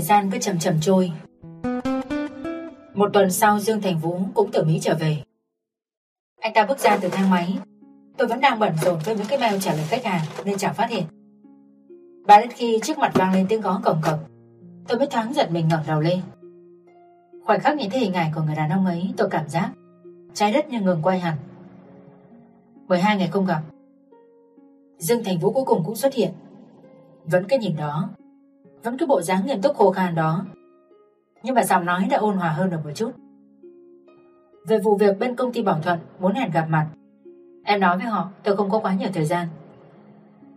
Thời gian cứ chậm chậm trôi. Một tuần sau Dương Thành Vũ cũng từ Mỹ trở về. Anh ta bước ra từ thang máy. Tôi vẫn đang bận rộn với những cái mail trả lời khách hàng nên chẳng phát hiện. Và đến khi trước mặt vang lên tiếng gõ cổng cổng, tôi mới thoáng giật mình ngẩng đầu lên. Khoảnh khắc nhìn thấy hình ảnh của người đàn ông ấy, tôi cảm giác trái đất như ngừng quay hẳn. 12 ngày không gặp, Dương Thành Vũ cuối cùng cũng xuất hiện. Vẫn cái nhìn đó, vẫn cái bộ dáng nghiêm túc khô khan đó. Nhưng mà giọng nói đã ôn hòa hơn được một chút. Về vụ việc bên công ty Bảo Thuận muốn hẹn gặp mặt, em nói với họ tôi không có quá nhiều thời gian.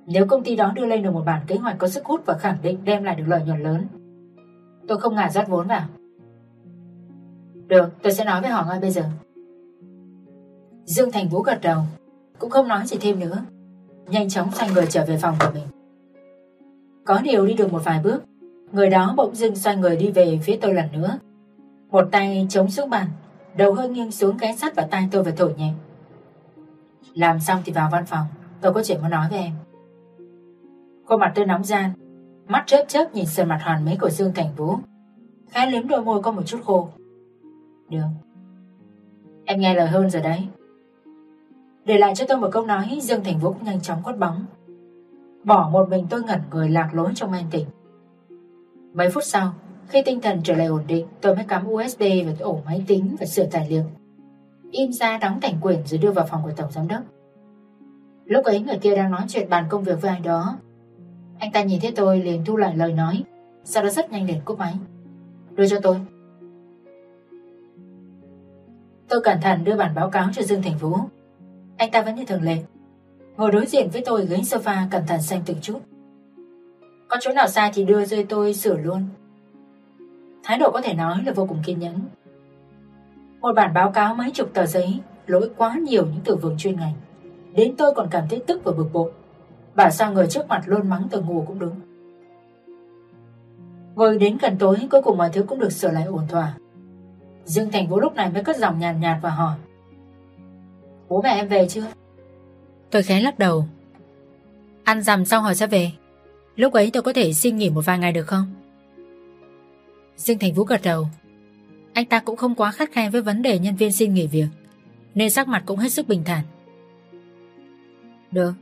Nếu công ty đó đưa lên được một bản kế hoạch có sức hút và khẳng định đem lại được lợi nhuận lớn, tôi không ngại rót vốn vào. Được, tôi sẽ nói với họ ngay bây giờ. Dương Thành Vũ gật đầu, cũng không nói gì thêm nữa. Nhanh chóng xoay người trở về phòng của mình. Có điều đi được một vài bước, người đó bỗng dưng xoay người đi về phía tôi lần nữa. Một tay chống xuống bàn, đầu hơi nghiêng xuống cái sắt vào tay tôi và thổi nhẹ. Làm xong thì vào văn phòng, tôi có chuyện muốn nói với em. Cô mặt tôi nóng gian, mắt chớp chớp nhìn sườn mặt hoàn mỹ của Dương Thành Vũ. Khẽ liếm đôi môi có một chút khô. Được. Em nghe lời hơn rồi đấy. Để lại cho tôi một câu nói, Dương Thành Vũ cũng nhanh chóng quất bóng. Bỏ một mình tôi ngẩn người lạc lối trong men tỉnh. Mấy phút sau, khi tinh thần trở lại ổn định, tôi mới cắm USB vào ổ máy tính và sửa tài liệu. In ra đóng thành quyển rồi đưa vào phòng của Tổng Giám Đốc. Lúc ấy người kia đang nói chuyện bàn công việc với ai đó. Anh ta nhìn thấy tôi liền thu lại lời nói, sau đó rất nhanh liền cúp máy. Đưa cho tôi. Tôi cẩn thận đưa bản báo cáo cho Dương Thành Vũ. Anh ta vẫn như thường lệ. Ngồi đối diện với tôi ghế sofa cẩn thận xem từng chút. Có chỗ nào sai thì đưa rơi tôi sửa luôn. Thái độ có thể nói là vô cùng kiên nhẫn. Một bản báo cáo mấy chục tờ giấy, lỗi quá nhiều những từ vựng chuyên ngành. Đến tôi còn cảm thấy tức và bực bội. Bảo sao người trước mặt luôn mắng từ ngủ cũng đúng. Ngồi đến gần tối, cuối cùng mọi thứ cũng được sửa lại ổn thỏa. Dương Thành Vũ lúc này mới cất giọng nhàn nhạt, nhạt và hỏi. Bố mẹ em về chưa? Tôi khẽ lắc đầu. Ăn dằm xong họ sẽ về. Lúc ấy tôi có thể xin nghỉ một vài ngày được không? Dương Thành Vũ gật đầu. Anh ta cũng không quá khắt khe với vấn đề nhân viên xin nghỉ việc, nên sắc mặt cũng hết sức bình thản. Được,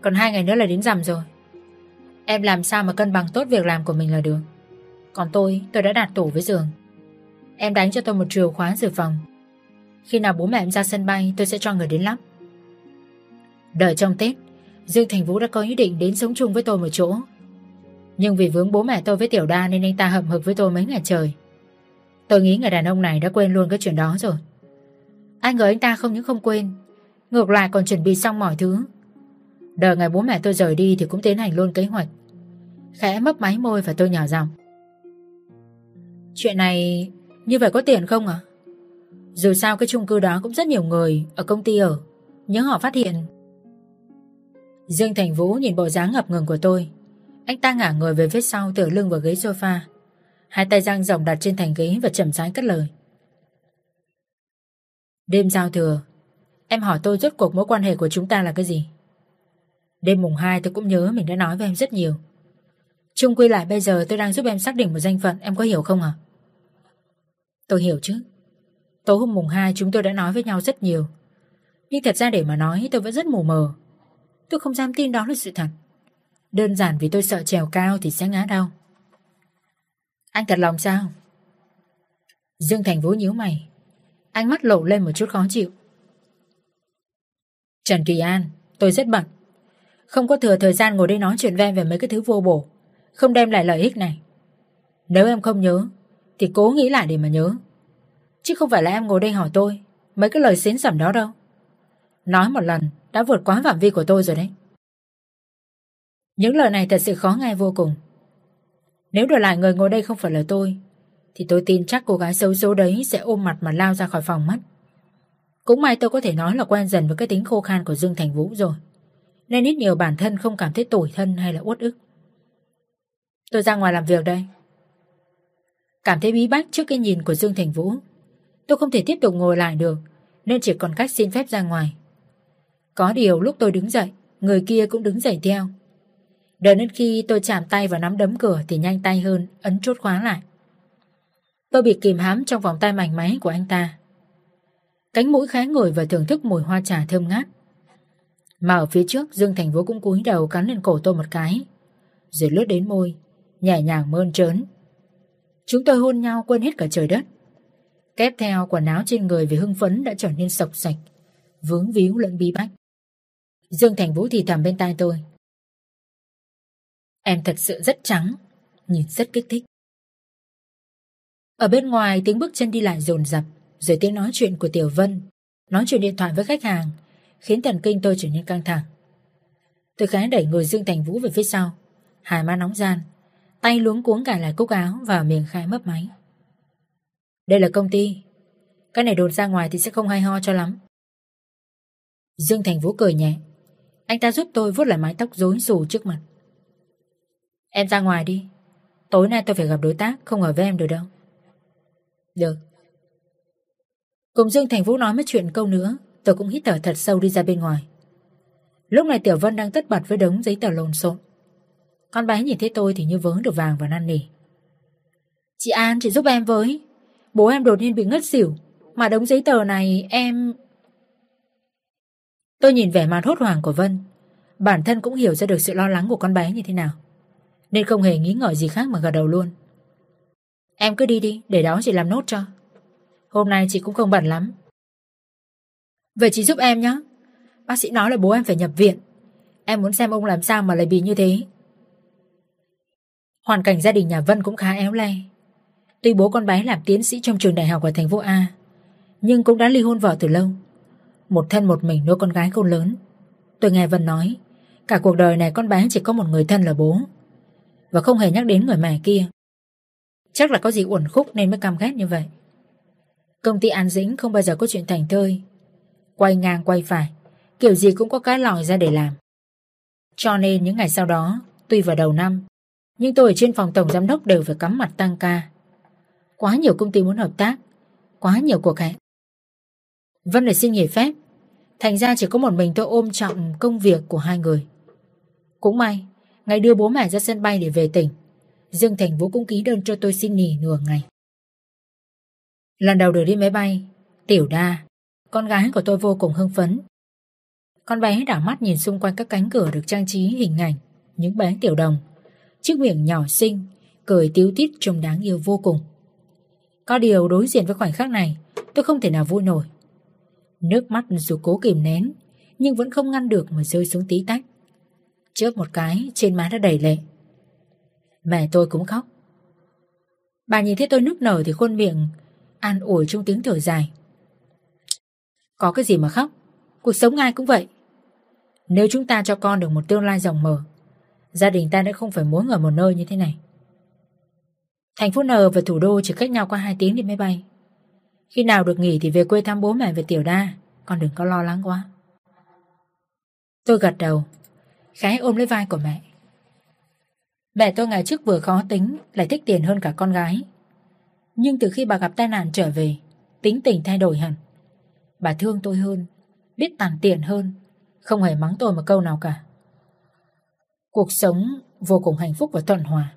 còn hai ngày nữa là đến rằm rồi. Em làm sao mà cân bằng tốt việc làm của mình là được. Còn tôi, tôi đã đặt tủ với giường. Em đánh cho tôi một chìa khóa dự phòng. Khi nào bố mẹ em ra sân bay, tôi sẽ cho người đến lắp. Đợi trong Tết, Dương Thành Vũ đã có ý định đến sống chung với tôi một chỗ. Nhưng vì vướng bố mẹ tôi với Tiểu Đa nên anh ta hậm hực với tôi mấy ngày trời. Tôi nghĩ người đàn ông này đã quên luôn cái chuyện đó rồi. Anh ngờ anh ta không những không quên, ngược lại còn chuẩn bị xong mọi thứ. Đợi ngày bố mẹ tôi rời đi thì cũng tiến hành luôn kế hoạch. Khẽ mấp máy môi và tôi nhỏ giọng. Chuyện này như vậy có tiền không à? Dù sao cái chung cư đó cũng rất nhiều người ở công ty ở, Nhớ họ phát hiện. Dương Thành Vũ nhìn bộ dáng ngập ngừng của tôi. Anh ta ngả người về phía sau tựa lưng vào ghế sofa. Hai tay giang rộng đặt trên thành ghế và chậm rãi cất lời. Đêm giao thừa, em hỏi tôi rốt cuộc mối quan hệ của chúng ta là cái gì? Đêm mùng 2 tôi cũng nhớ mình đã nói với em rất nhiều. Trung quy lại bây giờ tôi đang giúp em xác định một danh phận, em có hiểu không à? Tôi hiểu chứ. Tối hôm mùng 2 chúng tôi đã nói với nhau rất nhiều. Nhưng thật ra để mà nói tôi vẫn rất mù mờ. Tôi không dám tin đó là sự thật. Đơn giản vì tôi sợ trèo cao thì sẽ ngã đau. Anh thật lòng sao? Dương Thành Vũ nhíu mày. Ánh mắt lộ lên một chút khó chịu. Trần Kỳ An, tôi rất bận. Không có thừa thời gian ngồi đây nói chuyện ven về mấy cái thứ vô bổ. Không đem lại lợi ích này. Nếu em không nhớ, thì cố nghĩ lại để mà nhớ. Chứ không phải là em ngồi đây hỏi tôi mấy cái lời xến sẩm đó đâu. Nói một lần đã vượt quá phạm vi của tôi rồi đấy. Những lời này thật sự khó nghe vô cùng. Nếu đổi lại người ngồi đây không phải là tôi, thì tôi tin chắc cô gái xấu số đấy sẽ ôm mặt mà lao ra khỏi phòng mất. Cũng may tôi có thể nói là quen dần với cái tính khô khan của Dương Thành Vũ rồi. Nên ít nhiều bản thân không cảm thấy tủi thân hay là uất ức. Tôi ra ngoài làm việc đây. Cảm thấy bí bách trước cái nhìn của Dương Thành Vũ. Tôi không thể tiếp tục ngồi lại được, nên chỉ còn cách xin phép ra ngoài. Có điều lúc tôi đứng dậy, người kia cũng đứng dậy theo. Đợi đến khi tôi chạm tay vào nắm đấm cửa thì nhanh tay hơn, ấn chốt khóa lại. Tôi bị kìm hãm trong vòng tay mảnh máy của anh ta. Cánh mũi khẽ ngồi và thưởng thức mùi hoa trà thơm ngát. Mà ở phía trước Dương Thành Vũ cũng cúi đầu cắn lên cổ tôi một cái Rồi lướt đến môi Nhẹ nhàng mơn trớn Chúng tôi hôn nhau quên hết cả trời đất Kép theo quần áo trên người vì hưng phấn đã trở nên sọc sạch Vướng víu lẫn bí bách Dương Thành Vũ thì thầm bên tai tôi Em thật sự rất trắng Nhìn rất kích thích Ở bên ngoài tiếng bước chân đi lại dồn dập Rồi tiếng nói chuyện của Tiểu Vân Nói chuyện điện thoại với khách hàng khiến thần kinh tôi trở nên căng thẳng. Tôi khẽ đẩy người Dương Thành Vũ về phía sau, hai má nóng gian, tay luống cuống cài lại cúc áo và miệng khai mấp máy. Đây là công ty, cái này đồn ra ngoài thì sẽ không hay ho cho lắm. Dương Thành Vũ cười nhẹ, anh ta giúp tôi vuốt lại mái tóc rối xù trước mặt. Em ra ngoài đi, tối nay tôi phải gặp đối tác, không ở với em được đâu. Được. Cùng Dương Thành Vũ nói mấy chuyện câu nữa Tôi cũng hít thở thật sâu đi ra bên ngoài Lúc này Tiểu Vân đang tất bật với đống giấy tờ lộn xộn Con bé nhìn thấy tôi thì như vớ được vàng và năn nỉ Chị An chị giúp em với Bố em đột nhiên bị ngất xỉu Mà đống giấy tờ này em Tôi nhìn vẻ mặt hốt hoảng của Vân. Bản thân cũng hiểu ra được sự lo lắng của con bé như thế nào, Nên không hề nghĩ ngợi gì khác mà gật đầu luôn. Em cứ đi đi, Để đó chị làm nốt cho. Hôm nay chị cũng không bận lắm. Vậy chị giúp em nhé Bác sĩ nói là bố em phải nhập viện. Em muốn xem ông làm sao mà lại bị như thế. Hoàn cảnh gia đình nhà Vân cũng khá éo le. Tuy bố con bé làm tiến sĩ trong trường đại học ở thành phố A, Nhưng cũng đã ly hôn vợ từ lâu. Một thân một mình nuôi con gái khôn lớn. Tôi nghe Vân nói, Cả cuộc đời này con bé chỉ có một người thân là bố. Và không hề nhắc đến người mẹ kia. Chắc là có gì uẩn khúc nên mới cam ghét như vậy. Công ty An Dĩnh không bao giờ có chuyện thành thơi. Quay ngang quay phải, Kiểu gì cũng có cái lòi ra để làm. Cho nên những ngày sau đó, Tuy vào đầu năm, Nhưng tôi ở trên phòng tổng giám đốc đều phải cắm mặt tăng ca. Quá nhiều công ty muốn hợp tác, Quá nhiều cuộc hẹn. Vân lại xin nghỉ phép. Thành ra chỉ có một mình tôi ôm trọng công việc của hai người Cũng may Ngày đưa bố mẹ ra sân bay để về tỉnh Dương Thành Vũ cũng ký đơn cho tôi xin nghỉ nửa ngày Lần đầu được đi máy bay Tiểu đa con gái của tôi vô cùng hưng phấn. Con bé đảo mắt nhìn xung quanh các cánh cửa được trang trí hình ảnh, những bé tiểu đồng. Chiếc miệng nhỏ xinh, cười tiếu tít trông đáng yêu vô cùng. Có điều đối diện với khoảnh khắc này, tôi không thể nào vui nổi. Nước mắt dù cố kìm nén, nhưng vẫn không ngăn được mà rơi xuống tí tách. Chớp một cái, trên má đã đầy lệ. Mẹ tôi cũng khóc. Bà nhìn thấy tôi nức nở thì khuôn miệng an ủi trong tiếng thở dài. Có cái gì mà khóc Cuộc sống ai cũng vậy Nếu chúng ta cho con được một tương lai rộng mở Gia đình ta đã không phải muốn ở một nơi như thế này Thành phố N và thủ đô chỉ cách nhau qua 2 tiếng đi máy bay khi nào được nghỉ thì về quê thăm bố mẹ về tiểu đa Con đừng có lo lắng quá Tôi gật đầu Khái ôm lấy vai của mẹ Mẹ tôi ngày trước vừa khó tính Lại thích tiền hơn cả con gái Nhưng từ khi bà gặp tai nạn trở về Tính tình thay đổi hẳn Bà thương tôi hơn, biết tàn tiện hơn, không hề mắng tôi một câu nào cả. Cuộc sống vô cùng hạnh phúc và thuận hòa.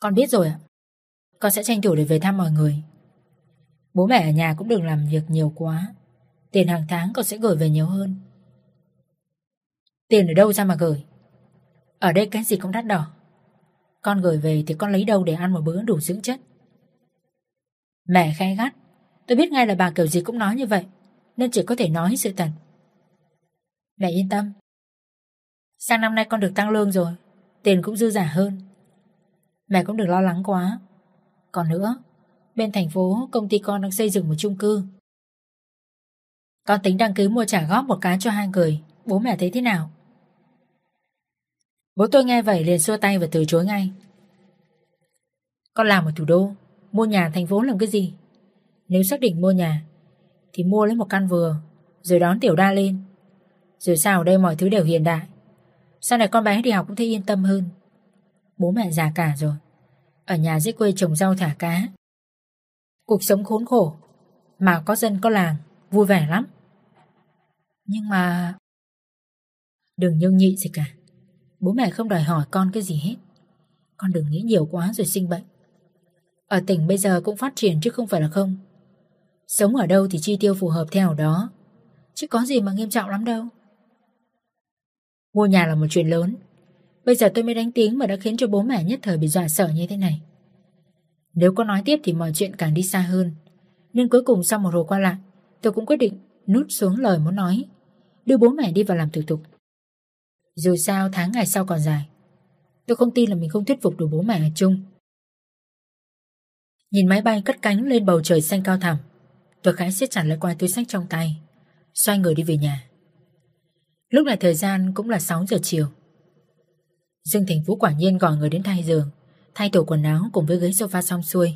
Con biết rồi ạ. Con sẽ tranh thủ để về thăm mọi người. Bố mẹ ở nhà cũng đừng làm việc nhiều quá. Tiền hàng tháng con sẽ gửi về nhiều hơn. Tiền ở đâu ra mà gửi? Ở đây cái gì cũng đắt đỏ. Con gửi về thì con lấy đâu để ăn một bữa đủ dưỡng chất. Mẹ khai gắt Tôi biết ngay là bà kiểu gì cũng nói như vậy, Nên chỉ có thể nói sự thật Mẹ yên tâm Sang năm nay con được tăng lương rồi, Tiền cũng dư giả hơn Mẹ cũng đừng lo lắng quá còn nữa, Bên thành phố, công ty con đang xây dựng một chung cư. Con tính đăng ký mua trả góp một cái cho hai người, Bố mẹ thấy thế nào? Bố tôi nghe vậy liền xua tay và từ chối ngay. Con làm ở thủ đô, Mua nhà thành phố làm cái gì? Nếu xác định mua nhà, Thì mua lấy một căn vừa, Rồi đón tiểu đa lên. Rồi sao ở đây mọi thứ đều hiện đại. Sau này con bé đi học cũng thấy yên tâm hơn. Bố mẹ già cả rồi. Ở nhà dưới quê trồng rau thả cá Cuộc sống khốn khổ Mà có dân có làng Vui vẻ lắm Nhưng mà Đừng nhung nhị gì cả Bố mẹ không đòi hỏi con cái gì hết. Con đừng nghĩ nhiều quá rồi sinh bệnh. Ở tỉnh bây giờ cũng phát triển chứ không phải là không. Sống ở đâu thì chi tiêu phù hợp theo đó. Chứ có gì mà nghiêm trọng lắm đâu. Mua nhà là một chuyện lớn. Bây giờ tôi mới đánh tiếng mà đã khiến cho bố mẹ nhất thời bị dọa sợ như thế này. Nếu có nói tiếp thì mọi chuyện càng đi xa hơn. Nên cuối cùng sau một hồi qua lại, tôi cũng quyết định nút xuống lời muốn nói. Đưa bố mẹ đi vào làm thủ tục. Dù sao tháng ngày sau còn dài. Tôi không tin là mình không thuyết phục được bố mẹ ở chung. Nhìn máy bay cất cánh lên bầu trời xanh cao thẳm, tôi khẽ siết chặt lại quai túi sách trong tay, xoay người đi về nhà. Lúc này thời gian cũng là 6 giờ chiều. Dương Thành Vũ quả nhiên gọi người đến thay giường, thay tổ quần áo cùng với ghế sofa xong xuôi.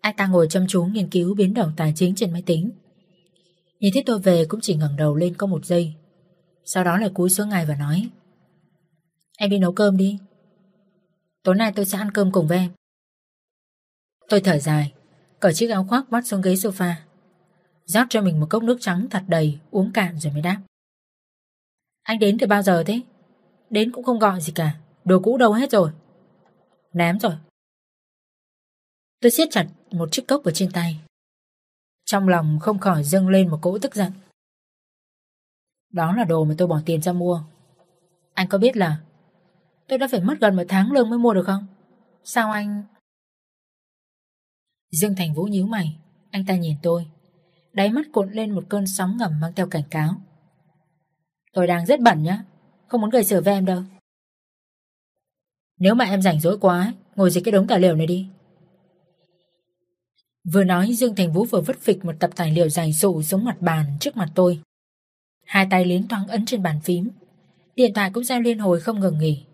Anh ta ngồi chăm chú nghiên cứu biến động tài chính trên máy tính. Nhìn thấy tôi về cũng chỉ ngẩng đầu lên có một giây. Sau đó lại cúi xuống ngay và nói Em đi nấu cơm đi. Tối nay tôi sẽ ăn cơm cùng với em. Tôi thở dài, cởi chiếc áo khoác vắt xuống ghế sofa. rót cho mình một cốc nước trắng thật đầy, uống cạn rồi mới đáp. Anh đến từ bao giờ thế? Đến cũng không gọi gì cả, đồ cũ đâu hết rồi. Ném rồi. Tôi siết chặt một chiếc cốc ở trên tay. Trong lòng không khỏi dâng lên một cỗ tức giận. Đó là đồ mà tôi bỏ tiền ra mua. Anh có biết là tôi đã phải mất gần một tháng lương mới mua được không? Sao anh... Dương Thành Vũ nhíu mày, anh ta nhìn tôi. Đáy mắt cuộn lên một cơn sóng ngầm mang theo cảnh cáo. Tôi đang rất bẩn nhá, không muốn gây sự với em đâu. Nếu mà em rảnh rỗi quá, ngồi dưới cái đống tài liệu này đi. Vừa nói Dương Thành Vũ vừa vứt phịch một tập tài liệu dài sụ xuống mặt bàn trước mặt tôi. Hai tay liến thoáng ấn trên bàn phím. Điện thoại cũng giao liên hồi không ngừng nghỉ.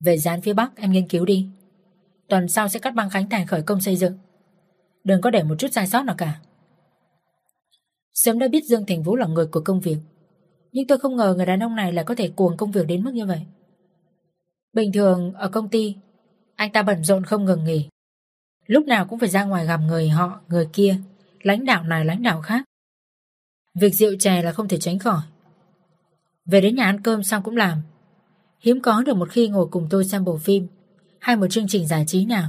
Về dán phía Bắc em nghiên cứu đi. Tuần sau sẽ cắt băng khánh thành khởi công xây dựng. Đừng có để một chút sai sót nào cả. Sớm đã biết Dương Thành Vũ là người của công việc. Nhưng tôi không ngờ người đàn ông này lại có thể cuồng công việc đến mức như vậy. Bình thường ở công ty, anh ta bận rộn không ngừng nghỉ. Lúc nào cũng phải ra ngoài gặp người họ, người kia, lãnh đạo này lãnh đạo khác. Việc rượu chè là không thể tránh khỏi. Về đến nhà ăn cơm xong cũng làm. Hiếm có được một khi ngồi cùng tôi xem bộ phim hay một chương trình giải trí nào.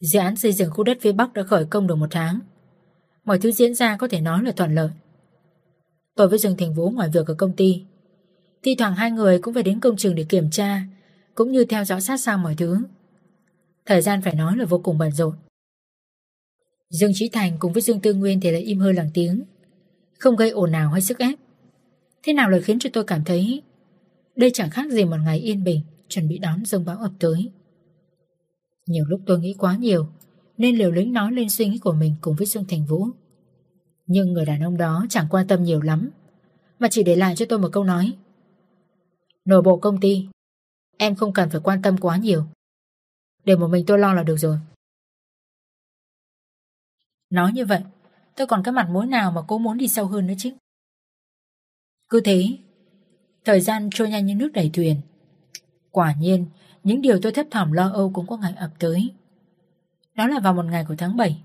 Dự án xây dựng khu đất phía Bắc đã khởi công được một tháng. Mọi thứ diễn ra có thể nói là thuận lợi. Tôi với Dương Thành Vũ ngoài việc ở công ty. Thi thoảng hai người cũng phải đến công trường để kiểm tra, cũng như theo dõi sát sao mọi thứ. Thời gian phải nói là vô cùng bận rộn. Dương Trí Thành cùng với Dương Tư Nguyên thì lại im hơi lặng tiếng, không gây ồn ào hay sức ép. Thế nào lại khiến cho tôi cảm thấy đây chẳng khác gì một ngày yên bình chuẩn bị đón dông bão ập tới. Nhiều lúc tôi nghĩ quá nhiều nên liều lĩnh nói lên suy nghĩ của mình cùng với Dương Thành Vũ. Nhưng người đàn ông đó chẳng quan tâm nhiều lắm mà chỉ để lại cho tôi một câu nói. Nội bộ công ty em không cần phải quan tâm quá nhiều. Để một mình tôi lo là được rồi. Nói như vậy tôi còn cái mặt mũi nào mà cố muốn đi sâu hơn nữa chứ. Cứ thế Thời gian trôi nhanh như nước đẩy thuyền Quả nhiên, những điều tôi thấp thỏm lo âu cũng có ngày ập tới. Đó là vào một ngày của tháng 7.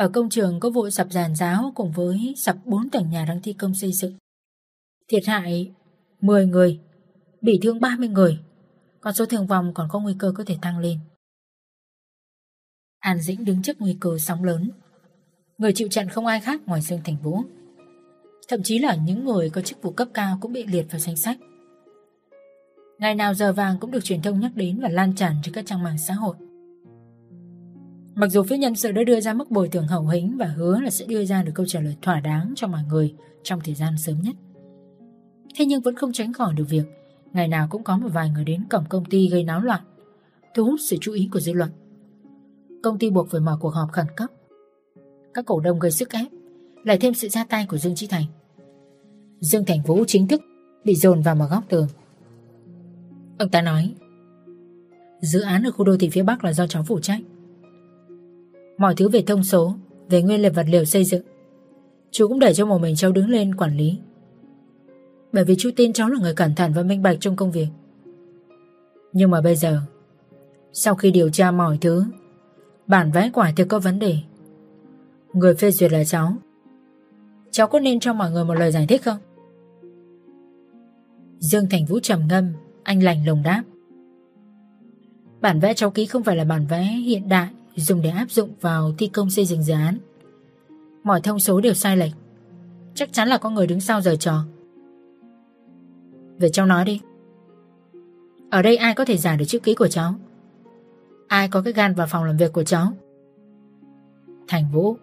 Ở công trường có vụ sập giàn giáo cùng với sập 4 tầng nhà đang thi công xây dựng. Thiệt hại 10 người, bị thương 30 người, còn số thương vong còn có nguy cơ có thể tăng lên. An Dĩnh đứng trước nguy cơ sóng lớn. Người chịu trận không ai khác ngoài Dương Thành Vũ. Thậm chí là những người có chức vụ cấp cao cũng bị liệt vào danh sách. Ngày nào giờ vàng cũng được truyền thông nhắc đến và lan tràn trên các trang mạng xã hội. Mặc dù phía nhân sự đã đưa ra mức bồi thường hậu hĩnh và hứa là sẽ đưa ra được câu trả lời thỏa đáng cho mọi người trong thời gian sớm nhất. Thế nhưng vẫn không tránh khỏi được việc ngày nào cũng có một vài người đến cổng công ty gây náo loạn, thu hút sự chú ý của dư luận. Công ty buộc phải mở cuộc họp khẩn cấp. Các cổ đông gây sức ép, lại thêm sự ra tay của Dương Trí Thành. Dương Thành Vũ chính thức bị dồn vào một góc tường. Ông ta nói Dự án ở khu đô thị phía Bắc là do cháu phụ trách Mọi thứ về thông số Về nguyên liệu vật liệu xây dựng. Chú cũng để cho một mình cháu đứng lên quản lý. Bởi vì chú tin cháu là người cẩn thận và minh bạch trong công việc. Nhưng mà bây giờ Sau khi điều tra mọi thứ Bản vẽ quả thực có vấn đề. Người phê duyệt là cháu. Cháu có nên cho mọi người một lời giải thích không? Dương Thành Vũ trầm ngâm, anh lành lùng đáp. Bản vẽ cháu ký không phải là bản vẽ hiện đại dùng để áp dụng vào thi công xây dựng dự án. Mọi thông số đều sai lệch. Chắc chắn là có người đứng sau giờ trò. Về cháu nói đi. Ở đây ai có thể giả được chữ ký của cháu? Ai có cái gan vào phòng làm việc của cháu? Thành Vũ,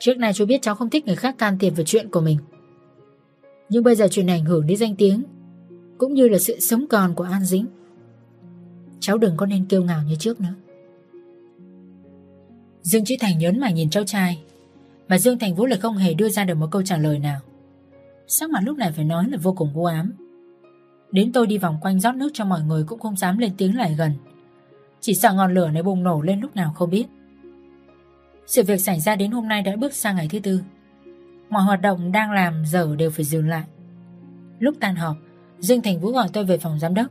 Trước nay chú biết cháu không thích người khác can thiệp vào chuyện của mình Nhưng bây giờ chuyện này ảnh hưởng đến danh tiếng, Cũng như là sự sống còn của An Dính Cháu đừng có nên kêu ngào như trước nữa Dương Chí Thành nhớn mà nhìn cháu trai. Mà Dương Thành Vũ lại không hề đưa ra được một câu trả lời nào. Sắc mặt lúc này phải nói là vô cùng u ám. Đến tôi đi vòng quanh rót nước cho mọi người cũng không dám lên tiếng lại gần. Chỉ sợ ngọn lửa này bùng nổ lên lúc nào không biết. Sự việc xảy ra đến hôm nay đã bước sang ngày thứ tư. Mọi hoạt động đang làm giờ đều phải dừng lại. Lúc tan họp, Dương Thành Vũ gọi tôi về phòng giám đốc.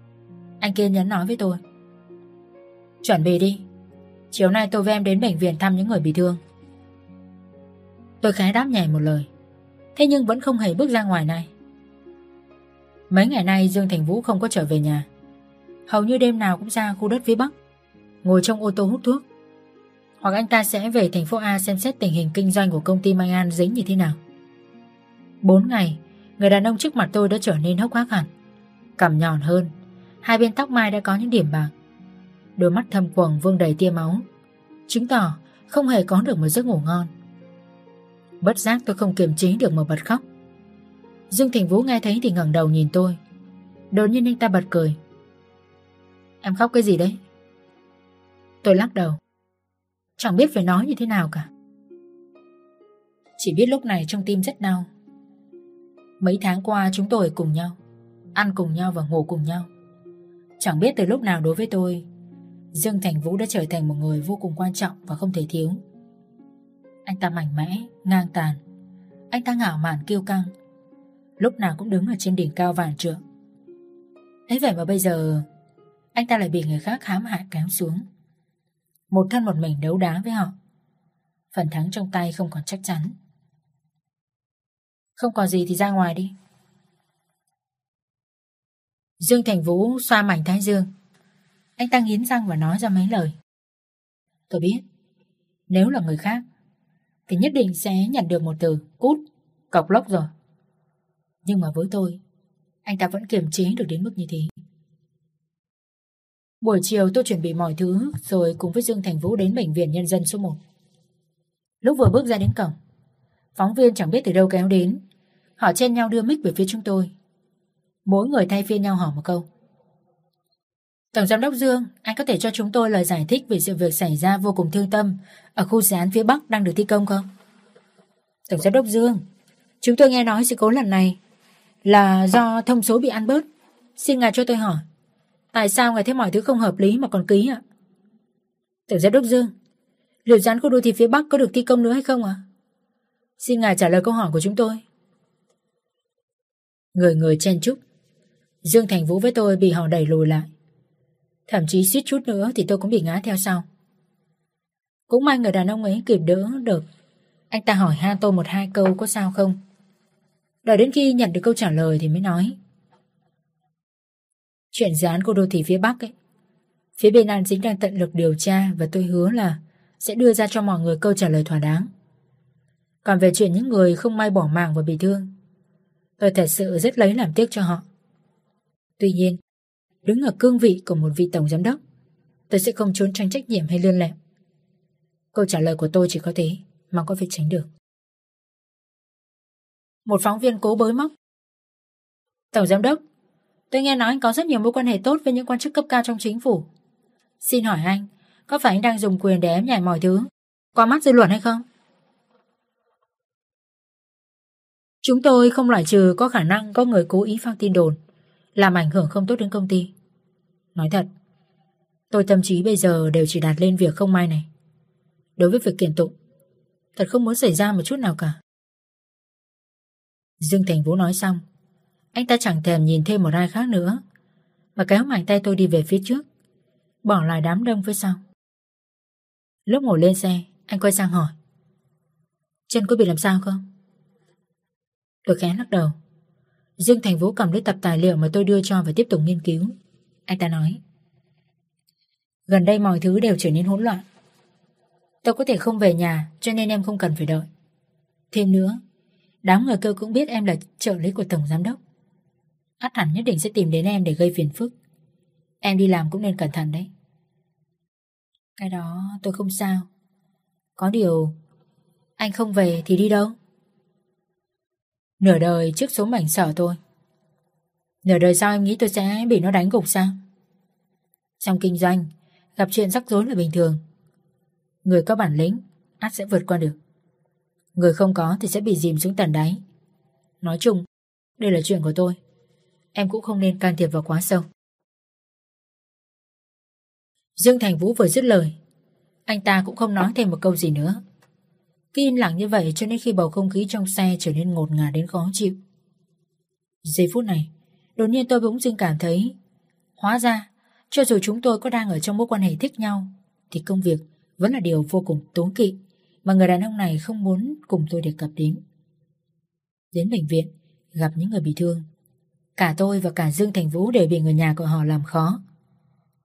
Anh kia nhấn nói với tôi. Chuẩn bị đi. Chiều nay tôi với em đến bệnh viện thăm những người bị thương. Tôi khái đáp nhảy một lời. Thế nhưng vẫn không hề bước ra ngoài này. Mấy ngày nay Dương Thành Vũ không có trở về nhà. Hầu như đêm nào cũng ra khu đất phía Bắc, Ngồi trong ô tô hút thuốc. Hoặc anh ta sẽ về thành phố A xem xét tình hình kinh doanh của công ty Mai An dính như thế nào. Bốn ngày, Người đàn ông trước mặt tôi đã trở nên hốc hác hẳn, Cằm nhọn hơn. Hai bên tóc mai đã có những điểm bạc. Đôi mắt thâm quầng vương đầy tia máu. Chứng tỏ không hề có được một giấc ngủ ngon. Bất giác tôi không kiềm chế được mà bật khóc. Dương Thành Vũ nghe thấy thì ngẩng đầu nhìn tôi. Đột nhiên anh ta bật cười. Em khóc cái gì đấy? Tôi lắc đầu. Chẳng biết phải nói như thế nào cả. Chỉ biết lúc này trong tim rất đau. Mấy tháng qua chúng tôi cùng nhau, Ăn cùng nhau và ngủ cùng nhau. Chẳng biết từ lúc nào đối với tôi Dương Thành Vũ đã trở thành một người vô cùng quan trọng và không thể thiếu. Anh ta mạnh mẽ, ngang tàn. Anh ta ngạo mạn kiêu căng. Lúc nào cũng đứng ở trên đỉnh cao vạn trượng. Thế vậy mà bây giờ anh ta lại bị người khác hãm hại kéo xuống. Một thân một mình đấu đá với họ. Phần thắng trong tay không còn chắc chắn. Không còn gì thì ra ngoài đi. Dương Thành Vũ xoa mảnh thái dương anh ta nghiến răng và nói ra mấy lời. Tôi biết, nếu là người khác, thì nhất định sẽ nhận được một từ cút, cọc lốc rồi. Nhưng mà với tôi, anh ta vẫn kiềm chế được đến mức như thế. Buổi chiều tôi chuẩn bị mọi thứ rồi cùng với Dương Thành Vũ đến Bệnh viện Nhân dân số 1. Lúc vừa bước ra đến cổng, phóng viên chẳng biết từ đâu kéo đến. Họ chen nhau đưa mic về phía chúng tôi. Mỗi người thay phiên nhau hỏi một câu. Tổng giám đốc Dương, anh có thể cho chúng tôi lời giải thích về sự việc xảy ra vô cùng thương tâm ở khu dự án phía Bắc đang được thi công không? Tổng giám đốc Dương, chúng tôi nghe nói sự cố lần này là do thông số bị ăn bớt. Xin ngài cho tôi hỏi, tại sao ngài thấy mọi thứ không hợp lý mà còn ký ạ? Tổng giám đốc Dương, liệu dự án khu đô thị phía Bắc có được thi công nữa hay không ạ? Xin ngài trả lời câu hỏi của chúng tôi. Người người chen chúc. Dương Thành Vũ với tôi bị họ đẩy lùi lại. Thậm chí suýt chút nữa thì tôi cũng bị ngã theo sau. Cũng may người đàn ông ấy kịp đỡ được. Anh ta hỏi ha tôi một hai câu có sao không. Đợi đến khi nhận được câu trả lời thì mới nói. Chuyện dự án của đô thị phía Bắc ấy. Phía bên An Dính đang tận lực điều tra và tôi hứa là sẽ đưa ra cho mọi người câu trả lời thỏa đáng. Còn về chuyện những người không may bỏ mạng và bị thương, tôi thật sự rất lấy làm tiếc cho họ. Tuy nhiên, đứng ở cương vị của một vị tổng giám đốc, tôi sẽ không trốn tránh trách nhiệm hay lươn lẹo. Câu trả lời của tôi chỉ có thế, mà có việc tránh được. Một phóng viên cố bới móc. Tổng giám đốc, tôi nghe nói anh có rất nhiều mối quan hệ tốt với những quan chức cấp cao trong chính phủ. Xin hỏi anh, có phải anh đang dùng quyền để ém nhảy mọi thứ, qua mắt dư luận hay không? Chúng tôi không loại trừ có khả năng có người cố ý phát tin đồn, làm ảnh hưởng không tốt đến công ty. Nói thật, tôi tâm trí bây giờ đều chỉ đạt lên việc không may này. Đối với việc kiện tụng, thật không muốn xảy ra một chút nào cả. Dương Thành Vũ nói xong, anh ta chẳng thèm nhìn thêm một ai khác nữa, mà kéo mạnh tay tôi đi về phía trước, bỏ lại đám đông phía sau. Lúc ngồi lên xe, anh quay sang hỏi. Chân có bị làm sao không? Tôi khẽ lắc đầu. Dương Thành Vũ cầm lấy tập tài liệu mà tôi đưa cho và tiếp tục nghiên cứu. Anh ta nói. Gần đây mọi thứ đều trở nên hỗn loạn. Tôi có thể không về nhà cho nên em không cần phải đợi. Thêm nữa, đám người kêu cũng biết em là trợ lý của Tổng Giám Đốc. Át hẳn nhất định sẽ tìm đến em để gây phiền phức. Em đi làm cũng nên cẩn thận đấy. Cái đó tôi không sao. Có điều, anh không về thì đi đâu? Nửa đời trước số mảnh sở tôi. Nửa đời sau em nghĩ tôi sẽ bị nó đánh gục sao? Trong kinh doanh, gặp chuyện rắc rối là bình thường. Người có bản lĩnh, ắt sẽ vượt qua được. Người không có thì sẽ bị dìm xuống tận đáy. Nói chung, đây là chuyện của tôi. Em cũng không nên can thiệp vào quá sâu. Dương Thành Vũ vừa dứt lời, anh ta cũng không nói thêm một câu gì nữa. Cứ im lặng như vậy cho nên khi bầu không khí trong xe trở nên ngột ngạt đến khó chịu. Giây phút này, đột nhiên tôi bỗng dưng cảm thấy Hóa ra, cho dù chúng tôi có đang ở trong mối quan hệ thích nhau thì công việc vẫn là điều vô cùng tốn kỵ mà người đàn ông này không muốn cùng tôi đề cập đến. Đến bệnh viện, gặp những người bị thương. Cả tôi và cả Dương Thành Vũ đều bị người nhà của họ làm khó.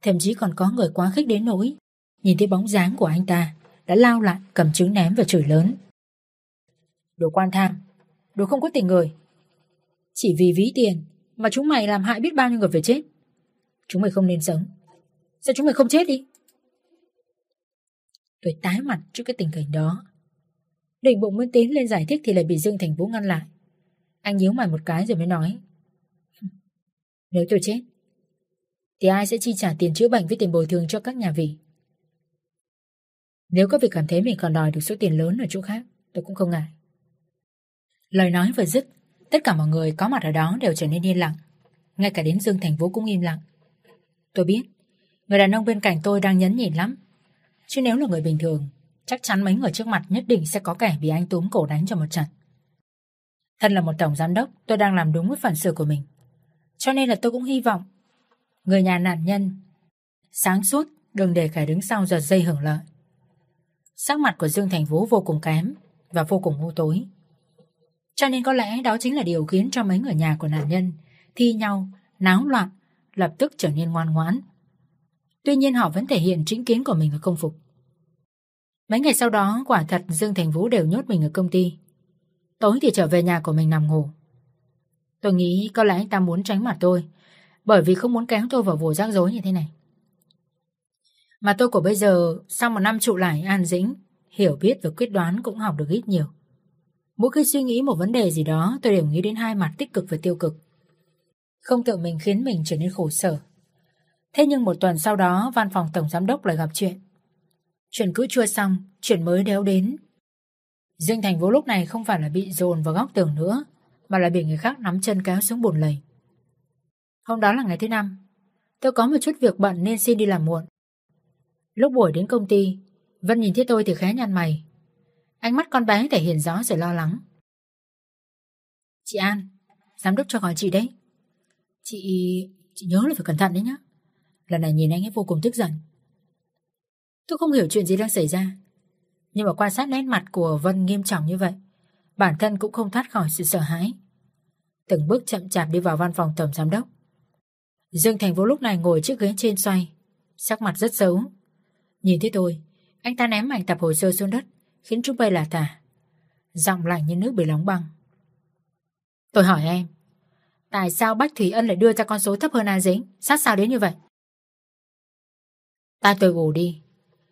Thậm chí còn có người quá khích đến nỗi nhìn thấy bóng dáng của anh ta đã lao lại cầm trứng ném và chửi lớn. Đồ quan tham, đồ không có tình người. Chỉ vì ví tiền mà chúng mày làm hại biết bao nhiêu người phải chết. Chúng mày không nên sống. Sao chúng mày không chết đi? Tôi tái mặt trước cái tình cảnh đó. Định bụng muốn tiến lên giải thích thì lại bị Dương Thành Vũ ngăn lại. Anh nhíu mày một cái rồi mới nói. Nếu tôi chết, thì ai sẽ chi trả tiền chữa bệnh với tiền bồi thường cho các nhà vị? Nếu có việc cảm thấy mình còn đòi được số tiền lớn ở chỗ khác, tôi cũng không ngại. Lời nói vừa dứt, tất cả mọi người có mặt ở đó đều trở nên yên lặng. Ngay cả đến Dương Thành Vũ cũng im lặng. Tôi biết, người đàn ông bên cạnh tôi đang nhấn nhịn lắm. Chứ nếu là người bình thường, chắc chắn mấy người trước mặt nhất định sẽ có kẻ bị anh túm cổ đánh cho một trận. Thân là một tổng giám đốc, tôi đang làm đúng với phận sự của mình. Cho nên là tôi cũng hy vọng người nhà nạn nhân sáng suốt đừng để kẻ đứng sau giật dây hưởng lợi. Sắc mặt của Dương Thành Vũ vô cùng kém và vô cùng u tối. Cho nên có lẽ đó chính là điều khiến cho mấy người nhà của nạn nhân thi nhau, náo loạn, lập tức trở nên ngoan ngoãn. Tuy nhiên họ vẫn thể hiện chính kiến của mình và công phục. Mấy ngày sau đó quả thật Dương Thành Vũ đều nhốt mình ở công ty. Tối thì trở về nhà của mình nằm ngủ. Tôi nghĩ có lẽ anh ta muốn tránh mặt tôi bởi vì không muốn kéo tôi vào vụ rắc rối như thế này. Mà tôi của bây giờ sau một năm trụ lại an dĩnh, hiểu biết và quyết đoán cũng học được ít nhiều. Mỗi khi suy nghĩ một vấn đề gì đó tôi đều nghĩ đến hai mặt tích cực và tiêu cực. Không tự mình khiến mình trở nên khổ sở. Thế nhưng một tuần sau đó văn phòng tổng giám đốc lại gặp chuyện. Chuyện cứ chưa xong, chuyện mới đéo đến. Dương Thành Vũ lúc này không phải là bị dồn vào góc tường nữa, mà là bị người khác nắm chân kéo xuống bồn lầy. Hôm đó là ngày thứ năm, tôi có một chút việc bận nên xin đi làm muộn. Lúc buổi đến công ty, Vân nhìn thấy tôi thì khẽ nhăn mày. Ánh mắt con bé thể hiện rõ sự lo lắng. Chị An, giám đốc cho gọi chị đấy. Chị... chị nhớ là phải cẩn thận đấy nhá. Lần này nhìn anh ấy vô cùng tức giận. Tôi không hiểu chuyện gì đang xảy ra. Nhưng mà quan sát nét mặt của Vân nghiêm trọng như vậy, bản thân cũng không thoát khỏi sự sợ hãi. Từng bước chậm chạp đi vào văn phòng tổng giám đốc. Dương Thành Vũ lúc này ngồi chiếc ghế trên xoay, sắc mặt rất xấu. Nhìn thấy tôi, anh ta ném ảnh tập hồ sơ xuống đất, khiến chúng bay là tả. Giọng lạnh như nước bị đóng băng. Tôi hỏi em, tại sao Bách Thủy Ân lại đưa ra con số thấp hơn An dính, sát sao đến như vậy? Tai tôi ngủ đi,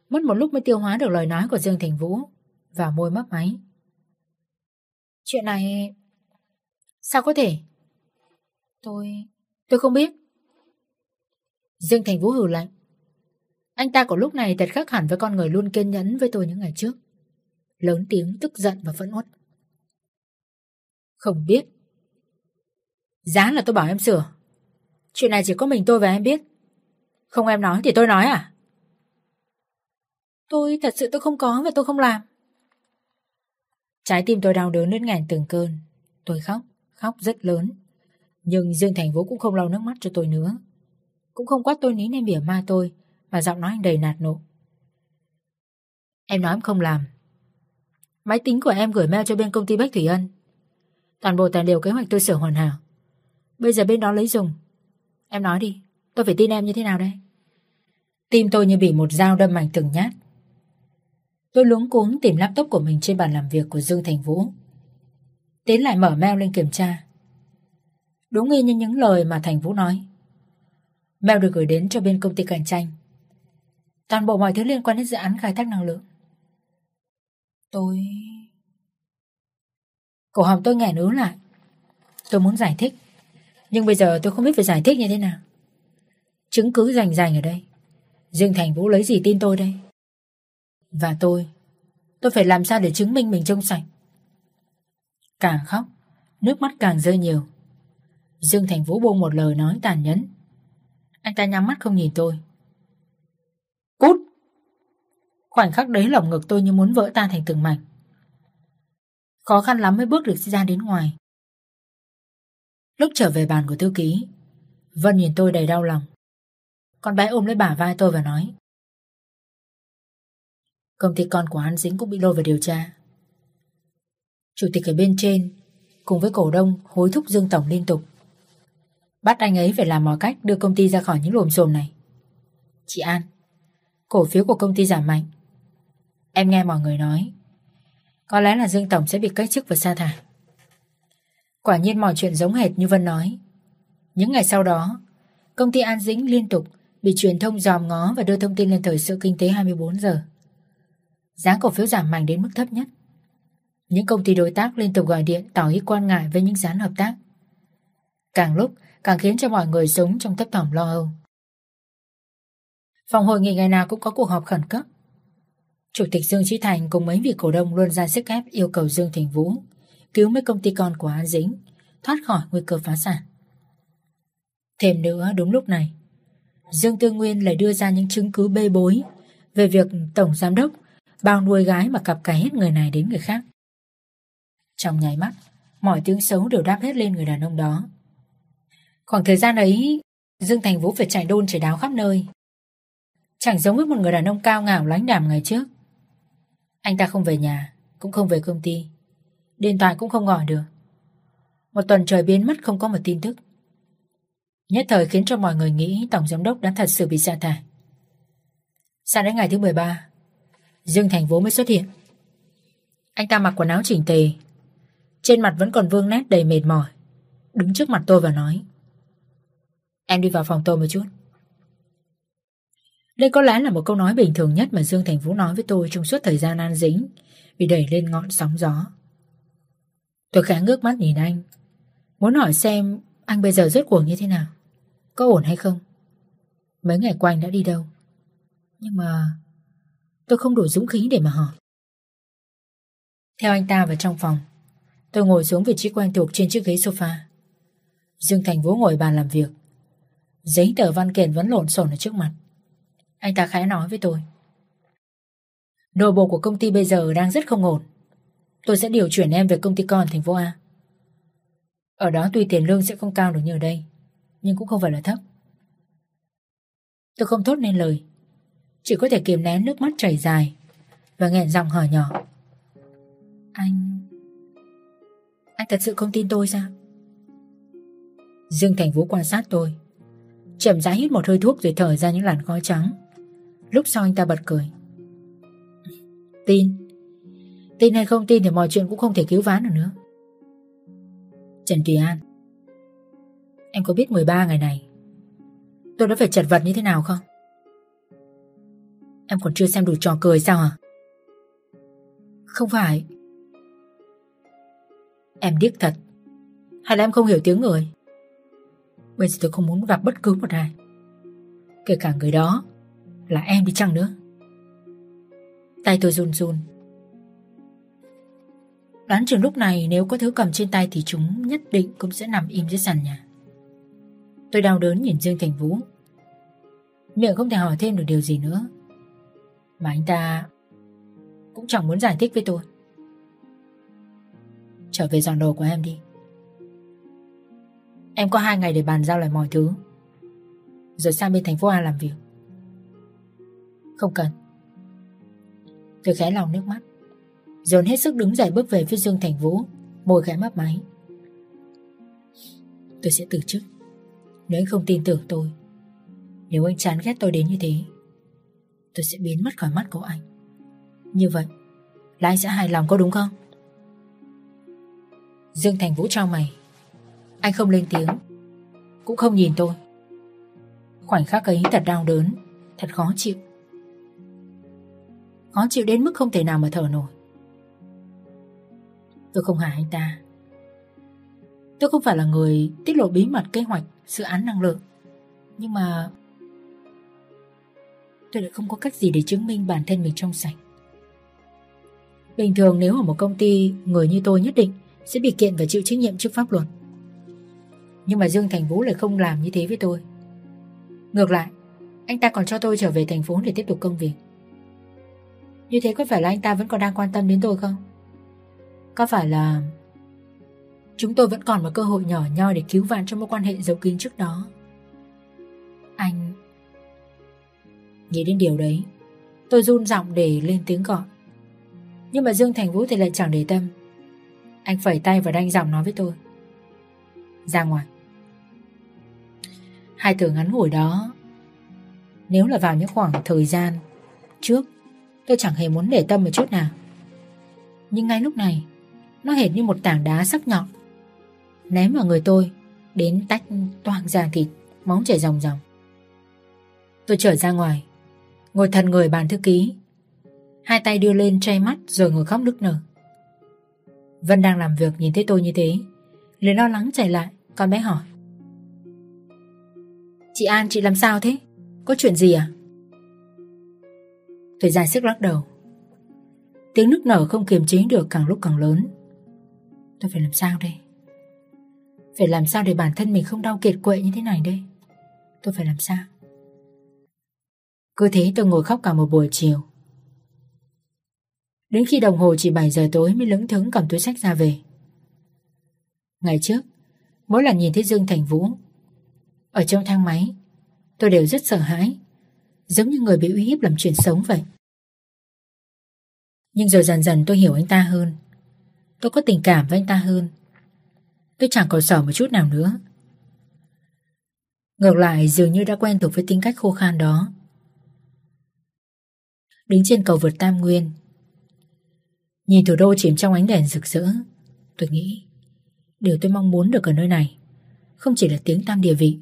mất một lúc mới tiêu hóa được lời nói của Dương Thành Vũ và môi mấp máy. Chuyện này... Sao có thể? Tôi... tôi không biết. Dương Thành Vũ hừ lạnh. Anh ta của lúc này thật khác hẳn với con người luôn kiên nhẫn với tôi những ngày trước. Lớn tiếng tức giận và phẫn uất. Không biết. Giá là tôi bảo em sửa. Chuyện này chỉ có mình tôi và em biết. Không em nói thì tôi nói à? Tôi thật sự tôi không có và tôi không làm. Trái tim tôi đau đớn đến ngàn từng cơn. Tôi khóc, khóc rất lớn. Nhưng Dương Thành Vũ cũng không lau nước mắt cho tôi nữa. Cũng không quát tôi nín em bỉa ma tôi, mà giọng nói anh đầy nạt nộ. Em nói em không làm. Máy tính của em gửi mail cho bên công ty Bách Thủy Ân. Toàn bộ tài liệu kế hoạch tôi sửa hoàn hảo. Bây giờ bên đó lấy dùng. Em nói đi, Tôi phải tin em như thế nào đây? Tim tôi như bị một dao đâm mạnh từng nhát. Tôi luống cuống tìm laptop của mình trên bàn làm việc của Dương Thành Vũ. Tiến lại mở mail lên kiểm tra. Đúng y như những lời mà Thành Vũ nói. Mail được gửi đến cho bên công ty cạnh tranh. Toàn bộ mọi thứ liên quan đến dự án khai thác năng lượng. Tôi... Cổ họng tôi nghẹn ứ lại. Tôi muốn giải thích. Nhưng bây giờ tôi không biết phải giải thích như thế nào. Chứng cứ rành rành ở đây. Dương Thành Vũ lấy gì tin tôi đây? Và tôi Tôi phải làm sao để chứng minh mình trong sạch? Càng khóc, Nước mắt càng rơi nhiều. Dương Thành Vũ buông một lời nói tàn nhẫn. Anh ta nhắm mắt không nhìn tôi Cút Khoảnh khắc đấy lồng ngực tôi như muốn vỡ tan thành từng mảnh. Khó khăn lắm mới bước được ra đến ngoài. Lúc trở về bàn của thư ký, Vân nhìn tôi đầy đau lòng. Con bé ôm lấy bả vai tôi và nói, Công ty con của hắn dính cũng bị lôi vào điều tra. Chủ tịch ở bên trên, Cùng với cổ đông, hối thúc Dương Tổng liên tục. Bắt anh ấy phải làm mọi cách đưa công ty ra khỏi những lùm xùm này. Chị An, Cổ phiếu của công ty giảm mạnh. Em nghe mọi người nói. Có lẽ là Dương Tổng sẽ bị cách chức và sa thải Quả nhiên mọi chuyện giống hệt như Vân nói. Những ngày sau đó, Công ty An Dĩnh liên tục Bị truyền thông dòm ngó và đưa thông tin lên thời sự kinh tế 24 giờ. Giá cổ phiếu giảm mạnh đến mức thấp nhất. Những công ty đối tác liên tục gọi điện Tỏ ý quan ngại với những gián hợp tác. Càng lúc, càng khiến cho mọi người sống trong thấp thỏm lo âu. Phòng hội nghị ngày nào cũng có cuộc họp khẩn cấp. Chủ tịch Dương Trí Thành cùng mấy vị cổ đông luôn ra sức ép yêu cầu Dương Thành Vũ cứu mấy công ty con của An Dĩnh thoát khỏi nguy cơ phá sản. Thêm nữa đúng lúc này Dương Tư Nguyên lại đưa ra những chứng cứ bê bối về việc Tổng Giám Đốc bao nuôi gái mà cặp cả hết người này đến người khác. Trong nháy mắt, mọi tiếng xấu đều đáp hết lên người đàn ông đó. Khoảng thời gian ấy, Dương Thành Vũ phải chạy đôn chạy đáo khắp nơi. Chẳng giống với một người đàn ông cao ngạo lãnh đàm ngày trước. Anh ta không về nhà, cũng không về công ty. Điện thoại cũng không gọi được. Một tuần trời biến mất không có một tin tức. Nhất thời khiến cho mọi người nghĩ Tổng Giám Đốc đã thật sự bị sa thải. Sang đến ngày thứ 13, Dương Thành Vũ mới xuất hiện. Anh ta mặc quần áo chỉnh tề, trên mặt vẫn còn vương nét đầy mệt mỏi, đứng trước mặt tôi và nói Em đi vào phòng tôi một chút. Đây có lẽ là một câu nói bình thường nhất mà Dương Thành Vũ nói với tôi trong suốt thời gian an dính, bị đẩy lên ngọn sóng gió. Tôi khẽ ngước mắt nhìn anh, muốn hỏi xem anh bây giờ rốt cuộc như thế nào, có ổn hay không. Mấy ngày qua anh đã đi đâu, nhưng mà tôi không đủ dũng khí để mà hỏi. Theo anh ta vào trong phòng, tôi ngồi xuống vị trí quen thuộc trên chiếc ghế sofa. Dương Thành Vũ ngồi bàn làm việc, giấy tờ văn kiện vẫn lộn xộn ở trước mặt. Anh ta khẽ nói với tôi. Nội bộ của công ty bây giờ đang rất không ổn. Tôi sẽ điều chuyển em về công ty con thành phố A. Ở đó tuy tiền lương sẽ không cao được như ở đây, nhưng cũng không phải là thấp. Tôi không thốt nên lời, chỉ có thể kiềm nén nước mắt chảy dài và nghẹn giọng hỏi nhỏ. Anh... Anh thật sự không tin tôi sao? Dương Thành Vũ quan sát tôi, chậm rãi hít một hơi thuốc rồi thở ra những làn khói trắng. Lúc sau anh ta bật cười. Tin. Tin hay không tin thì mọi chuyện cũng không thể cứu vãn được nữa. Trần Kỳ An. Em có biết 13 ngày này, Tôi đã phải chật vật như thế nào không? Em còn chưa xem đủ trò cười sao à Không phải. Em điếc thật. Hay là em không hiểu tiếng người? Bây giờ tôi không muốn gặp bất cứ một ai. Kể cả người đó là em đi chăng nữa? Tay tôi run run. Đoán chừng lúc này nếu có thứ cầm trên tay Thì chúng nhất định cũng sẽ nằm im dưới sàn nhà. Tôi đau đớn nhìn Dương Thành Vũ. Miệng không thể hỏi thêm được điều gì nữa. Mà anh ta Cũng chẳng muốn giải thích với tôi. Trở về dọn đồ của em đi. Em có hai ngày để bàn giao lại mọi thứ. Rồi sang bên thành phố A làm việc không cần. Tôi khẽ lòng nước mắt. Dồn hết sức đứng dậy bước về phía Dương Thành Vũ, Môi khẽ mấp máy. Tôi sẽ từ chức. Nếu anh không tin tưởng tôi, Nếu anh chán ghét tôi đến như thế, Tôi sẽ biến mất khỏi mắt của anh. Như vậy, Là anh sẽ hài lòng có đúng không? Dương Thành Vũ trao mày. Anh không lên tiếng, Cũng không nhìn tôi. Khoảnh khắc ấy thật đau đớn, Thật khó chịu. Khó chịu đến mức không thể nào mà thở nổi. Tôi không hại anh ta. Tôi không phải là người tiết lộ bí mật kế hoạch dự án năng lượng. Nhưng mà Tôi lại không có cách gì để chứng minh bản thân mình trong sạch. Bình thường nếu ở một công ty Người như tôi nhất định Sẽ bị kiện và chịu trách nhiệm trước pháp luật. Nhưng mà Dương Thành Vũ lại không làm như thế với tôi. Ngược lại, Anh ta còn cho tôi trở về thành phố để tiếp tục công việc. Như thế có phải là anh ta vẫn còn đang quan tâm đến tôi không? Có phải là Chúng tôi vẫn còn một cơ hội nhỏ nhoi để cứu vãn trong mối quan hệ giấu kín trước đó. Anh... Nghĩ đến điều đấy, tôi run giọng để lên tiếng gọi. Nhưng mà Dương Thành Vũ thì lại chẳng để tâm. Anh phẩy tay và đanh giọng nói với tôi. Ra ngoài. Hai từ ngắn ngủi đó, nếu là vào những khoảng thời gian trước, tôi chẳng hề muốn để tâm một chút nào. Nhưng ngay lúc này, nó hệt như một tảng đá sắc nhọn ném vào người tôi, đến tách toang da thịt, máu chảy ròng ròng. Tôi trở ra ngoài, ngồi thần người bàn thư ký, hai tay đưa lên che mắt rồi ngồi khóc nức nở. Vân đang làm việc nhìn thấy tôi như thế, liền lo lắng chạy lại, con bé hỏi. Chị An, chị làm sao thế? Có chuyện gì à? Tôi ra sức lắc đầu. Tiếng nức nở không kiềm chế được càng lúc càng lớn. Tôi phải làm sao đây? Phải làm sao để bản thân mình không đau kiệt quệ như thế này đây Tôi phải làm sao Cứ thế tôi ngồi khóc cả một buổi chiều Đến khi đồng hồ chỉ 7 giờ tối mới lững thững cầm túi sách ra về Ngày trước, Mỗi lần nhìn thấy Dương Thành Vũ, Ở trong thang máy, Tôi đều rất sợ hãi Giống như người bị uy hiếp làm chuyện sống vậy. Nhưng rồi dần dần tôi hiểu anh ta hơn. Tôi có tình cảm với anh ta hơn. Tôi chẳng còn sợ một chút nào nữa. Ngược lại, dường như đã quen thuộc với tính cách khô khan đó. Đứng trên cầu vượt Tam Nguyên. Nhìn thủ đô chìm trong ánh đèn rực rỡ. Tôi nghĩ, Điều tôi mong muốn được ở nơi này Không chỉ là tiếng tam địa vị,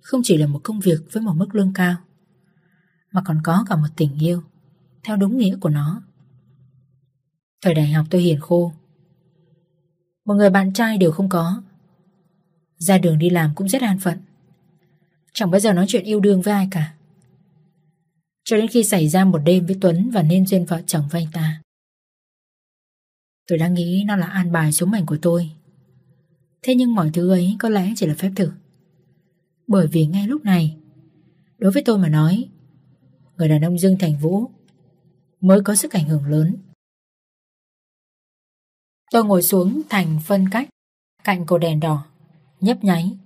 Không chỉ là một công việc với một mức lương cao. Mà còn có cả một tình yêu, Theo đúng nghĩa của nó. Thời đại học tôi hiền khô. Một người bạn trai đều không có. Ra đường đi làm cũng rất an phận. Chẳng bao giờ nói chuyện yêu đương với ai cả. Cho đến khi xảy ra một đêm với Tuấn Và nên duyên vợ chồng với anh ta. Tôi đã nghĩ nó là an bài số mệnh của tôi. Thế nhưng mọi thứ ấy có lẽ chỉ là phép thử. Bởi vì ngay lúc này, Đối với tôi mà nói Người đàn ông Dương Thành Vũ Mới có sức ảnh hưởng lớn. Tôi ngồi xuống thành phân cách Cạnh cột đèn đỏ, Nhấp nháy,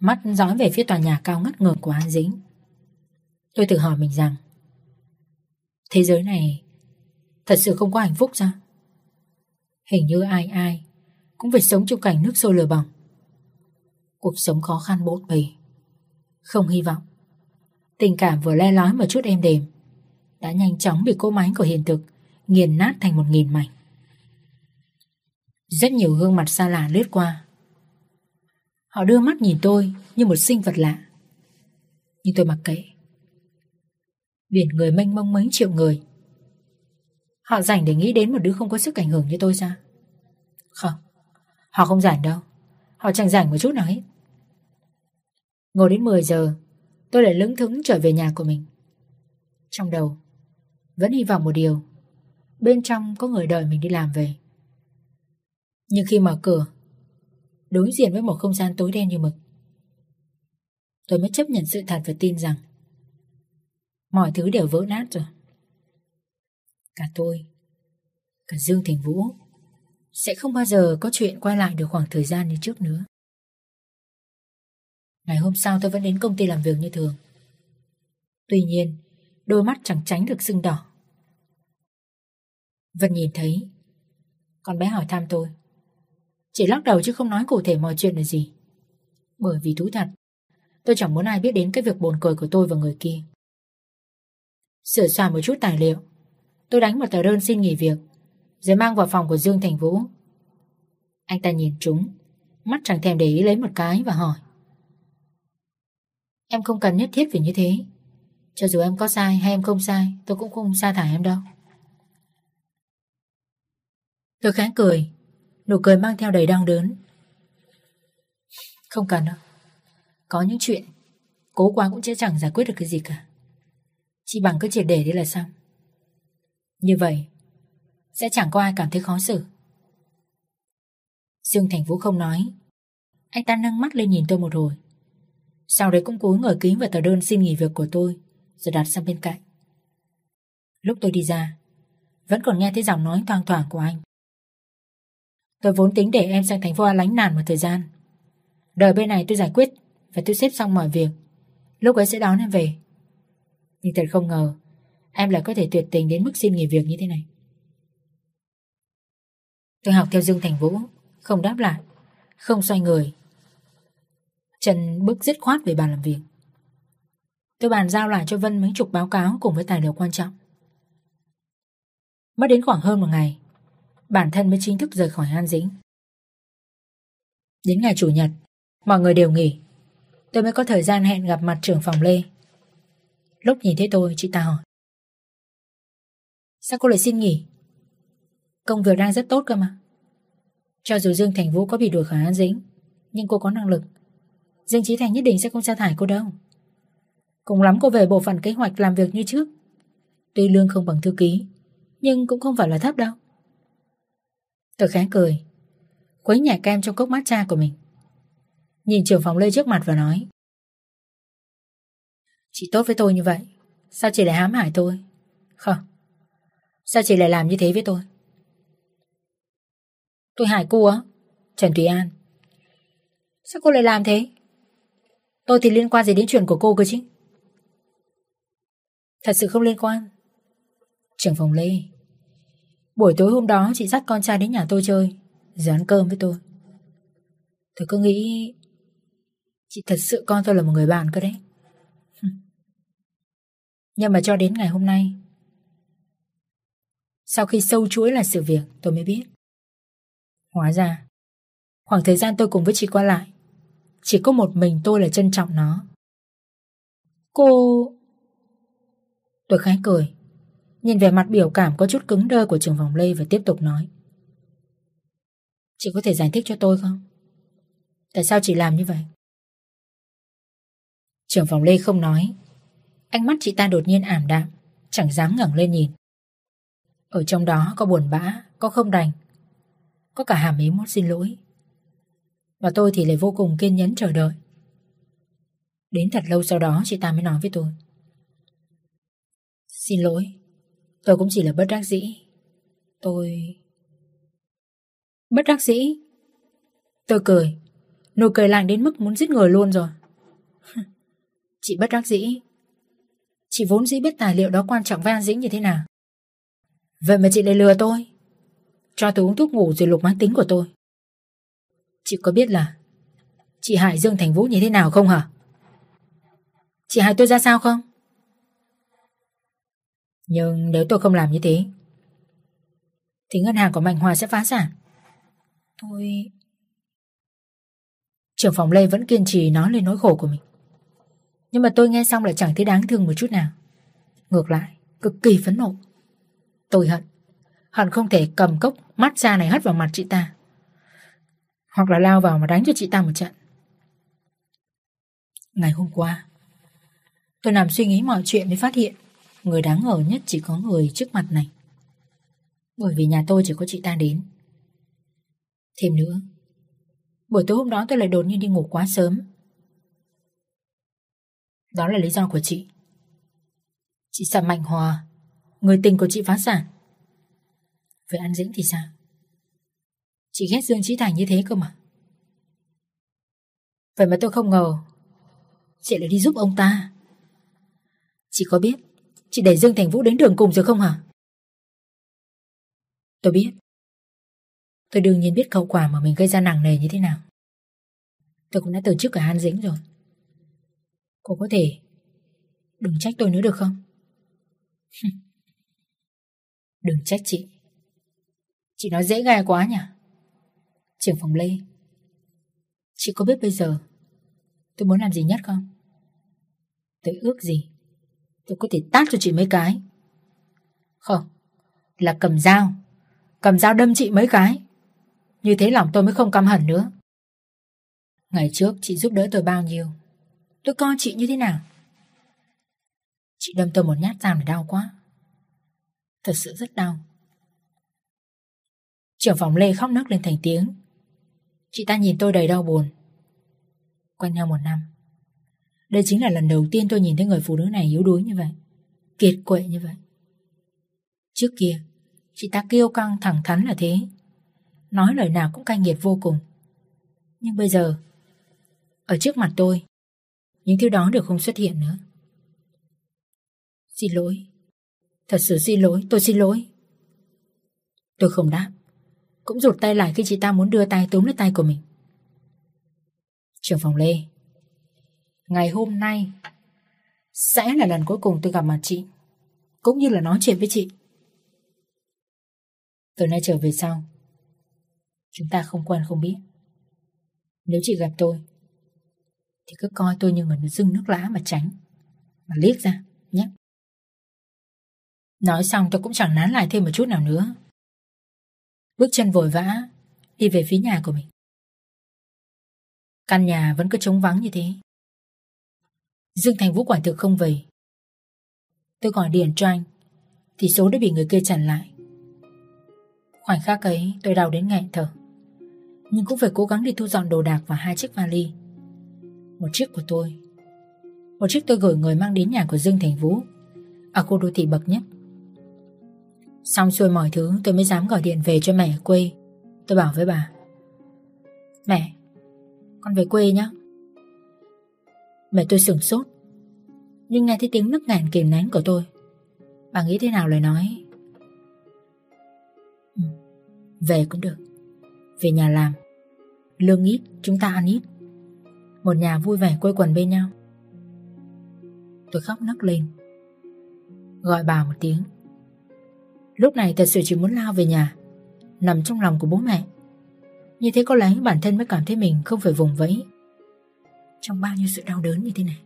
Mắt dõi về phía tòa nhà cao ngất ngường của An Dĩnh. Tôi tự hỏi mình rằng, Thế giới này Thật sự không có hạnh phúc sao? Hình như ai ai Cũng phải sống trong cảnh nước sôi lửa bỏng. Cuộc sống khó khăn bộn bề, Không hy vọng. Tình cảm vừa le lói một chút êm đềm. Đã nhanh chóng bị cỗ máy của hiện thực Nghiền nát thành một nghìn mảnh. Rất nhiều gương mặt xa lạ lướt qua. Họ đưa mắt nhìn tôi Như một sinh vật lạ. Nhưng tôi mặc kệ. Biển người mênh mông mấy triệu người. Họ rảnh để nghĩ đến một đứa không có sức ảnh hưởng như tôi sao Không, Họ không rảnh đâu. Họ chẳng rảnh một chút nào hết. Ngồi đến 10 giờ Tôi lại lững thững trở về nhà của mình. Trong đầu, Vẫn hy vọng một điều. Bên trong có người đợi mình đi làm về. Nhưng khi mở cửa, Đối diện với một không gian tối đen như mực, Tôi mới chấp nhận sự thật và tin rằng Mọi thứ đều vỡ nát rồi. Cả tôi, Cả Dương Thành Vũ Sẽ không bao giờ có chuyện quay lại được khoảng thời gian như trước nữa. Ngày hôm sau tôi vẫn đến công ty làm việc như thường Tuy nhiên Đôi mắt chẳng tránh được sưng đỏ Vân nhìn thấy Con bé hỏi thăm tôi chỉ lắc đầu chứ không nói cụ thể mọi chuyện là gì Bởi vì thú thật, tôi chẳng muốn ai biết đến cái việc buồn cười của tôi và người kia. Sửa soạn một chút tài liệu, tôi đánh một tờ đơn xin nghỉ việc, rồi mang vào phòng của Dương Thành Vũ. Anh ta nhìn chúng, mắt chẳng thèm để ý lấy một cái và hỏi. Em không cần nhất thiết phải như thế. Cho dù em có sai hay em không sai, tôi cũng không sa thải em đâu. Tôi khá cười, nụ cười mang theo đầy đau đớn. Không cần đâu. Có những chuyện, cố quá cũng sẽ chẳng giải quyết được cái gì cả. Chỉ bằng cứ triệt để đi là xong. Như vậy, sẽ chẳng có ai cảm thấy khó xử. Dương Thành Vũ không nói. Anh ta nâng mắt lên nhìn tôi một hồi. Sau đấy cũng cúi người ký vào tờ đơn xin nghỉ việc của tôi rồi đặt sang bên cạnh. Lúc tôi đi ra, vẫn còn nghe thấy giọng nói thoang thoảng của anh. Tôi vốn tính để em sang thành phố A lánh nản một thời gian. Đợi bên này tôi giải quyết và tôi xếp xong mọi việc. Lúc ấy sẽ đón em về. Nhưng thật không ngờ em lại có thể tuyệt tình đến mức xin nghỉ việc như thế này. Tôi học theo Dương Thành Vũ, không đáp lại, không xoay người. Trần bước dứt khoát về bàn làm việc. Tôi bàn giao lại cho Vân mấy chục báo cáo cùng với tài liệu quan trọng. Mất đến khoảng hơn một ngày, bản thân mới chính thức rời khỏi An Dĩnh. Đến ngày Chủ nhật, mọi người đều nghỉ. Tôi mới có thời gian hẹn gặp mặt trưởng phòng Lê. Lúc nhìn thấy tôi, chị ta hỏi. Sao cô lại xin nghỉ? Công việc đang rất tốt cơ mà. Cho dù Dương Thành Vũ có bị đuổi khỏi An Dĩnh, nhưng cô có năng lực. Dương Trí Thành nhất định sẽ không sa thải cô đâu. Cùng lắm cô về bộ phận kế hoạch làm việc như trước. Tuy lương không bằng thư ký, nhưng cũng không phải là thấp đâu. Tôi khá cười, quấy nhả kem trong cốc matcha của mình. Nhìn trưởng phòng Lê trước mặt và nói Chị tốt với tôi như vậy Sao chị lại hãm hại tôi Không Sao chị lại làm như thế với tôi Tôi hại cô á Trần Thùy An Sao cô lại làm thế Tôi thì liên quan gì đến chuyện của cô cơ chứ? Thật sự không liên quan. Trưởng phòng Lê, Buổi tối hôm đó chị dắt con trai đến nhà tôi chơi Rồi ăn cơm với tôi. Tôi cứ nghĩ Chị thật sự con tôi là một người bạn cơ đấy. Nhưng mà cho đến ngày hôm nay, Sau khi sâu chuỗi là sự việc, tôi mới biết. Hóa ra, Khoảng thời gian tôi cùng với chị qua lại chỉ có một mình tôi là trân trọng nó. Cô... Tôi khái cười, Nhìn về mặt biểu cảm có chút cứng đơ của trường vòng Lê và tiếp tục nói. Chị có thể giải thích cho tôi không? Tại sao chị làm như vậy? Trường phòng Lê không nói. Ánh mắt chị ta đột nhiên ảm đạm, Chẳng dám ngẩng lên nhìn. Ở trong đó có buồn bã, Có không đành, Có cả hàm ý muốn xin lỗi. Và tôi thì lại vô cùng kiên nhẫn chờ đợi. Đến thật lâu sau đó, chị ta mới nói với tôi. Xin lỗi, Tôi cũng chỉ là bất đắc dĩ. Tôi... Bất đắc dĩ? Tôi cười, Nụ cười lạnh đến mức muốn giết người luôn rồi. Chị bất đắc dĩ. Chị vốn dĩ biết tài liệu đó quan trọng với An Dĩnh như thế nào. Vậy mà chị lại lừa tôi. Cho tôi uống thuốc ngủ rồi lục máy tính của tôi. Chị có biết là Chị hại Dương Thành Vũ như thế nào không hả? Chị hại tôi ra sao không? Nhưng nếu tôi không làm như thế, Thì ngân hàng của Mạnh Hòa sẽ phá sản. Tôi... Trưởng phòng Lê vẫn kiên trì nói lên nỗi khổ của mình. Nhưng mà tôi nghe xong là chẳng thấy đáng thương một chút nào. Ngược lại, Cực kỳ phấn nộ. Tôi hận. Hận không thể cầm cốc mắt ra này hất vào mặt chị ta. Hoặc là lao vào mà đánh cho chị ta một trận. Ngày hôm qua, Tôi nằm suy nghĩ mọi chuyện mới phát hiện Người đáng ngờ nhất chỉ có người trước mặt này. Bởi vì nhà tôi chỉ có chị ta đến. Thêm nữa, Buổi tối hôm đó tôi lại đột nhiên đi ngủ quá sớm. Đó là lý do của chị. Chị sợ Mạnh Hòa, Người tình của chị phá sản. Vậy An Dĩnh thì sao? Chị ghét Dương Trí Thành như thế cơ mà. Vậy mà tôi không ngờ, Chị lại đi giúp ông ta. Chị có biết Chị đẩy Dương Thành Vũ đến đường cùng rồi không hả? Tôi biết. Tôi đương nhiên biết hậu quả mà mình gây ra nặng nề như thế nào. Tôi cũng đã từ chức cả Han Dĩnh rồi. Cô có thể Đừng trách tôi nữa được không? Đừng trách chị. Chị nói dễ gai quá nhỉ? Trưởng phòng Lê. Chị có biết bây giờ Tôi muốn làm gì nhất không? Tôi ước gì Tôi có thể tát cho chị mấy cái. Không, Là cầm dao. Cầm dao đâm chị mấy cái. Như thế lòng tôi mới không căm hẳn nữa. Ngày trước chị giúp đỡ tôi bao nhiêu? Tôi coi chị như thế nào? Chị đâm tôi một nhát dao để đau quá. Thật sự rất đau. Trưởng phòng Lê khóc nấc lên thành tiếng. Chị ta nhìn tôi đầy đau buồn. Quen nhau một năm. Đây chính là lần đầu tiên tôi nhìn thấy người phụ nữ này yếu đuối như vậy Kiệt quệ như vậy. Trước kia Chị ta kêu căng thẳng thắn là thế. Nói lời nào cũng cay nghiệt vô cùng. Nhưng bây giờ Ở trước mặt tôi Những thứ đó đều không xuất hiện nữa. Xin lỗi. Thật sự xin lỗi, tôi xin lỗi. Tôi không đáp. Cũng rụt tay lại khi chị ta muốn đưa tay túm lấy tay của mình. Trưởng phòng Lê, Ngày hôm nay Sẽ là lần cuối cùng tôi gặp mặt chị, Cũng như là nói chuyện với chị. Từ nay trở về sau, Chúng ta không quen không biết. Nếu chị gặp tôi, Thì cứ coi tôi như người dưng nước lã mà tránh, Mà liếc ra, nhé. Nói xong tôi cũng chẳng nán lại thêm một chút nào nữa. Bước chân vội vã, Đi về phía nhà của mình. Căn nhà vẫn cứ trống vắng như thế. Dương Thành Vũ quả thực không về. Tôi gọi điện cho anh, Thì số đã bị người kia chặn lại. Khoảnh khắc ấy, tôi đau đến nghẹn thở. Nhưng cũng phải cố gắng đi thu dọn đồ đạc và hai chiếc vali. Một chiếc của tôi. Một chiếc tôi gửi người mang đến nhà của Dương Thành Vũ, Ở khu đô thị bậc nhất. Xong xuôi mọi thứ tôi mới dám gọi điện về cho mẹ quê. Tôi bảo với bà Mẹ Con về quê nhé Mẹ tôi sửng sốt Nhưng nghe thấy tiếng nức ngàn kìm nén của tôi. Bà nghĩ thế nào lời nói ừ, Về cũng được Về nhà làm Lương ít chúng ta ăn ít. Một nhà vui vẻ quây quần bên nhau. Tôi khóc nấc lên Gọi bà một tiếng. Lúc này thật sự chỉ muốn lao về nhà, Nằm trong lòng của bố mẹ. Như thế có lẽ bản thân mới cảm thấy mình không phải vùng vẫy. Trong bao nhiêu sự đau đớn như thế này.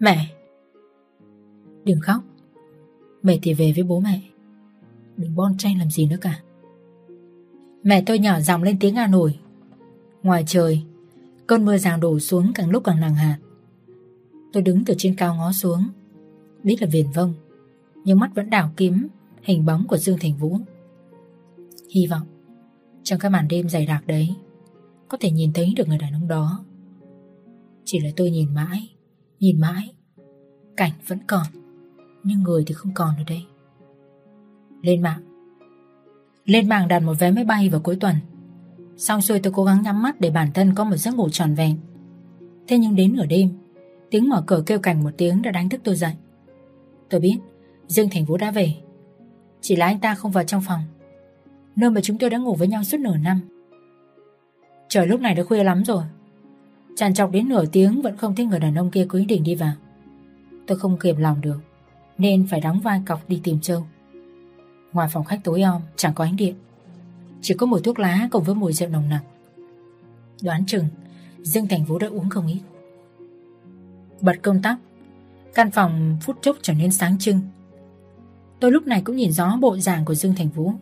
Mẹ! Đừng khóc. Mẹ thì về với bố mẹ. Đừng bon chen làm gì nữa cả. Mẹ tôi nhỏ giọng lên tiếng an ủi Ngoài trời, Cơn mưa ràng đổ xuống càng lúc càng nặng hạt. Tôi đứng từ trên cao ngó xuống, Biết là viền vông nhưng mắt vẫn đảo kiếm hình bóng của Dương Thành Vũ. Hy vọng trong cái màn đêm dày đặc đấy có thể nhìn thấy được người đàn ông đó. Chỉ là tôi nhìn mãi, nhìn mãi, cảnh vẫn còn, nhưng người thì không còn ở đây. Lên mạng Lên mạng đặt một vé máy bay vào cuối tuần Xong xuôi tôi cố gắng nhắm mắt để bản thân có một giấc ngủ tròn vẹn Thế nhưng đến nửa đêm Tiếng mở cửa kêu cảnh một tiếng đã đánh thức tôi dậy Tôi biết Dương Thành Vũ đã về. Chỉ là anh ta không vào trong phòng, Nơi mà chúng tôi đã ngủ với nhau suốt nửa năm. Trời lúc này đã khuya lắm rồi. Tràn trọc đến nửa tiếng Vẫn không thấy người đàn ông kia có ý định đi vào. Tôi không kiềm lòng được, Nên phải đóng vai cọc đi tìm Châu. Ngoài phòng khách tối om, Chẳng có ánh điện. Chỉ có mùi thuốc lá cùng với mùi rượu nồng nặc. Đoán chừng, Dương Thành Vũ đã uống không ít. Bật công tắc, Căn phòng phút chốc trở nên sáng trưng. Tôi lúc này cũng nhìn rõ bộ dạng của Dương Thành Vũ.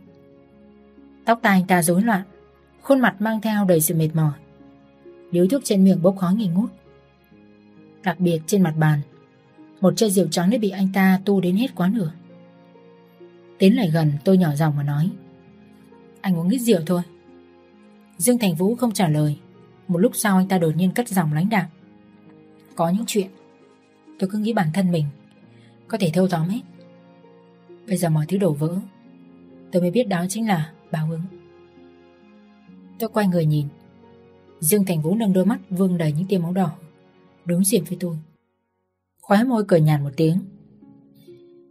Tóc tai anh ta rối loạn, Khuôn mặt mang theo đầy sự mệt mỏi. Điếu thuốc trên miệng bốc khói nghi ngút. Đặc biệt trên mặt bàn, Một chai rượu trắng đã bị anh ta tu đến hết quá nửa. Tiến lại gần, tôi nhỏ giọng mà nói, Anh uống ít rượu thôi. Dương Thành Vũ không trả lời. Một lúc sau anh ta đột nhiên cất giọng lãnh đạm, Có những chuyện, Tôi cứ nghĩ bản thân mình Có thể thâu tóm hết. Bây giờ mọi thứ đổ vỡ. Tôi mới biết đó chính là báo ứng. Tôi quay người nhìn. Dương Thành Vũ nâng đôi mắt vương đầy những tia máu đỏ. Đúng diện với tôi. Khóe môi cười nhàn một tiếng.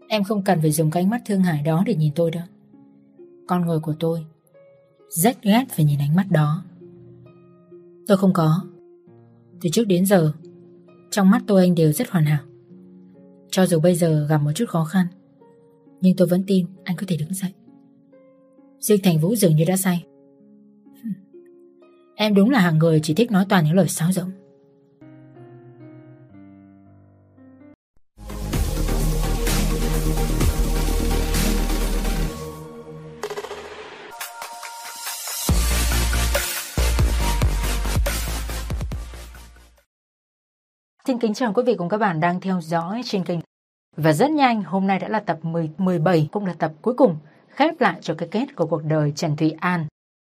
Em không cần phải dùng cái ánh mắt thương hại đó để nhìn tôi đâu. Con người của tôi Rất ghét phải nhìn ánh mắt đó. Tôi không có. Từ trước đến giờ, trong mắt tôi anh đều rất hoàn hảo. Cho dù bây giờ gặp một chút khó khăn, nhưng tôi vẫn tin anh có thể đứng dậy. Dương Thành Vũ dường như đã say. Em đúng là hàng người chỉ thích nói toàn những lời sáo rỗng. Xin kính chào quý vị cùng các bạn đang theo dõi trên kênh. Và rất nhanh, hôm nay đã là tập 10, 17, cũng là tập cuối cùng, khép lại cho cái kết của cuộc đời Trần Thụy An.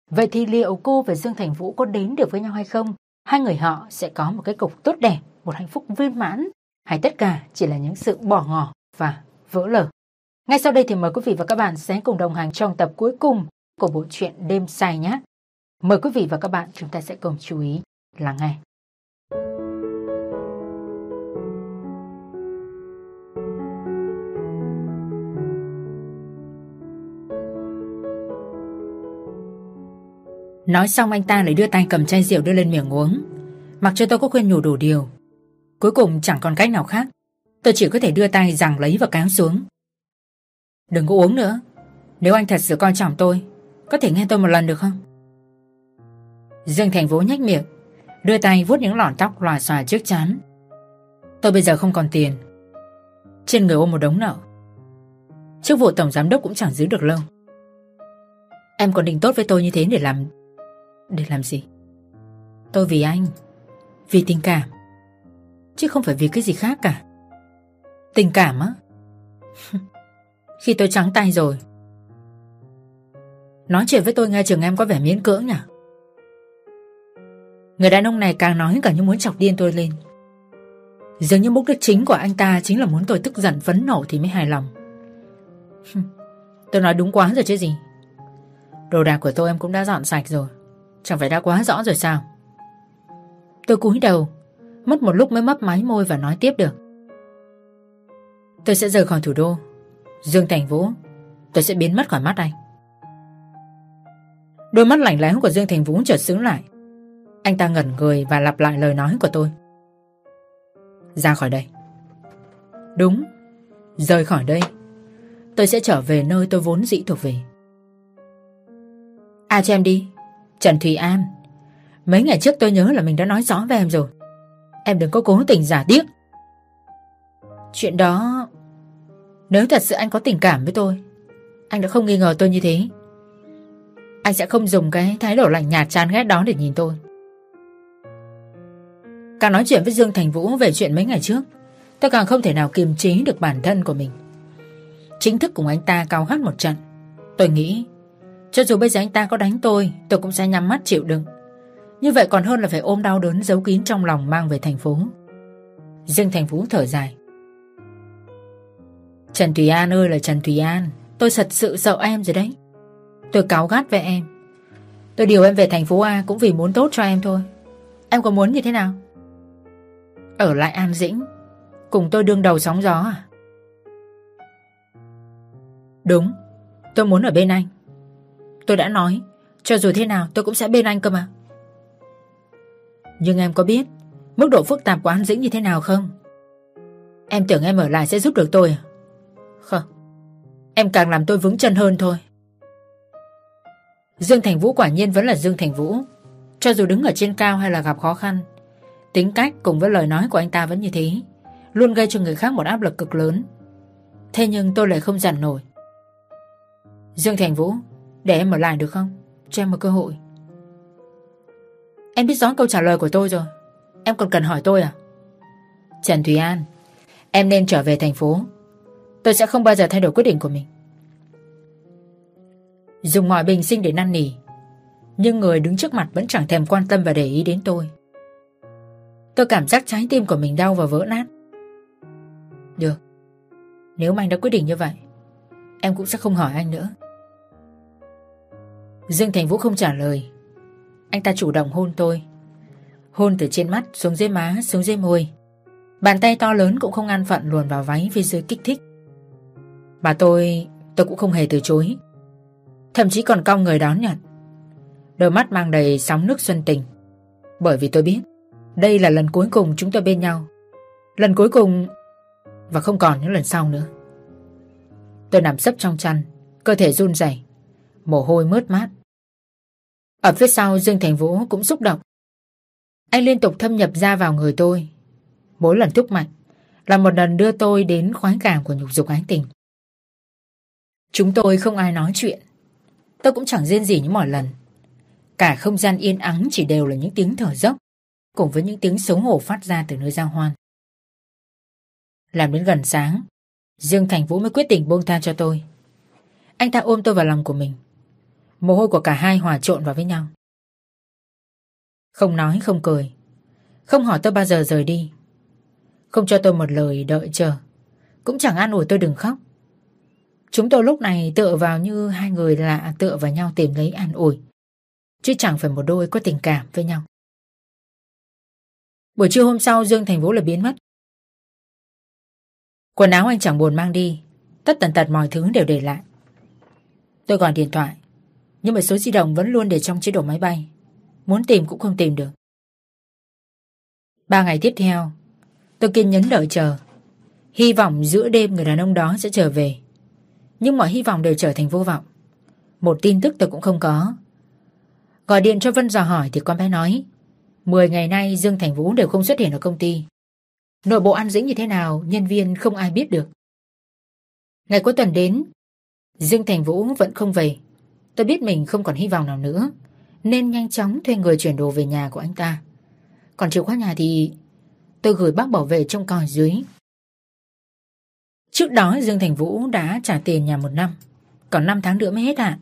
Vậy thì liệu cô và Dương Thành Vũ có đến được với nhau hay không? Hai người họ sẽ có một cái cục tốt đẹp, một hạnh phúc viên mãn, hay tất cả chỉ là những sự bỏ ngỏ và vỡ lở? Ngay sau đây thì mời quý vị và các bạn sẽ cùng đồng hành trong tập cuối cùng của bộ truyện Đêm Say nhé. Mời quý vị và các bạn chúng ta sẽ cùng chú ý lắng nghe. Nói xong anh ta lại đưa tay cầm chai rượu đưa lên miệng uống. Mặc cho tôi có khuyên nhủ đủ điều. Cuối cùng chẳng còn cách nào khác. Tôi chỉ có thể đưa tay giằng lấy và cáo xuống. Đừng có uống nữa. Nếu anh thật sự coi trọng tôi, Có thể nghe tôi một lần được không? Dương Thành Vũ nhếch miệng, Đưa tay vuốt những lọn tóc lòa xòa trước chán. Tôi bây giờ không còn tiền. Trên người ôm một đống nợ. Chức vụ tổng giám đốc cũng chẳng giữ được lâu. Em còn định tốt với tôi như thế để làm để làm gì? Tôi vì anh, Vì tình cảm, Chứ không phải vì cái gì khác cả. Tình cảm á? Khi tôi trắng tay rồi. Nói chuyện với tôi nghe trường em có vẻ miễn cưỡng nhỉ? Người đàn ông này càng nói càng như muốn chọc điên tôi lên. Dường như mục đích chính của anh ta Chính là muốn tôi tức giận phấn nổ thì mới hài lòng. Tôi nói đúng quá rồi chứ gì? Đồ đạc của tôi em cũng đã dọn sạch rồi. Chẳng phải đã quá rõ rồi sao? Tôi cúi đầu, Mất một lúc mới mấp máy môi và nói tiếp được. Tôi sẽ rời khỏi thủ đô. Dương Thành Vũ, Tôi sẽ biến mất khỏi mắt anh. Đôi mắt lạnh lẽo của Dương Thành Vũ chợt sướng lại. Anh ta ngẩn người và lặp lại lời nói của tôi. Ra khỏi đây. Đúng, Rời khỏi đây. Tôi sẽ trở về nơi tôi vốn dĩ thuộc về. À cho em đi. Trần Thùy An. Mấy ngày trước tôi nhớ là mình đã nói rõ với em rồi. Em đừng có cố tình giả điếc. Chuyện đó, Nếu thật sự anh có tình cảm với tôi, Anh đã không nghi ngờ tôi như thế. Anh sẽ không dùng cái thái độ lạnh nhạt chán ghét đó để nhìn tôi. Càng nói chuyện với Dương Thành Vũ về chuyện mấy ngày trước, Tôi càng không thể nào kiềm chế được bản thân của mình. Chính thức cùng anh ta cao gắt một trận, Tôi nghĩ cho dù bây giờ anh ta có đánh tôi Tôi cũng sẽ nhắm mắt chịu đựng. Như vậy còn hơn là phải ôm đau đớn giấu kín trong lòng mang về thành phố. Dương Thành phố thở dài. Trần Thùy An ơi là Trần Thùy An, Tôi thật sự sợ em rồi đấy. Tôi cáo gắt với em. Tôi điều em về thành phố A cũng vì muốn tốt cho em thôi. Em có muốn như thế nào? Ở lại An Dĩnh, Cùng tôi đương đầu sóng gió à? Đúng, Tôi muốn ở bên anh. Tôi đã nói. Cho dù thế nào, tôi cũng sẽ bên anh cơ mà. Nhưng em có biết, Mức độ phức tạp của An Dĩnh như thế nào không? Em tưởng em ở lại sẽ giúp được tôi à? Không. Em càng làm tôi vững chân hơn thôi. Dương Thành Vũ quả nhiên vẫn là Dương Thành Vũ. Cho dù đứng ở trên cao hay là gặp khó khăn, Tính cách cùng với lời nói của anh ta vẫn như thế, Luôn gây cho người khác một áp lực cực lớn. Thế nhưng tôi lại không giản nổi. Dương Thành Vũ để em ở lại được không? Cho em một cơ hội. Em biết rõ câu trả lời của tôi rồi. Em còn cần hỏi tôi à? Trần Thùy An, Em nên trở về thành phố. Tôi sẽ không bao giờ thay đổi quyết định của mình. Dùng mọi bình sinh để năn nỉ, Nhưng người đứng trước mặt vẫn chẳng thèm quan tâm và để ý đến tôi. Tôi cảm giác trái tim của mình đau và vỡ nát. Được, Nếu mà anh đã quyết định như vậy, Em cũng sẽ không hỏi anh nữa. Dương Thành Vũ không trả lời. Anh ta chủ động hôn tôi. Hôn từ trên mắt xuống dưới má, xuống dưới môi. Bàn tay to lớn cũng không an phận luồn vào váy phía dưới kích thích. Mà tôi Tôi cũng không hề từ chối. Thậm chí còn cong người đón nhận. Đôi mắt mang đầy sóng nước xuân tình. Bởi vì tôi biết, Đây là lần cuối cùng chúng tôi bên nhau. Lần cuối cùng, Và không còn những lần sau nữa. Tôi nằm sấp trong chăn, Cơ thể run rẩy, Mồ hôi mướt mát. Ở phía sau Dương Thành Vũ cũng xúc động. Anh liên tục thâm nhập ra vào người tôi. Mỗi lần thúc mạnh Là một lần đưa tôi đến khoái cảm của nhục dục ái tình. Chúng tôi không ai nói chuyện. Tôi cũng chẳng riêng gì như mọi lần. Cả không gian yên ắng chỉ đều là những tiếng thở dốc, Cùng với những tiếng xấu hổ phát ra từ nơi giao hoan. Làm đến gần sáng, Dương Thành Vũ mới quyết định buông tha cho tôi. Anh ta ôm tôi vào lòng của mình. Mồ hôi của cả hai hòa trộn vào với nhau. Không nói, không cười. Không hỏi tôi bao giờ rời đi. Không cho tôi một lời đợi chờ. Cũng chẳng an ủi tôi đừng khóc. Chúng tôi lúc này tựa vào như hai người lạ tựa vào nhau tìm lấy an ủi. Chứ chẳng phải một đôi có tình cảm với nhau. Buổi trưa hôm sau, Dương Thành Vũ là biến mất. Quần áo anh chẳng buồn mang đi. Tất tần tật mọi thứ đều để lại. Tôi gọi điện thoại. Nhưng mà số di động vẫn luôn để trong chế độ máy bay. Muốn tìm cũng không tìm được. Ba ngày tiếp theo, Tôi kiên nhẫn đợi chờ. Hy vọng giữa đêm người đàn ông đó sẽ trở về. Nhưng mọi hy vọng đều trở thành vô vọng. Một tin tức tôi cũng không có. Gọi điện cho Vân dò hỏi thì con bé nói 10 ngày nay Dương Thành Vũ đều không xuất hiện ở công ty. Nội bộ ăn dĩnh như thế nào, Nhân viên không ai biết được. Ngày cuối tuần đến, Dương Thành Vũ vẫn không về. Tôi biết mình không còn hy vọng nào nữa, Nên nhanh chóng thuê người chuyển đồ về nhà của anh ta. Còn chìa khóa nhà thì Tôi gửi bác bảo vệ trong còi dưới. Trước đó, Dương Thành Vũ đã trả tiền nhà một năm, Còn 5 tháng nữa mới hết hạn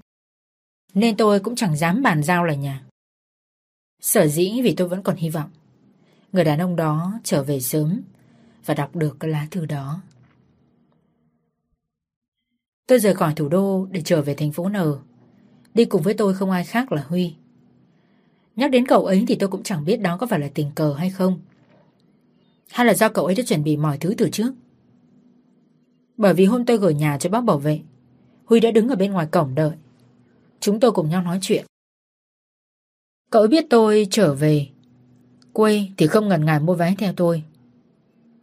Nên tôi cũng chẳng dám bàn giao lại nhà. Sở dĩ vì tôi vẫn còn hy vọng. Người đàn ông đó trở về sớm Và đọc được cái lá thư đó. Tôi rời khỏi thủ đô để trở về thành phố N. Đi cùng với tôi không ai khác là Huy. Nhắc đến cậu ấy thì tôi cũng chẳng biết đó có phải là tình cờ hay không. Hay là do cậu ấy đã chuẩn bị mọi thứ từ trước? Bởi vì hôm tôi gửi nhà cho bác bảo vệ, Huy đã đứng ở bên ngoài cổng đợi. Chúng tôi cùng nhau nói chuyện. Cậu ấy biết tôi trở về Quê thì không ngần ngại mua vé theo tôi.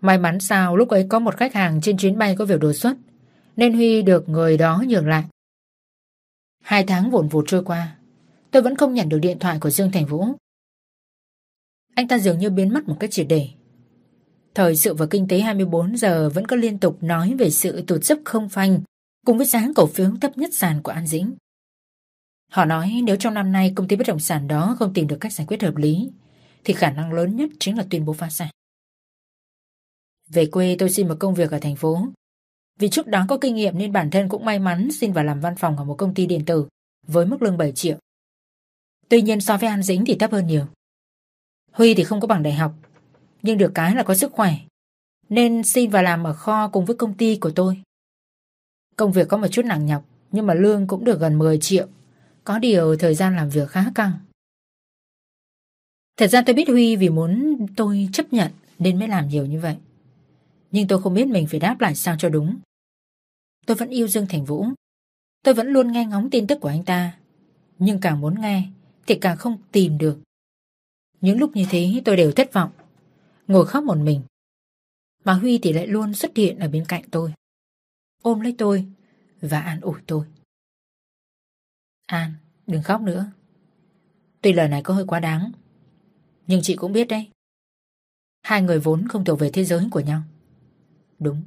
May mắn sao lúc ấy có một khách hàng trên chuyến bay có việc đột xuất, Nên Huy được người đó nhường lại. Hai tháng vụn vụt trôi qua Tôi vẫn không nhận được điện thoại của Dương Thành Vũ Anh ta dường như biến mất một cách triệt để Thời sự và kinh tế 24 giờ vẫn có liên tục nói về sự tụt dốc không phanh cùng với giá cổ phiếu thấp nhất sàn của An Dĩnh. Họ nói nếu trong năm nay công ty bất động sản đó không tìm được cách giải quyết hợp lý, thì khả năng lớn nhất chính là tuyên bố phá sản. Về quê tôi xin một công việc ở thành phố. Vì trước đó có kinh nghiệm nên bản thân cũng may mắn xin vào làm văn phòng ở một công ty điện tử với mức lương 7 triệu. Tuy nhiên so với An Dĩnh thì thấp hơn nhiều. Huy thì không có bằng đại học, nhưng được cái là có sức khỏe, nên xin vào làm ở kho cùng với công ty của tôi. Công việc có một chút nặng nhọc, nhưng mà lương cũng được gần 10 triệu, có điều thời gian làm việc khá căng. Thật ra tôi biết Huy vì muốn tôi chấp nhận nên mới làm nhiều như vậy. Nhưng tôi không biết mình phải đáp lại sao cho đúng. Tôi vẫn yêu Dương Thành Vũ. Tôi vẫn luôn nghe ngóng tin tức của anh ta. Nhưng càng muốn nghe thì càng không tìm được. Những lúc như thế tôi đều thất vọng. Ngồi khóc một mình. Mà Huy thì lại luôn xuất hiện ở bên cạnh tôi. Ôm lấy tôi và an ủi tôi. An, đừng khóc nữa. Tuy lời này có hơi quá đáng nhưng chị cũng biết đấy Hai người vốn không thuộc về thế giới của nhau Đúng.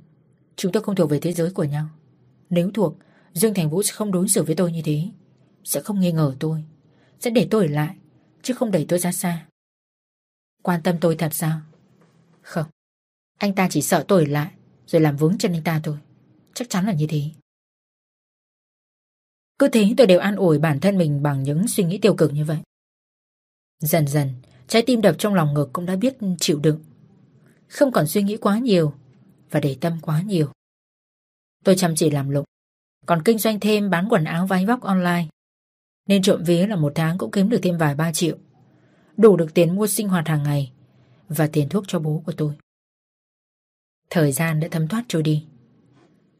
Chúng tôi không thuộc về thế giới của nhau. Nếu thuộc, Dương Thành Vũ sẽ không đối xử với tôi như thế. Sẽ không nghi ngờ tôi. Sẽ để tôi ở lại, Chứ không đẩy tôi ra xa. Quan tâm tôi thật sao? Không. Anh ta chỉ sợ tôi ở lại, Rồi làm vướng chân anh ta thôi. Chắc chắn là như thế. Cứ thế tôi đều an ủi bản thân mình Bằng những suy nghĩ tiêu cực như vậy. Dần dần, Trái tim đập trong lòng ngực cũng đã biết chịu đựng. Không còn suy nghĩ quá nhiều và để tâm quá nhiều. Tôi chăm chỉ làm lụng, Còn kinh doanh thêm bán quần áo váy vóc online. Nên trộm vía là một tháng cũng kiếm được thêm vài ba triệu. Đủ được tiền mua sinh hoạt hàng ngày Và tiền thuốc cho bố của tôi. Thời gian đã thấm thoát trôi đi.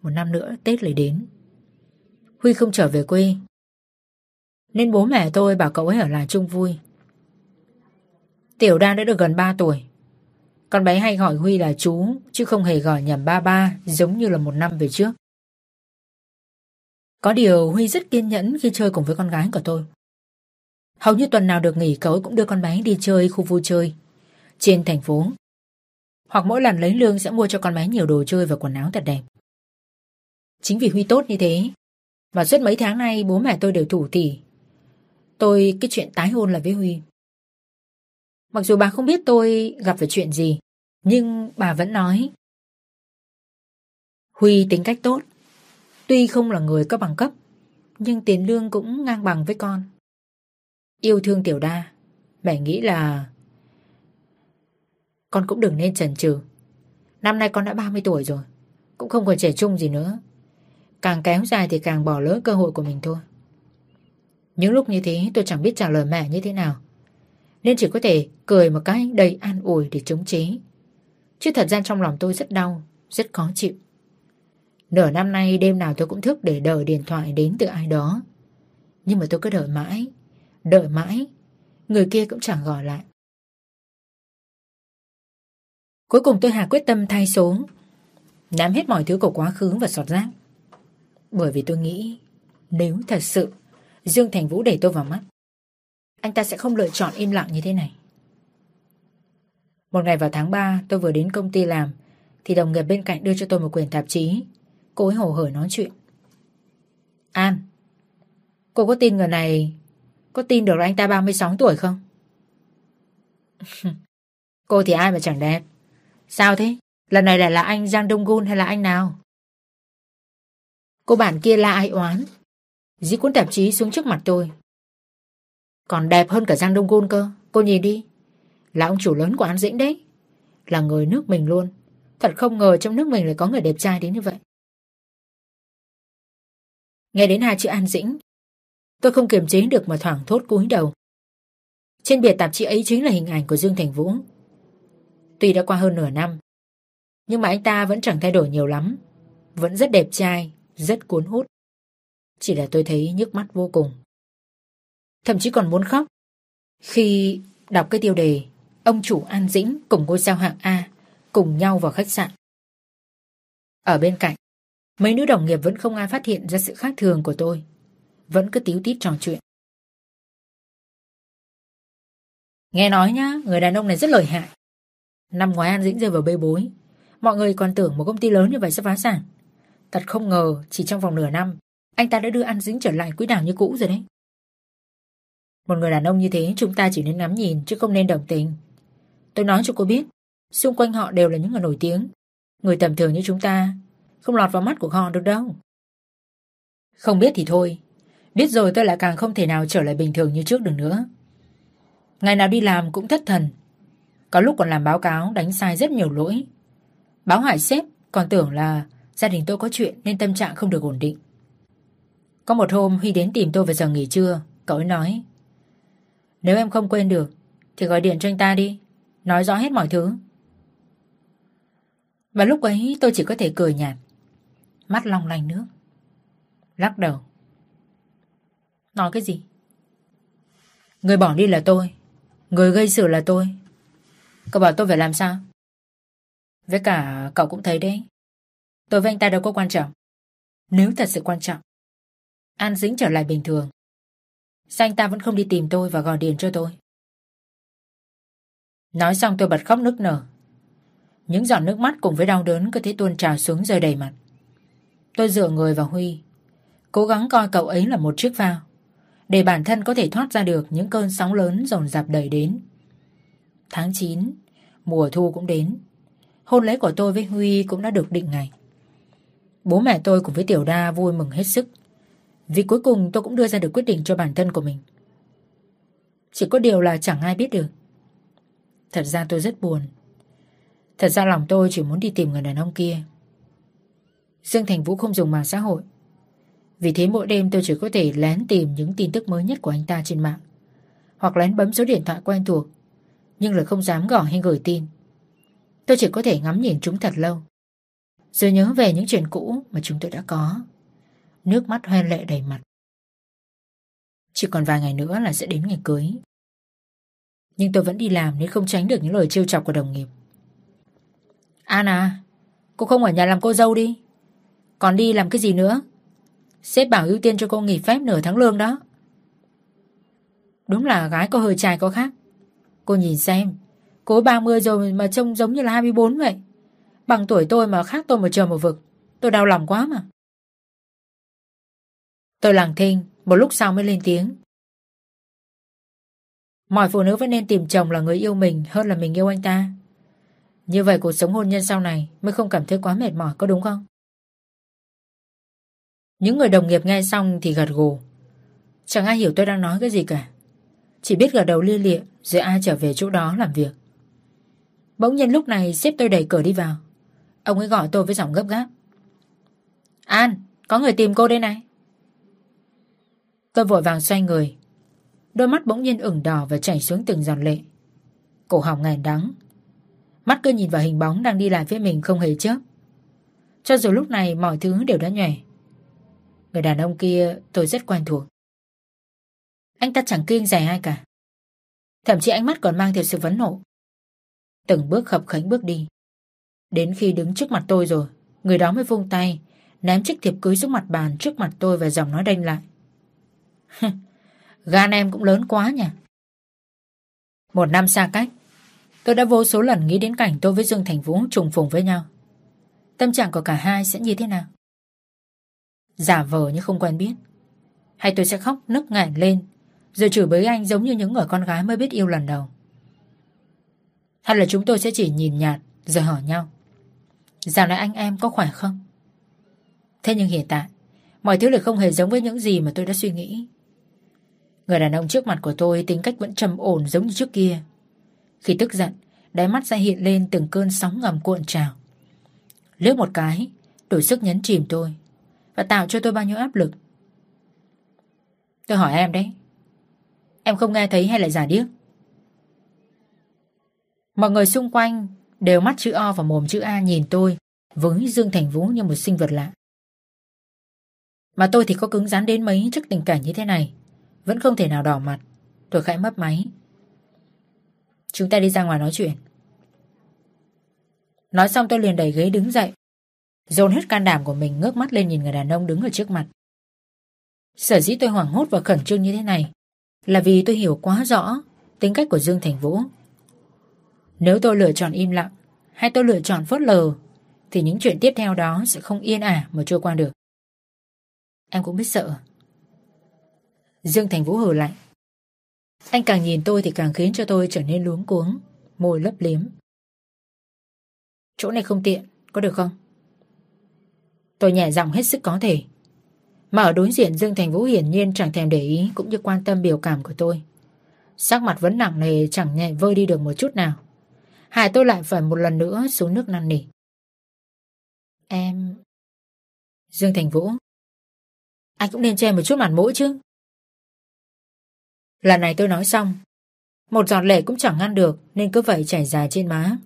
Một năm nữa Tết lại đến. Huy không trở về quê. Nên bố mẹ tôi bảo cậu ấy ở lại chung vui. Tiểu Đan đã được gần 3 tuổi. Con bé hay gọi Huy là chú, chứ không hề gọi nhầm ba ba giống như là một năm về trước. Có điều Huy rất kiên nhẫn khi chơi cùng với con gái của tôi. Hầu như tuần nào được nghỉ cậu cũng đưa con bé đi chơi khu vui chơi trên thành phố. Hoặc mỗi lần lấy lương sẽ mua cho con bé nhiều đồ chơi và quần áo thật đẹp. Chính vì Huy tốt như thế mà suốt mấy tháng nay bố mẹ tôi đều thủ tỉ. Tôi cái chuyện tái hôn là với Huy. Mặc dù bà không biết tôi gặp phải chuyện gì, nhưng bà vẫn nói. Huy tính cách tốt, tuy không là người có bằng cấp, nhưng tiền lương cũng ngang bằng với con. Yêu thương tiểu đa, mẹ nghĩ là con cũng đừng nên chần chừ. Năm nay con đã 30 tuổi rồi, cũng không còn trẻ trung gì nữa. Càng kéo dài thì càng bỏ lỡ cơ hội của mình thôi. Những lúc như thế tôi chẳng biết trả lời mẹ như thế nào. Nên chỉ có thể cười một cái đầy an ủi để chống chế. Chứ thật ra trong lòng tôi rất đau, rất khó chịu. Nửa năm nay đêm nào tôi cũng thức để đợi điện thoại đến từ ai đó. Nhưng mà tôi cứ đợi mãi, đợi mãi, người kia cũng chẳng gọi lại. Cuối cùng tôi hạ quyết tâm thay số, nắm hết mọi thứ của quá khứ và sọt rác. Bởi vì tôi nghĩ nếu thật sự Dương Thành Vũ để tôi vào mắt anh ta sẽ không lựa chọn im lặng như thế này. Một ngày vào tháng 3 tôi vừa đến công ty làm thì đồng nghiệp bên cạnh đưa cho tôi một quyển tạp chí. Cô ấy hổ hởi nói chuyện. An, cô có tin người này có tin được là anh ta 36 tuổi không? cô thì ai mà chẳng đẹp. Sao thế? Lần này lại là anh Giang Đông Gun hay là anh nào? Cô bạn kia la ai oán. Dí cuốn tạp chí xuống trước mặt tôi. Còn đẹp hơn cả Giang Đông Gun cơ. Cô nhìn đi. Là ông chủ lớn của An Dĩnh đấy. Là người nước mình luôn. Thật không ngờ trong nước mình lại có người đẹp trai đến như vậy. Nghe đến hai chữ An Dĩnh, tôi không kiềm chế được mà thoảng thốt cúi đầu. Trên bìa tạp chí ấy chính là hình ảnh của Dương Thành Vũ. Tuy đã qua hơn nửa năm, nhưng mà anh ta vẫn chẳng thay đổi nhiều lắm. Vẫn rất đẹp trai, rất cuốn hút. Chỉ là tôi thấy nhức mắt vô cùng. Thậm chí còn muốn khóc. Khi đọc cái tiêu đề Ông chủ An Dĩnh cùng ngôi sao hạng A cùng nhau vào khách sạn. Ở bên cạnh, mấy nữ đồng nghiệp vẫn không ai phát hiện ra sự khác thường của tôi. Vẫn cứ tíu tít trò chuyện. Nghe nói nhá, người đàn ông này rất lợi hại. Năm ngoái An Dĩnh rơi vào bê bối. Mọi người còn tưởng một công ty lớn như vậy sẽ phá sản. Thật không ngờ, chỉ trong vòng nửa năm, anh ta đã đưa An Dĩnh trở lại quỹ đạo như cũ rồi đấy. Một người đàn ông như thế chúng ta chỉ nên ngắm nhìn chứ không nên đồng tình. Tôi nói cho cô biết, xung quanh họ đều là những người nổi tiếng. Người tầm thường như chúng ta không lọt vào mắt của họ được đâu. Không biết thì thôi, biết rồi tôi lại càng không thể nào trở lại bình thường như trước được nữa. Ngày nào đi làm cũng thất thần. Có lúc còn làm báo cáo đánh sai rất nhiều lỗi. Báo hại sếp còn tưởng là gia đình tôi có chuyện nên tâm trạng không được ổn định. Có một hôm Huy đến tìm tôi vào giờ nghỉ trưa, cậu ấy nói nếu em không quên được, Thì gọi điện cho anh ta đi. Nói rõ hết mọi thứ. Và lúc ấy, tôi chỉ có thể cười nhạt. Mắt long lanh nước. Lắc đầu. Nói cái gì? Người bỏ đi là tôi. Người gây sự là tôi. Cậu bảo tôi phải làm sao? Với cả cậu cũng thấy đấy. Tôi với anh ta đâu có quan trọng. Nếu thật sự quan trọng, An dính trở lại bình thường Sao anh ta vẫn không đi tìm tôi và gọi điện cho tôi? Nói xong tôi bật khóc nức nở. Những giọt nước mắt cùng với đau đớn cứ thế tuôn trào xuống rơi đầy mặt. Tôi dựa người vào Huy, cố gắng coi cậu ấy là một chiếc phao, để bản thân có thể thoát ra được những cơn sóng lớn dồn dập đầy đến. Tháng 9, mùa thu cũng đến. Hôn lễ của tôi với Huy cũng đã được định ngày. Bố mẹ tôi cùng với Tiểu Đa vui mừng hết sức. Vì cuối cùng tôi cũng đưa ra được quyết định cho bản thân của mình. Chỉ có điều là chẳng ai biết được. Thật ra tôi rất buồn. Thật ra lòng tôi chỉ muốn đi tìm người đàn ông kia. Dương Thành Vũ không dùng mạng xã hội. Vì thế mỗi đêm tôi chỉ có thể lén tìm những tin tức mới nhất của anh ta trên mạng. Hoặc lén bấm số điện thoại quen thuộc, Nhưng lại không dám gọi hay gửi tin. Tôi chỉ có thể ngắm nhìn chúng thật lâu, Rồi nhớ về những chuyện cũ mà chúng tôi đã có nước mắt hoen lệ đầy mặt. Chỉ còn vài ngày nữa là sẽ đến ngày cưới. Nhưng tôi vẫn đi làm nên không tránh được những lời trêu chọc của đồng nghiệp. An à, cô không ở nhà làm cô dâu đi. Còn đi làm cái gì nữa? Sếp bảo ưu tiên cho cô nghỉ phép nửa tháng lương đó. Đúng là gái có hơi trai có khác. Cô nhìn xem, cô 30 rồi mà trông giống như là 24 vậy. Bằng tuổi tôi mà khác tôi một trời một vực. Tôi đau lòng quá mà. Tôi lặng thinh, một lúc sau mới lên tiếng. Mọi phụ nữ vẫn nên tìm chồng là người yêu mình hơn là mình yêu anh ta. Như vậy cuộc sống hôn nhân sau này mới không cảm thấy quá mệt mỏi, có đúng không? Những người đồng nghiệp nghe xong thì gật gù. Chẳng ai hiểu tôi đang nói cái gì cả. Chỉ biết gật đầu lia lịa rồi ai trở về chỗ đó làm việc. Bỗng nhiên lúc này xếp tôi đẩy cửa đi vào. Ông ấy gọi tôi với giọng gấp gáp. An, có người tìm cô đây này. Tôi vội vàng xoay người. Đôi mắt bỗng nhiên ửng đỏ và chảy xuống từng giọt lệ. Cổ họng ngàn đắng. Mắt cứ nhìn vào hình bóng đang đi lại phía mình không hề chớp. Cho dù lúc này mọi thứ đều đã nhòe. Người đàn ông kia tôi rất quen thuộc. Anh ta chẳng kiêng rẻ ai cả. Thậm chí ánh mắt còn mang theo sự vấn nộ. Từng bước khập khánh bước đi. Đến khi đứng trước mặt tôi rồi, người đó mới vung tay, ném chiếc thiệp cưới xuống mặt bàn trước mặt tôi và giọng nói đanh lại. Gan em cũng lớn quá nhỉ. Một năm xa cách, tôi đã vô số lần nghĩ đến cảnh tôi với Dương Thành Vũ trùng phùng với nhau. Tâm trạng của cả hai sẽ như thế nào? Giả vờ như không quen biết. Hay tôi sẽ khóc nức ngạn lên, rồi chửi bới anh giống như những người con gái mới biết yêu lần đầu. Hay là chúng tôi sẽ chỉ nhìn nhạt rồi hỏi nhau. Dạo này anh em có khỏe không? Thế nhưng hiện tại, mọi thứ lại không hề giống với những gì mà tôi đã suy nghĩ. Người đàn ông trước mặt của tôi tính cách vẫn trầm ổn giống như trước kia. Khi tức giận, đáy mắt sẽ hiện lên từng cơn sóng ngầm cuộn trào. Lướt một cái, đủ sức nhấn chìm tôi và tạo cho tôi bao nhiêu áp lực. Tôi hỏi em đấy, em không nghe thấy hay lại giả điếc? Mọi người xung quanh đều mắt chữ O và mồm chữ A nhìn tôi với Dương Thành Vũ như một sinh vật lạ. Mà tôi thì có cứng rắn đến mấy trước tình cảnh như thế này vẫn không thể nào đỏ mặt. Tôi khẽ mấp máy. Chúng ta đi ra ngoài nói chuyện. Nói xong tôi liền đẩy ghế đứng dậy. Dồn hết can đảm của mình, ngước mắt lên nhìn người đàn ông đứng ở trước mặt. Sở dĩ tôi hoảng hốt và khẩn trương như thế này Là vì tôi hiểu quá rõ Tính cách của Dương Thành Vũ. Nếu tôi lựa chọn im lặng Hay tôi lựa chọn phớt lờ, Thì những chuyện tiếp theo đó sẽ không yên ả mà trôi qua được. Em cũng biết sợ. Dương Thành Vũ hừ lạnh. Anh càng nhìn tôi thì càng khiến cho tôi trở nên luống cuống, môi lấp liếm. Chỗ này không tiện, có được không? Tôi nhẹ giọng hết sức có thể. Mà ở đối diện Dương Thành Vũ hiển nhiên chẳng thèm để ý cũng như quan tâm biểu cảm của tôi. Sắc mặt vẫn nặng nề chẳng nhẹ vơi đi được một chút nào. Hải tôi lại phải một lần nữa xuống nước năn nỉ. Em... Dương Thành Vũ Anh cũng nên che một chút mặt mũi chứ Lần này tôi nói xong. Một giọt lệ cũng chẳng ngăn được, Nên cứ vậy chảy dài trên má.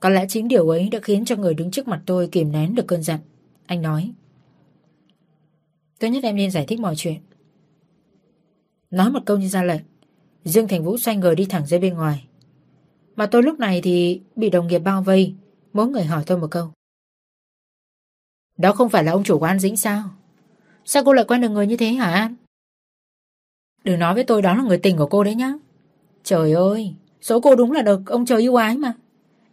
Có lẽ chính điều ấy đã khiến cho người đứng trước mặt tôi kìm nén được cơn giận. Anh nói. Tôi nhất em nên giải thích mọi chuyện. Nói một câu như ra lệnh. Dương Thành Vũ xoay người đi thẳng ra bên ngoài. Mà tôi lúc này thì Bị đồng nghiệp bao vây, Mỗi người hỏi tôi một câu. Đó không phải là ông chủ của An Dĩnh sao? Sao cô lại quen được người như thế hả An? Đừng nói với tôi đó là người tình của cô đấy nhá. Trời ơi, số cô đúng là được ông trời yêu ái mà.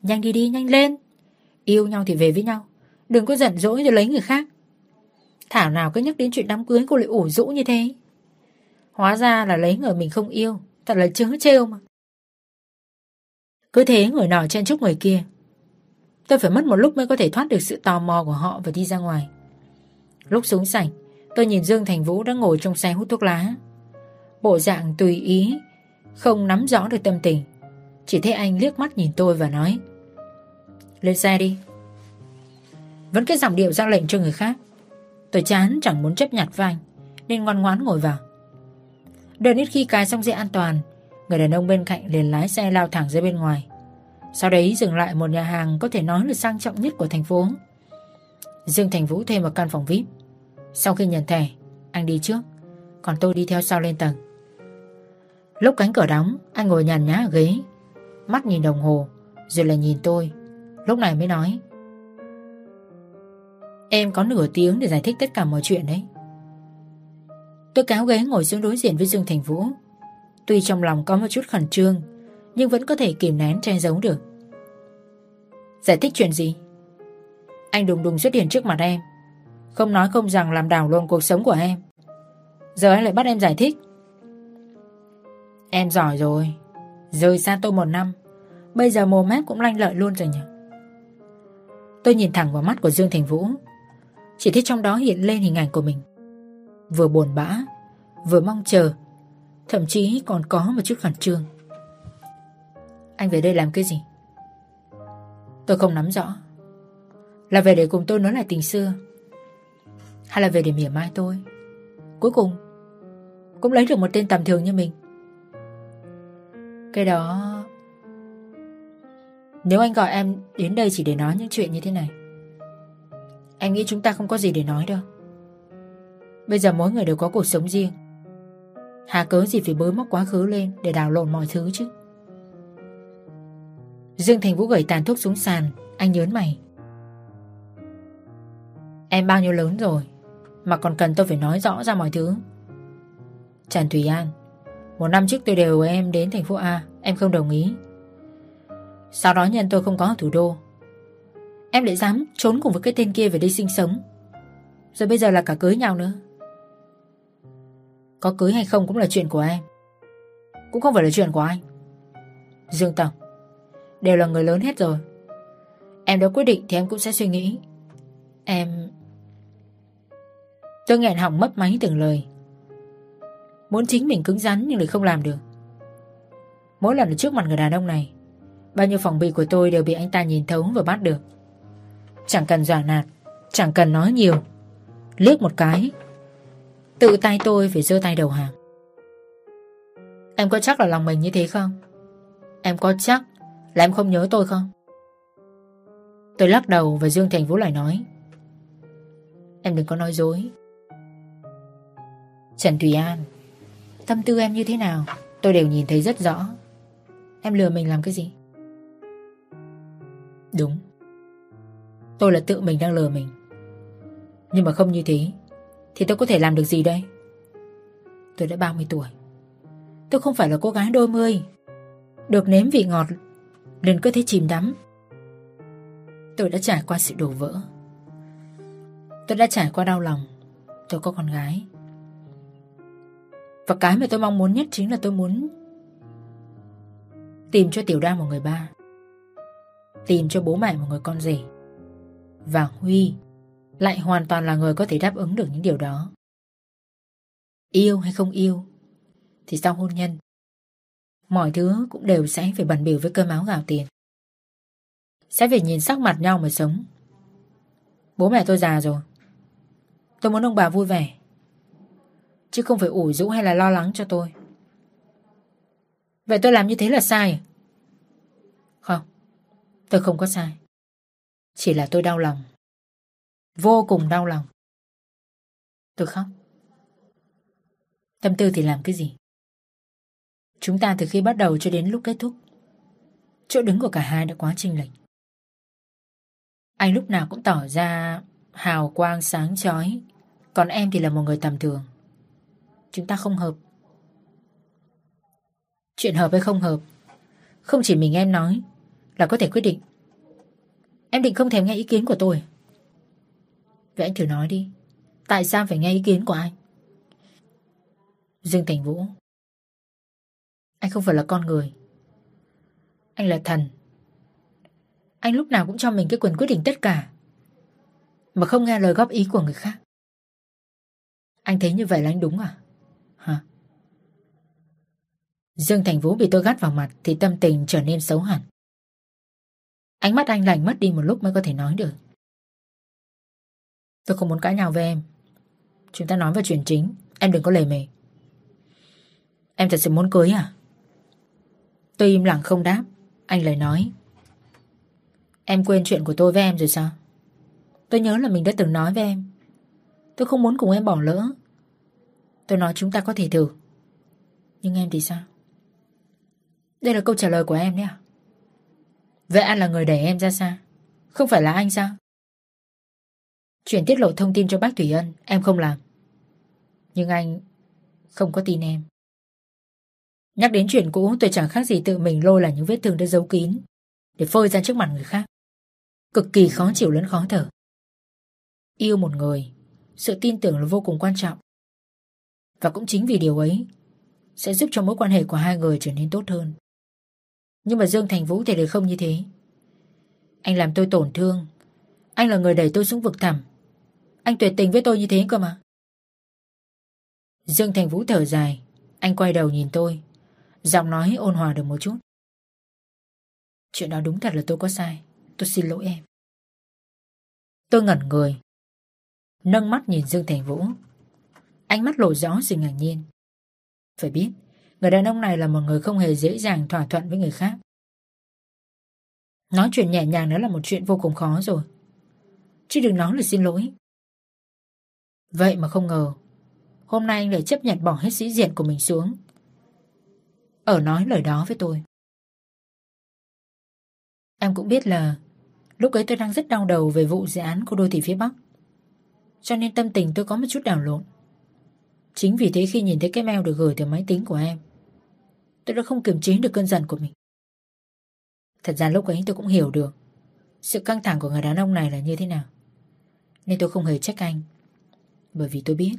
Nhanh đi đi, nhanh lên. Yêu nhau thì về với nhau. Đừng có giận dỗi rồi lấy người khác. Thảo nào cứ nhắc đến chuyện đám cưới cô lại ủ rũ như thế. Hóa ra là lấy người mình không yêu. Thật là chớ trêu mà. Cứ thế người nọ chen chúc người kia. Tôi phải mất một lúc mới có thể thoát được sự tò mò của họ và đi ra ngoài. Lúc xuống sảnh, tôi nhìn Dương Thành Vũ đã ngồi trong xe hút thuốc lá. Bộ dạng tùy ý, Không nắm rõ được tâm tình. Chỉ thấy anh liếc mắt nhìn tôi và nói, Lên xe đi. Vẫn cái giọng điệu ra lệnh cho người khác. Tôi chán chẳng muốn chấp nhặt với anh, Nên ngoan ngoãn ngồi vào. Đợi đến khi cài xong dây an toàn, Người đàn ông bên cạnh liền lái xe lao thẳng ra bên ngoài. Sau đấy dừng lại một nhà hàng Có thể nói là sang trọng nhất của thành phố. Dương Thành Vũ thuê một căn phòng VIP Sau khi nhận thẻ, Anh đi trước, Còn tôi đi theo sau lên tầng. Lúc cánh cửa đóng, Anh ngồi nhàn nhã ở ghế. Mắt nhìn đồng hồ, Rồi lại nhìn tôi. Lúc này mới nói. Em có nửa tiếng để giải thích tất cả mọi chuyện đấy. Tôi cáo ghế ngồi xuống đối diện với Dương Thành Vũ. Tuy trong lòng có một chút khẩn trương, Nhưng vẫn có thể kìm nén che giấu được. Giải thích chuyện gì? Anh đùng đùng xuất hiện trước mặt em. Không nói không rằng làm đảo lộn cuộc sống của em. Giờ anh lại bắt em giải thích. Em giỏi rồi. Rời xa tôi một năm, Bây giờ mồm mép cũng lanh lợi luôn rồi nhỉ? Tôi nhìn thẳng vào mắt của Dương Thành Vũ. Chỉ thấy trong đó hiện lên hình ảnh của mình. Vừa buồn bã, Vừa mong chờ, Thậm chí còn có một chút khẩn trương. Anh về đây làm cái gì? Tôi không nắm rõ. Là về để cùng tôi nói lại tình xưa, Hay là về để mỉa mai tôi? Cuối cùng, Cũng lấy được một tên tầm thường như mình. Cái đó. Nếu anh gọi em đến đây chỉ để nói những chuyện như thế này, Anh nghĩ chúng ta không có gì để nói đâu. Bây giờ mỗi người đều có cuộc sống riêng. Hà cớ gì phải bới móc quá khứ lên Để đào lộn mọi thứ chứ? Dương Thành Vũ gửi tàn thuốc xuống sàn, Anh nhớn mày. Em bao nhiêu lớn rồi Mà còn cần tôi phải nói rõ ra mọi thứ? Trần Thủy An một năm trước tôi đều em đến thành phố A, Em không đồng ý. Sau đó nhân tôi không có ở thủ đô. Em lại dám trốn cùng với cái tên kia về đây sinh sống. Rồi bây giờ là cả cưới nhau nữa. Có cưới hay không cũng là chuyện của em. Cũng không phải là chuyện của anh. Dương Tổng, Đều là người lớn hết rồi. Em đã quyết định thì em cũng sẽ suy nghĩ. Em Tôi nghẹn họng mất máy từng lời. Muốn chính mình cứng rắn nhưng lại không làm được. Mỗi lần ở trước mặt người đàn ông này, Bao nhiêu phòng bị của tôi đều bị anh ta nhìn thấu và bắt được. Chẳng cần dọa nạt, Chẳng cần nói nhiều. Liếc một cái, Tự tay tôi phải giơ tay đầu hàng. Em có chắc là lòng mình như thế không? Em có chắc là em không nhớ tôi không? Tôi lắc đầu và Dương Thành Vũ lại nói, Em đừng có nói dối. Trần Thùy An Tâm tư em như thế nào? Tôi đều nhìn thấy rất rõ. Em lừa mình làm cái gì? Đúng. Tôi là tự mình đang lừa mình. Nhưng mà không như thế, Thì tôi có thể làm được gì đây? Tôi đã 30 tuổi. Tôi không phải là cô gái đôi mươi. Được nếm vị ngọt, Liền cứ thế chìm đắm. Tôi đã trải qua sự đổ vỡ. Tôi đã trải qua đau lòng. Tôi có con gái. Và cái mà tôi mong muốn nhất chính là tôi muốn Tìm cho Tiểu đan một người ba, Tìm cho bố mẹ một người con rể. Và Huy Lại hoàn toàn là người có thể đáp ứng được những điều đó. Yêu hay không yêu Thì sau hôn nhân, Mọi thứ cũng đều sẽ phải bẩn bỉu với cơm áo gạo tiền. Sẽ phải nhìn sắc mặt nhau mà sống. Bố mẹ tôi già rồi. Tôi muốn ông bà vui vẻ. Chứ không phải ủi rũ hay là lo lắng cho tôi. Vậy tôi làm như thế là sai? À? Không, Tôi không có sai. Chỉ là tôi đau lòng. Vô cùng đau lòng. Tôi khóc. Tâm tư thì làm cái gì? Chúng ta từ khi bắt đầu cho đến lúc kết thúc, Chỗ đứng của cả hai đã quá chênh lệch. Anh lúc nào cũng tỏ ra hào quang sáng chói, Còn em thì là một người tầm thường. Chúng ta không hợp. Chuyện hợp hay không hợp? Không chỉ mình em nói, Là có thể quyết định. Em định không thèm nghe ý kiến của tôi. Vậy anh thử nói đi, Tại sao phải nghe ý kiến của anh Dương Thành Vũ. Anh không phải là con người. Anh là thần. Anh lúc nào cũng cho mình cái quyền quyết định tất cả, Mà không nghe lời góp ý của người khác. Anh thấy như vậy là anh đúng à? Dương Thành Vũ bị tôi gắt vào mặt Thì tâm tình trở nên xấu hẳn. Ánh mắt anh lạnh mất đi một lúc mới có thể nói được. Tôi không muốn cãi nhau với em. Chúng ta nói về chuyện chính, Em đừng có lề mề. Em thật sự muốn cưới à? Tôi im lặng không đáp, Anh lời nói. Em quên chuyện của tôi với em rồi sao? Tôi nhớ là mình đã từng nói với em. Tôi không muốn cùng em bỏ lỡ. Tôi nói chúng ta có thể thử. Nhưng em thì sao? Đây là câu trả lời của em đấy à? Vậy anh là người đẩy em ra xa? Không phải là anh sao? Chuyện tiết lộ thông tin cho bác Thủy Ân, Em không làm. Nhưng anh không có tin em. Nhắc đến chuyện cũ, tôi chẳng khác gì tự mình lôi là những vết thương đã giấu kín, Để phơi ra trước mặt người khác. Cực kỳ khó chịu lẫn khó thở. Yêu một người, Sự tin tưởng là vô cùng quan trọng. Và cũng chính vì điều ấy, Sẽ giúp cho mối quan hệ của hai người trở nên tốt hơn. Nhưng mà Dương Thành Vũ thì lại không như thế. Anh làm tôi tổn thương. Anh là người đẩy tôi xuống vực thẳm. Anh tuyệt tình với tôi như thế cơ mà. Dương Thành Vũ thở dài. Anh quay đầu nhìn tôi. Giọng nói ôn hòa được một chút. Chuyện đó đúng thật là tôi có sai. Tôi xin lỗi em. Tôi ngẩn người. Nâng mắt nhìn Dương Thành Vũ. Ánh mắt lộ rõ sự ngạc nhiên. Phải biết Người đàn ông này là một người không hề dễ dàng thỏa thuận với người khác. Nói chuyện nhẹ nhàng đó là một chuyện vô cùng khó rồi. Chứ đừng nói là xin lỗi. Vậy mà không ngờ, Hôm nay anh lại chấp nhận bỏ hết sĩ diện của mình xuống. Ở nói lời đó với tôi. Em cũng biết là Lúc ấy tôi đang rất đau đầu về vụ dự án của đô thị phía Bắc. Cho nên tâm tình tôi có một chút đảo lộn. Chính vì thế khi nhìn thấy cái mail được gửi từ máy tính của em, Tôi đã không kiềm chế được cơn giận của mình. Thật ra lúc ấy tôi cũng hiểu được Sự căng thẳng của người đàn ông này là như thế nào. Nên tôi không hề trách anh, Bởi vì tôi biết.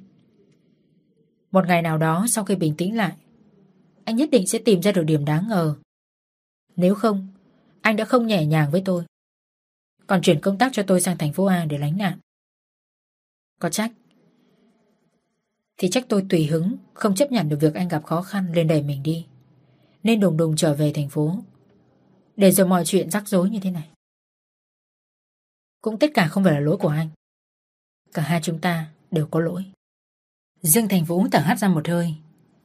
Một ngày nào đó sau khi bình tĩnh lại, Anh nhất định sẽ tìm ra được điểm đáng ngờ. Nếu không, Anh đã không nhẹ nhàng với tôi. Còn chuyển công tác cho tôi sang thành phố A để lánh nạn. Có trách. Thì trách tôi tùy hứng, Không chấp nhận được việc anh gặp khó khăn lên đẩy mình đi. Nên đùng đùng trở về thành phố. Để rồi mọi chuyện rắc rối như thế này. Cũng tất cả không phải là lỗi của anh. Cả hai chúng ta đều có lỗi. Dương Thành Vũ thở hắt ra một hơi.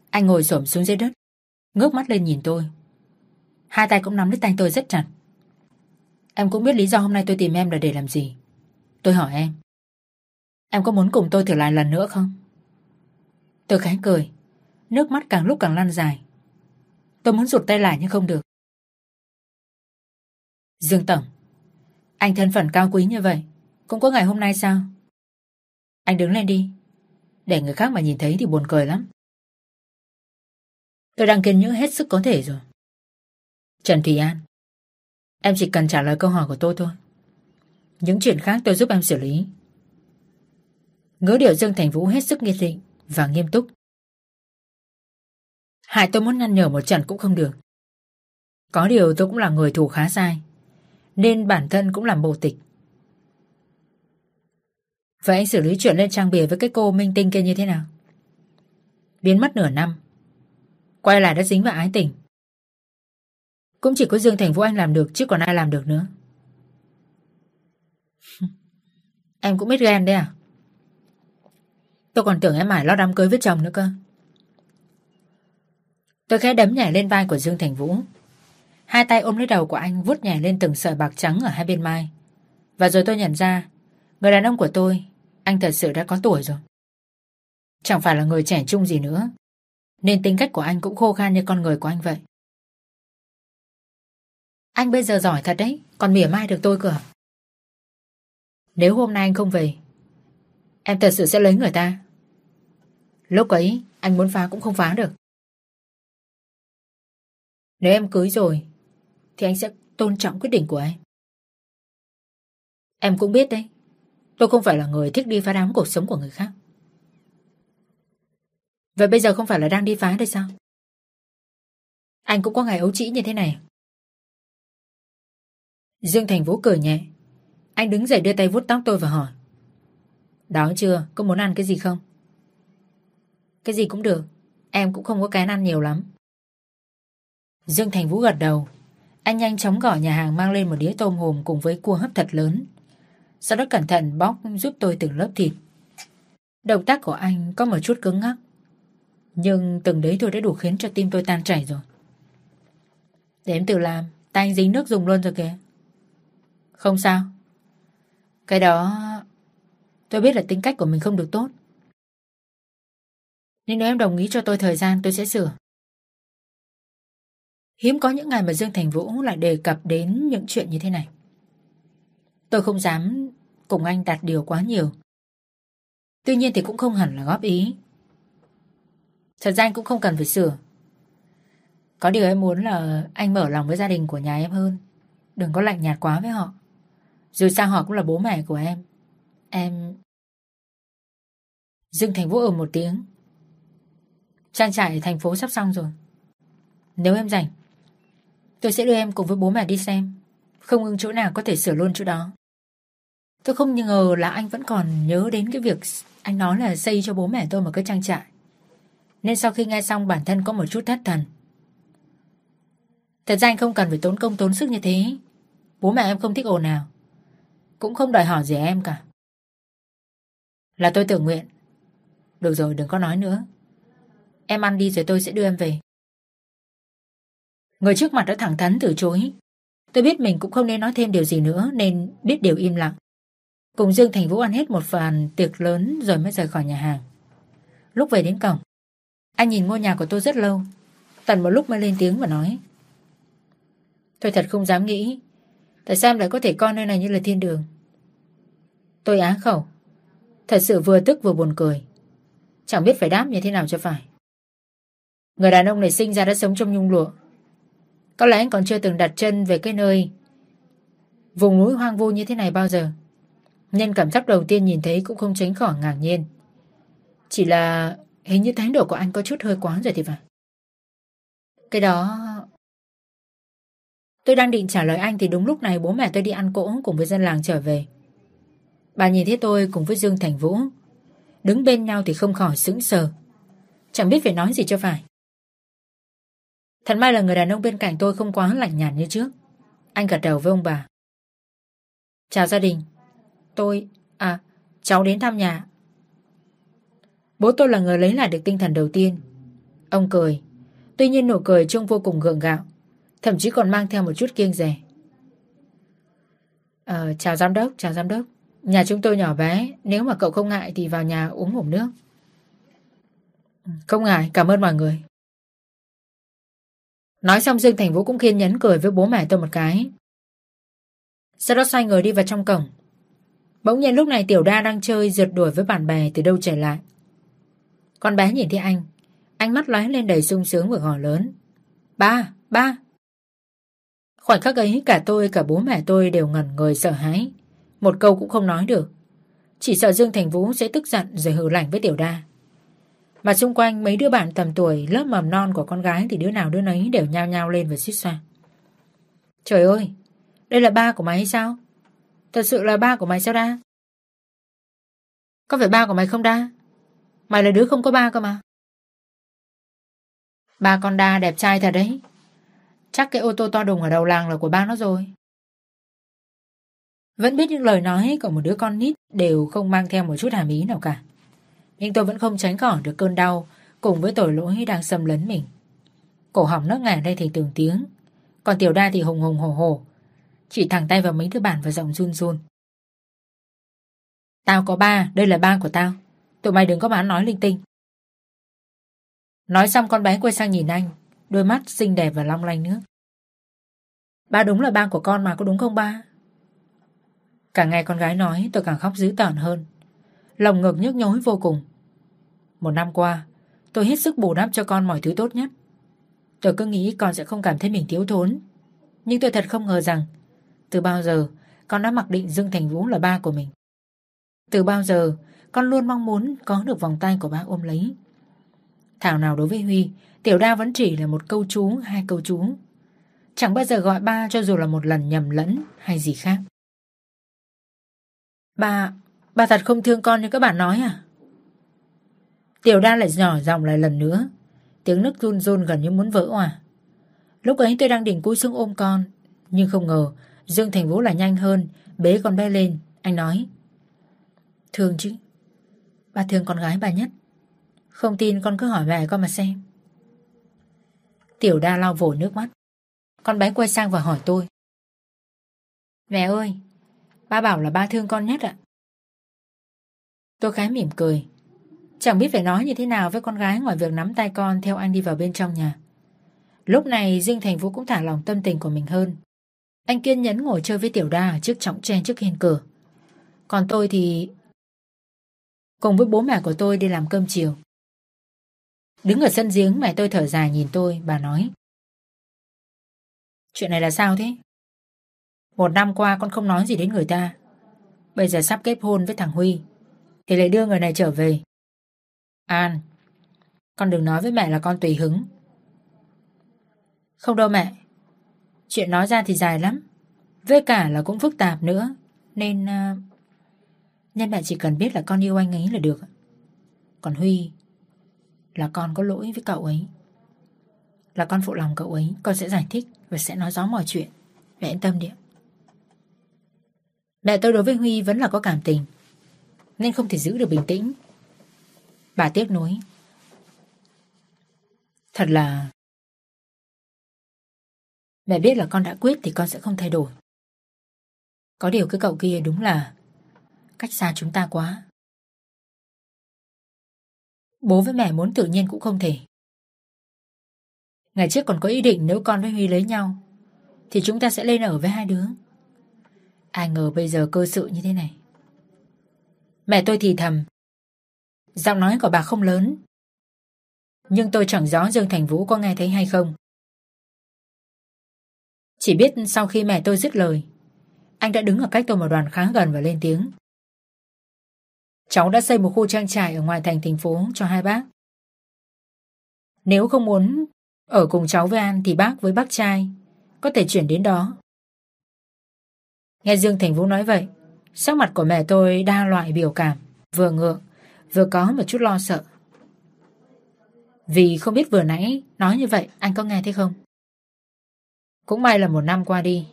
Anh ngồi xổm xuống dưới đất, Ngước mắt lên nhìn tôi. Hai tay cũng nắm lấy tay tôi rất chặt. Em cũng biết lý do hôm nay tôi tìm em là để làm gì. Tôi hỏi em Em có muốn cùng tôi thử lại lần nữa không? Tôi khẽ cười. Nước mắt càng lúc càng lan dài. Tôi muốn rụt tay lại nhưng không được. Dương Tổng, Anh thân phận cao quý như vậy, Cũng có ngày hôm nay sao? Anh đứng lên đi. Để người khác mà nhìn thấy thì buồn cười lắm. Tôi đang kiên nhẫn hết sức có thể rồi. Trần Thùy An, Em chỉ cần trả lời câu hỏi của tôi thôi. Những chuyện khác tôi giúp em xử lý. Ngữ điệu Dương Thành Vũ hết sức nghiêm định và nghiêm túc. Hại tôi muốn ngăn nhở một trận cũng không được. Có điều tôi cũng là người thủ khá sai, Nên bản thân cũng làm bộ tịch. Vậy anh xử lý chuyện lên trang bìa với cái cô minh tinh kia như thế nào? Biến mất nửa năm, Quay lại đã dính vào ái tình. Cũng chỉ có Dương Thành Vũ Anh làm được, Chứ còn ai làm được nữa. Em cũng biết ghen đấy à? Tôi còn tưởng em mải lo đám cưới với chồng nữa cơ. Tôi khẽ đấm nhảy lên vai của Dương Thành Vũ. Hai tay ôm lấy đầu của anh vuốt nhảy lên từng sợi bạc trắng ở hai bên mai. Và rồi tôi nhận ra, Người đàn ông của tôi, Anh thật sự đã có tuổi rồi. Chẳng phải là người trẻ trung gì nữa, Nên tính cách của anh cũng khô khan như con người của anh vậy. Anh bây giờ giỏi thật đấy, Còn mỉa mai được tôi cơ à? Nếu hôm nay anh không về Em thật sự sẽ lấy người ta. Lúc ấy, anh muốn phá cũng không phá được. Nếu em cưới rồi, Thì anh sẽ tôn trọng quyết định của em. Em cũng biết đấy, Tôi không phải là người thích đi phá đám cuộc sống của người khác. Vậy bây giờ không phải là đang đi phá đây sao? Anh cũng có ngày ấu trĩ như thế này. Dương Thành Vũ cười nhẹ. Anh đứng dậy đưa tay vuốt tóc tôi và hỏi. Đói chưa? Có muốn ăn cái gì không? Cái gì cũng được. Em cũng không có cái ăn nhiều lắm. Dương Thành Vũ gật đầu. Anh nhanh chóng gọi nhà hàng mang lên một đĩa tôm hùm Cùng với cua hấp thật lớn. Sau đó cẩn thận bóc giúp tôi từng lớp thịt. Động tác của anh có một chút cứng ngắc. Nhưng từng đấy thôi đã đủ khiến cho tim tôi tan chảy rồi. Để em tự làm. Tay anh dính nước dùng luôn rồi kìa. Không sao. Cái đó Tôi biết là tính cách của mình không được tốt nên nếu em đồng ý cho tôi thời gian, tôi sẽ sửa Hiếm có những ngày mà Dương Thành Vũ lại đề cập đến những chuyện như thế này. Tôi không dám cùng anh đặt điều quá nhiều. Tuy nhiên thì cũng không hẳn là góp ý. Thật ra anh cũng không cần phải sửa. Có điều em muốn là anh mở lòng với gia đình của nhà em hơn. Đừng có lạnh nhạt quá với họ. Dù sao họ cũng là bố mẹ của em. Em... Dương Thành Vũ ở một tiếng. Trang trại thành phố sắp xong rồi. Nếu em rảnh, tôi sẽ đưa em cùng với bố mẹ đi xem. Không ưng chỗ nào có thể sửa luôn chỗ đó. Tôi không ngờ là anh vẫn còn nhớ đến cái việc anh nói là xây cho bố mẹ tôi một cái trang trại. Nên sau khi nghe xong bản thân có một chút thất thần. Thật ra anh không cần phải tốn công tốn sức như thế. Bố mẹ em không thích ồn nào. Cũng không đòi hỏi gì em cả. Là tôi tự nguyện. Được rồi đừng có nói nữa. Em ăn đi rồi tôi sẽ đưa em về. Người trước mặt đã thẳng thắn từ chối. Tôi biết mình cũng không nên nói thêm điều gì nữa nên biết điều im lặng. Cùng Dương Thành Vũ ăn hết một phần tiệc lớn rồi mới rời khỏi nhà hàng. Lúc về đến cổng, anh nhìn ngôi nhà của tôi rất lâu. Tận một lúc mới lên tiếng và nói. Tôi thật không dám nghĩ Tại sao em lại có thể coi nơi này như là thiên đường Tôi á khẩu Thật sự vừa tức vừa buồn cười. Chẳng biết phải đáp như thế nào cho phải. Người đàn ông này sinh ra đã sống trong nhung lụa. Có lẽ anh còn chưa từng đặt chân về cái nơi Vùng núi hoang vu như thế này bao giờ. Nhân cảm giác đầu tiên nhìn thấy cũng không tránh khỏi ngạc nhiên. Chỉ là hình như thái độ của anh có chút hơi quá rồi thì phải. Cái đó Tôi đang định trả lời anh thì đúng lúc này bố mẹ tôi đi ăn cỗ cùng với dân làng trở về. Bà nhìn thấy tôi cùng với Dương Thành Vũ. Đứng bên nhau thì không khỏi sững sờ. Chẳng biết phải nói gì cho phải. Thật may là người đàn ông bên cạnh tôi không quá lạnh nhạt như trước. Anh gật đầu với ông bà. Chào gia đình. Tôi... À, cháu đến thăm nhà. Bố tôi là người lấy lại được tinh thần đầu tiên. Ông cười. Tuy nhiên nụ cười trông vô cùng gượng gạo. Thậm chí còn mang theo một chút kiêng rẻ Ờ, chào giám đốc, chào giám đốc Nhà chúng tôi nhỏ bé Nếu mà cậu không ngại thì vào nhà uống ngủ nước. Không ngại, cảm ơn mọi người. Nói xong Dương Thành Vũ cũng khiên nhấn cười với bố mẹ tôi một cái. Sau đó xoay người đi vào trong cổng. Bỗng nhiên lúc này Tiểu Đa đang chơi rượt đuổi với bạn bè từ đâu trở lại. Con bé nhìn thấy anh Ánh mắt lóe lên đầy sung sướng và gò lớn. Ba, ba. Khoảnh khắc ấy cả tôi cả bố mẹ tôi đều ngẩn người sợ hãi. Một câu cũng không nói được. Chỉ sợ Dương Thành Vũ sẽ tức giận rồi hừ lạnh với Tiểu Đa. Mà xung quanh mấy đứa bạn tầm tuổi lớp mầm non của con gái thì đứa nào đứa nấy đều nhao nhao lên và xích xoa. Trời ơi, đây là ba của mày hay sao? Thật sự là ba của mày sao đa? Có phải ba của mày không đa? Mày là đứa không có ba cơ mà. Ba con đa đẹp trai thật đấy. Chắc cái ô tô to đùng ở đầu làng là của ba nó rồi. Vẫn biết những lời nói của một đứa con nít đều không mang theo một chút hàm ý nào cả. Nhưng tôi vẫn không tránh khỏi được cơn đau cùng với tội lỗi đang xâm lấn mình. Cổ họng nước ngả đây thì từng tiếng, còn tiểu đa thì hùng hùng hổ hổ, chỉ thẳng tay vào mấy thứ bản và giọng run run. Tao có ba, đây là ba của tao. Tụi mày đừng có bán nói linh tinh. Nói xong con bé quay sang nhìn anh, Đôi mắt xinh đẹp và long lanh nước Ba đúng là ba của con mà có đúng không ba Càng nghe con gái nói tôi càng khóc dữ tợn hơn. Lòng ngực nhức nhối vô cùng. Một năm qua, Tôi hết sức bù đắp cho con mọi thứ tốt nhất. Tôi cứ nghĩ con sẽ không cảm thấy mình thiếu thốn. Nhưng tôi thật không ngờ rằng, Từ bao giờ Con đã mặc định Dương Thành Vũ là ba của mình. Từ bao giờ Con luôn mong muốn có được vòng tay của ba ôm lấy. Thảo nào đối với Huy, Tiểu đa vẫn chỉ là một câu chú, hai câu chú. Chẳng bao giờ gọi ba cho dù là một lần nhầm lẫn hay gì khác bà bà thật không thương con như các bạn nói à? Tiểu đa lại nhỏ giọng lại lần nữa Tiếng nước run run gần như muốn vỡ hòa Lúc ấy tôi đang đỉnh cúi xuống ôm con Nhưng không ngờ Dương Thành Vũ lại nhanh hơn Bế con bé lên Anh nói Thương chứ bà thương con gái bà nhất Không tin con cứ hỏi mẹ con mà xem Tiểu đa lau vội nước mắt. Con bé quay sang và hỏi tôi. Mẹ ơi, ba bảo là ba thương con nhất ạ. Tôi khá mỉm cười. Chẳng biết phải nói như thế nào với con gái ngoài việc nắm tay con theo anh đi vào bên trong nhà. Lúc này Dinh Thành Vũ cũng thả lòng tâm tình của mình hơn. Anh kiên nhẫn ngồi chơi với Tiểu Đa trước trọng tre trước hiên cửa. Còn tôi thì... Cùng với bố mẹ của tôi đi làm cơm chiều. Đứng ở sân giếng mẹ tôi thở dài nhìn tôi, bà nói. Chuyện này là sao thế? Một năm qua con không nói gì đến người ta. Bây giờ sắp kết hôn với thằng Huy. Thì lại đưa người này trở về. An, con đừng nói với mẹ là con tùy hứng. Không đâu mẹ. Chuyện nói ra thì dài lắm. Với cả là cũng phức tạp nữa. Nên... Uh, nên mẹ chỉ cần biết là con yêu anh ấy là được. Còn Huy là con có lỗi với cậu ấy. Là con phụ lòng cậu ấy, con sẽ giải thích và sẽ nói rõ mọi chuyện. Mẹ yên tâm đi. Mẹ tôi đối với Huy vẫn là có cảm tình, nên không thể giữ được bình tĩnh. Bà tiếc nuối. Thật là... Mẹ biết là con đã quyết thì con sẽ không thay đổi. Có điều cái cậu kia đúng là cách xa chúng ta quá. Bố với mẹ muốn tự nhiên cũng không thể. Ngày trước còn có ý định nếu con với Huy lấy nhau Thì chúng ta sẽ lên ở với hai đứa Ai ngờ bây giờ cơ sự như thế này. Mẹ tôi thì thầm, Giọng nói của bà không lớn. Nhưng tôi chẳng rõ Dương Thành Vũ có nghe thấy hay không. Chỉ biết sau khi mẹ tôi dứt lời, Anh đã đứng ở cách tôi một đoàn khá gần và lên tiếng. Cháu đã xây một khu trang trại ở ngoài thành thành phố cho hai bác. Nếu không muốn ở cùng cháu với An thì bác với bác trai Có thể chuyển đến đó. Nghe Dương Thành Vũ nói vậy, Sắc mặt của mẹ tôi đa loại biểu cảm, Vừa ngượng, Vừa có một chút lo sợ. Vì không biết vừa nãy Nói như vậy, anh có nghe thấy không? Cũng may là một năm qua đi,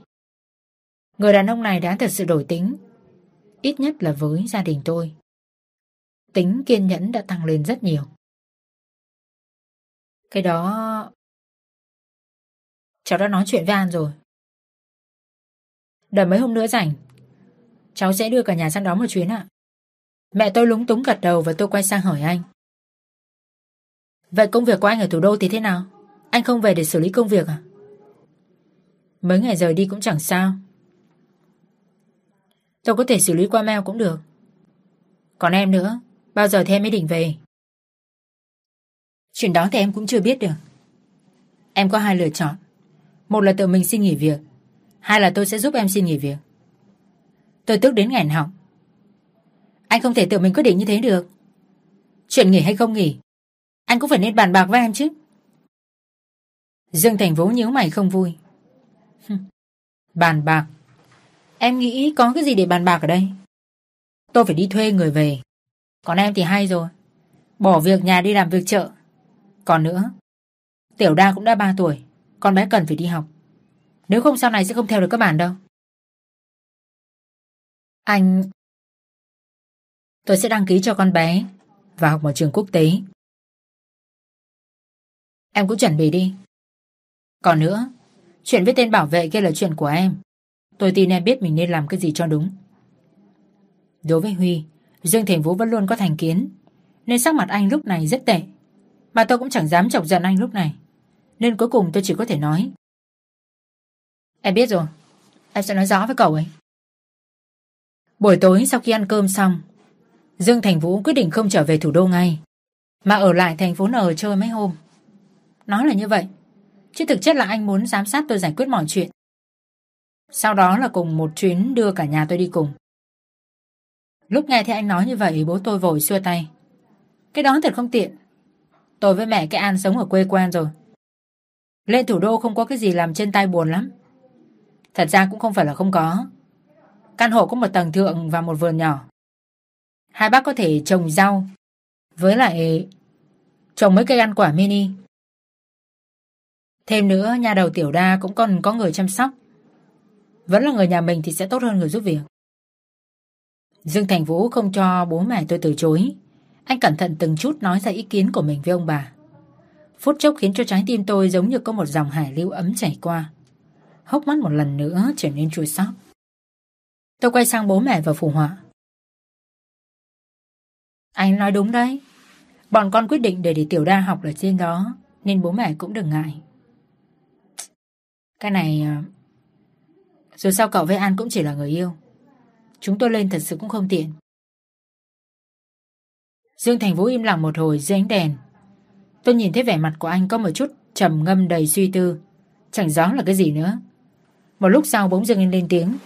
Người đàn ông này đã thật sự đổi tính, Ít nhất là với gia đình tôi. Tính kiên nhẫn đã tăng lên rất nhiều. Cái đó, Cháu đã nói chuyện với An rồi. Đợi mấy hôm nữa rảnh. Cháu sẽ đưa cả nhà sang đó một chuyến ạ. Mẹ tôi lúng túng gật đầu và tôi quay sang hỏi anh. Vậy công việc của anh ở thủ đô thì thế nào? Anh không về để xử lý công việc à? Mấy ngày rời đi cũng chẳng sao. Tôi có thể xử lý qua mail cũng được. Còn em nữa, Bao giờ thì em mới định về? Chuyện đó thì em cũng chưa biết được. Em có hai lựa chọn. Một là tự mình xin nghỉ việc hay là tôi sẽ giúp em xin nghỉ việc? Tôi tức đến nghẹn họng. Anh không thể tự mình quyết định như thế được. Chuyện nghỉ hay không nghỉ? Anh cũng phải nên bàn bạc với em chứ. Dương Thành Vũ nhíu mày không vui. Bàn bạc. Em nghĩ có cái gì để bàn bạc ở đây? Tôi phải đi thuê người về. Còn em thì hay rồi. Bỏ việc nhà đi làm việc chợ. Còn nữa, Tiểu đa cũng đã 3 tuổi. Con bé cần phải đi học. Nếu không sau này sẽ không theo được các bạn đâu. Anh, Tôi sẽ đăng ký cho con bé Và học một trường quốc tế. Em cũng chuẩn bị đi. Còn nữa, Chuyện với tên bảo vệ kia là chuyện của em. Tôi tin em biết mình nên làm cái gì cho đúng. Đối với Huy, Dương Thành Vũ vẫn luôn có thành kiến, Nên sắc mặt anh lúc này rất tệ. Mà tôi cũng chẳng dám chọc giận anh lúc này. Nên cuối cùng tôi chỉ có thể nói Em biết rồi. Em sẽ nói rõ với cậu ấy. Buổi tối sau khi ăn cơm xong, Dương Thành Vũ quyết định không trở về thủ đô ngay, Mà ở lại thành phố N chơi mấy hôm. Nói là như vậy, Chứ thực chất là anh muốn giám sát tôi giải quyết mọi chuyện. Sau đó là cùng một chuyến đưa cả nhà tôi đi cùng. Lúc nghe thấy anh nói như vậy, Bố tôi vội xua tay. Cái đó thật không tiện. Tôi với mẹ cái An sống ở quê quen rồi. Lên thủ đô không có cái gì làm chân tay buồn lắm. Thật ra cũng không phải là không có. Căn hộ có một tầng thượng và một vườn nhỏ. Hai bác có thể trồng rau. Với lại trồng mấy cây ăn quả mini. Thêm nữa, nhà đầu tiểu đa cũng còn có người chăm sóc. Vẫn là người nhà mình thì sẽ tốt hơn người giúp việc. Dương Thành Vũ không cho bố mẹ tôi từ chối. Anh cẩn thận từng chút nói ra ý kiến của mình với ông bà. Phút chốc khiến cho trái tim tôi giống như có một dòng hải lưu ấm chảy qua. Hốc mắt một lần nữa trở nên chua xót. Tôi quay sang bố mẹ và phù họa. Anh nói đúng đấy. Bọn con quyết định để để tiểu đa học ở trên đó, nên bố mẹ cũng đừng ngại. Cái này... Ờ, dù sao cậu với An cũng chỉ là người yêu. Chúng tôi lên thật sự cũng không tiện. Dương Thành Vũ im lặng một hồi dưới ánh đèn. Tôi nhìn thấy vẻ mặt của anh có một chút trầm ngâm đầy suy tư. Chẳng rõ là cái gì nữa. Một lúc sau bỗng dưng lên tiếng.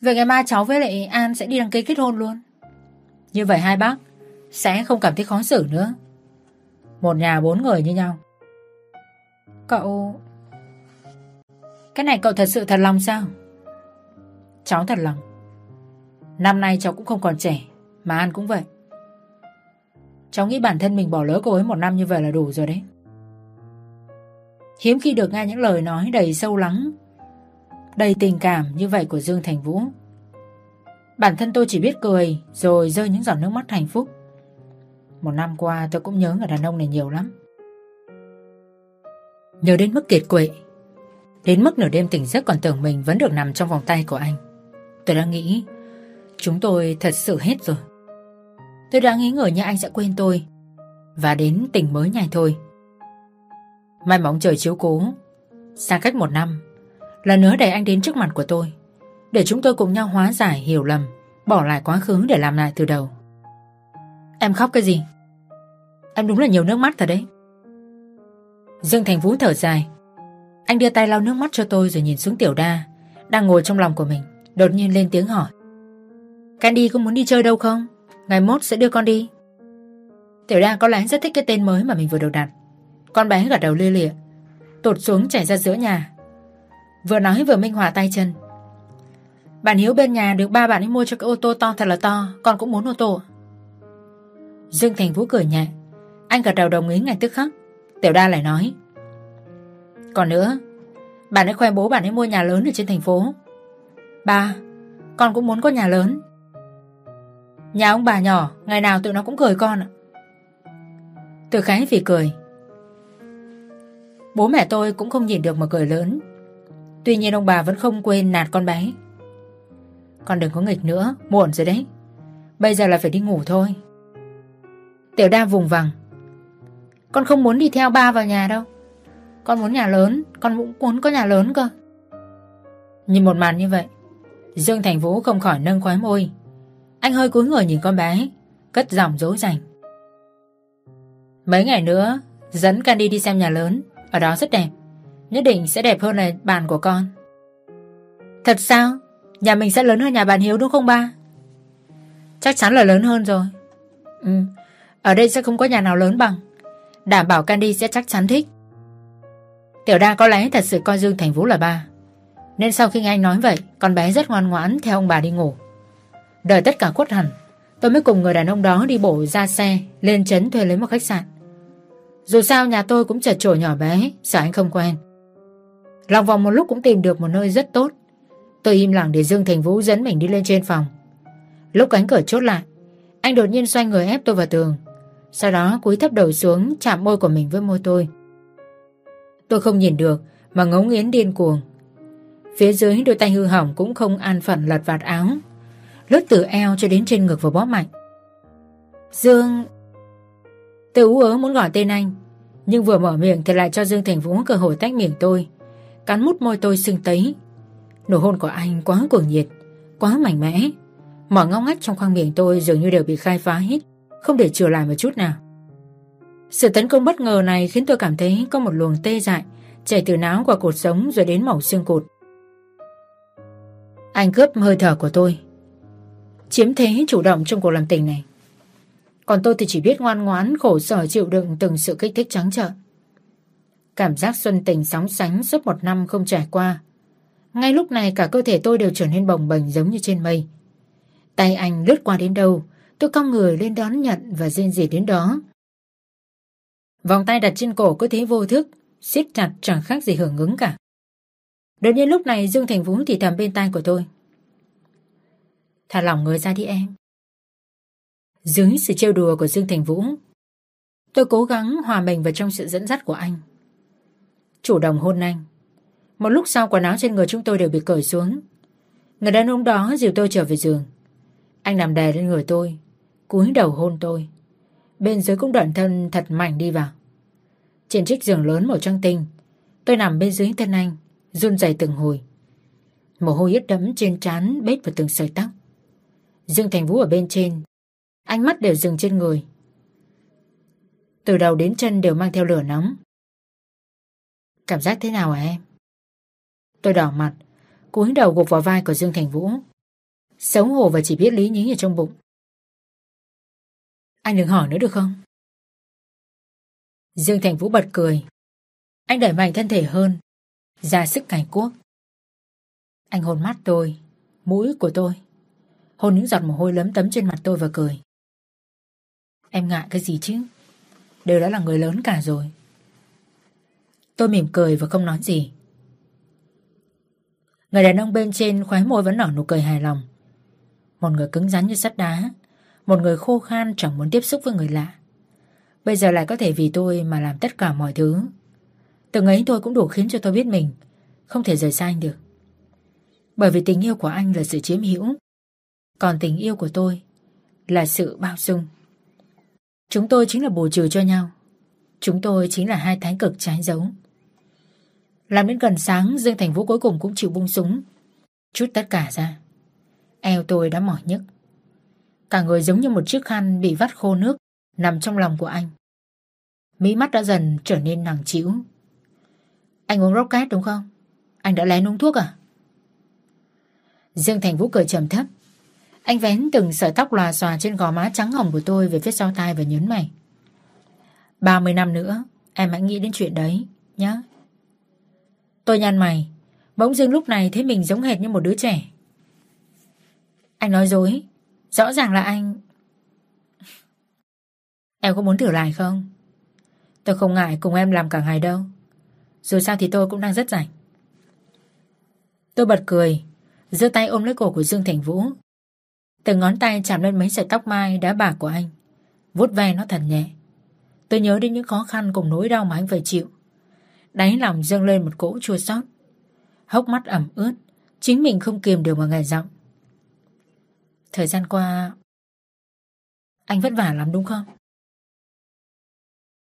Vậy ngày mai cháu với lại An sẽ đi đăng ký kết hôn luôn. Như vậy hai bác sẽ không cảm thấy khó xử nữa. Một nhà bốn người như nhau. Cậu... Cái này cậu thật sự thật lòng sao? Cháu thật lòng. Năm nay cháu cũng không còn trẻ, mà An cũng vậy. Cháu nghĩ bản thân mình bỏ lỡ cô ấy một năm như vậy là đủ rồi đấy. Hiếm khi được nghe những lời nói đầy sâu lắng, đầy tình cảm như vậy của Dương Thành Vũ. Bản thân tôi chỉ biết cười rồi rơi những giọt nước mắt hạnh phúc. Một năm qua tôi cũng nhớ người đàn ông này nhiều lắm. Nhớ đến mức kiệt quệ, đến mức nửa đêm tỉnh giấc còn tưởng mình vẫn được nằm trong vòng tay của anh. Tôi đã nghĩ chúng tôi thật sự hết rồi. Tôi đã nghĩ ngờ như anh sẽ quên tôi và đến tỉnh mới nhảy thôi. May mong trời chiếu cố. Xa cách một năm, Lần nữa đẩy anh đến trước mặt của tôi, Để chúng tôi cùng nhau hóa giải hiểu lầm, Bỏ lại quá khứ để làm lại từ đầu. Em khóc cái gì? Em đúng là nhiều nước mắt thật đấy. Dương Thành Vũ thở dài. Anh đưa tay lau nước mắt cho tôi Rồi nhìn xuống tiểu đa, Đang ngồi trong lòng của mình, Đột nhiên lên tiếng hỏi. Candy có muốn đi chơi đâu không? Ngày mốt sẽ đưa con đi. Tiểu đa có lẽ rất thích cái tên mới mà mình vừa được đặt con bé gật đầu lia lịa, Tụt xuống chảy ra giữa nhà. Vừa nói vừa minh họa tay chân. Bạn Hiếu bên nhà được ba bạn ấy mua cho cái ô tô to thật là to, Con cũng muốn ô tô. Dương Thành Vũ cười nhẹ. Anh gật đầu đồng ý ngay tức khắc. Tiểu đa lại nói. Còn nữa, Bạn ấy khoe bố bạn ấy mua nhà lớn ở trên thành phố. Ba, Con cũng muốn có nhà lớn. Nhà ông bà nhỏ, Ngày nào tụi nó cũng cười con ạ. Từ khái vì cười. Bố mẹ tôi cũng không nhìn được mà cười lớn. Tuy nhiên ông bà vẫn không quên nạt con bé. Con đừng có nghịch nữa, Muộn rồi đấy. Bây giờ là phải đi ngủ thôi. Tiểu đa vùng vằng. Con không muốn đi theo ba vào nhà đâu. Con muốn nhà lớn, Con cũng muốn có nhà lớn cơ. Nhìn một màn như vậy, Dương Thành Vũ không khỏi nâng khóe môi. Anh hơi cúi người nhìn con bé, Cất giọng dối dành. Mấy ngày nữa, Dẫn Candy đi xem nhà lớn ở đó rất đẹp. Nhất định sẽ đẹp hơn là bàn của con. Thật sao? Nhà mình sẽ lớn hơn nhà bạn Hiếu đúng không ba? Chắc chắn là lớn hơn rồi. Ừ. Ở đây sẽ không có nhà nào lớn bằng. Đảm bảo Candy sẽ chắc chắn thích. Tiểu đa có lẽ thật sự coi Dương Thành Vũ là ba. Nên sau khi nghe anh nói vậy, Con bé rất ngoan ngoãn theo ông bà đi ngủ. Đợi tất cả khuất hẳn, Tôi mới cùng người đàn ông đó đi bộ ra xe, Lên trấn thuê lấy một khách sạn dù sao nhà tôi cũng chật chội nhỏ bé, Sợ anh không quen. Lòng vòng một lúc cũng tìm được một nơi rất tốt. Tôi im lặng để Dương Thành Vũ dẫn mình đi lên trên phòng. Lúc cánh cửa chốt lại, Anh đột nhiên xoay người ép tôi vào tường. Sau đó cúi thấp đầu xuống, Chạm môi của mình với môi tôi. Tôi không nhìn được, Mà ngấu nghiến điên cuồng. Phía dưới đôi tay hư hỏng cũng không an phận lật vạt áo, Lướt từ eo cho đến trên ngực và bóp mạnh. Dương Tôi ú ớ muốn gọi tên anh, Nhưng vừa mở miệng thì lại cho Dương Thành Vũ cơ hội tách miệng tôi. Cắn mút môi tôi sưng tấy. Nụ hôn của anh quá cuồng nhiệt, Quá mạnh mẽ. Mọi ngóc ngách trong khoang miệng tôi dường như đều bị khai phá hết, Không để chừa lại một chút nào. Sự tấn công bất ngờ này khiến tôi cảm thấy có một luồng tê dại, Chảy từ não qua cột sống rồi đến mỏng xương cột. Anh cướp hơi thở của tôi. Chiếm thế chủ động trong cuộc làm tình này còn tôi thì chỉ biết ngoan ngoãn khổ sở chịu đựng từng sự kích thích trắng trợn. Cảm giác xuân tình sóng sánh suốt một năm không trải qua. Ngay lúc này cả cơ thể tôi đều trở nên bồng bềnh giống như trên mây. Tay anh lướt qua đến đâu, tôi cong người lên đón nhận và rên rỉ đến đó. Vòng tay đặt trên cổ cứ thế vô thức, siết chặt chẳng khác gì hưởng ứng cả. Đột nhiên lúc này Dương Thành Vũ thì thầm bên tai của tôi. Thả lỏng người ra đi em. Dưới sự trêu đùa của Dương Thành Vũ Tôi cố gắng hòa mình vào trong sự dẫn dắt của anh. Chủ động hôn anh. Một lúc sau quần áo trên người chúng tôi đều bị cởi xuống. Người đàn ông đó dìu tôi trở về giường. Anh nằm đè lên người tôi cúi đầu hôn tôi. Bên dưới cũng đoạn thân thật mạnh đi vào. Trên chiếc giường lớn màu trắng tinh Tôi nằm bên dưới thân anh, run rẩy từng hồi. Mồ hôi ướt đẫm trên trán bết vào từng sợi tóc. Dương Thành Vũ ở bên trên, ánh mắt đều dừng trên người. Từ đầu đến chân đều mang theo lửa nóng. Cảm giác thế nào hả em? Tôi đỏ mặt, cúi đầu gục vào vai của Dương Thành Vũ. Xấu hổ và chỉ biết lý nhí ở trong bụng. Anh đừng hỏi nữa được không? Dương Thành Vũ bật cười. Anh đẩy mạnh thân thể hơn, ra sức cài cuốc. Anh hôn mắt tôi, mũi của tôi. Hôn những giọt mồ hôi lấm tấm trên mặt tôi và cười. Em ngại cái gì chứ? Đều đã là người lớn cả rồi. Tôi mỉm cười và không nói gì. Người đàn ông bên trên khóe môi vẫn nở nụ cười hài lòng. Một người cứng rắn như sắt đá, một người khô khan chẳng muốn tiếp xúc với người lạ. Bây giờ lại có thể vì tôi mà làm tất cả mọi thứ. Từng ấy tôi cũng đủ khiến cho tôi biết mình không thể rời xa anh được. Bởi vì tình yêu của anh là sự chiếm hữu, còn tình yêu của tôi là sự bao dung. Chúng tôi chính là bù trừ cho nhau. Chúng tôi chính là hai thái cực trái dấu. Làm đến gần sáng, Dương Thành Vũ cuối cùng cũng chịu bung súng. Chút tất cả ra. Eo tôi đã mỏi nhức. Cả người giống như một chiếc khăn bị vắt khô nước nằm trong lòng của anh. mí mắt đã dần trở nên nặng chịu. Anh uống rocket đúng không? Anh đã lén uống thuốc à? Dương Thành Vũ cười trầm thấp. Anh vén từng sợi tóc lòa xòa trên gò má trắng hồng của tôi về phía sau tai và nhấn mày. 30 năm nữa, em hãy nghĩ đến chuyện đấy, nhá. Tôi nhăn mày, bỗng dưng lúc này thấy mình giống hệt như một đứa trẻ. Anh nói dối, rõ ràng là anh... Em có muốn thử lại không? Tôi không ngại cùng em làm cả ngày đâu. Dù sao thì tôi cũng đang rất rảnh. Tôi bật cười, giơ tay ôm lấy cổ của Dương Thành Vũ. Từng ngón tay chạm lên mấy sợi tóc mai đã bạc của anh. vuốt ve nó thật nhẹ. Tôi nhớ đến những khó khăn cùng nỗi đau mà anh phải chịu. Đáy lòng dâng lên một cỗ chua xót Hốc mắt ẩm ướt, Chính mình không kiềm được mà ngài giọng Thời gian qua, Anh vất vả lắm đúng không?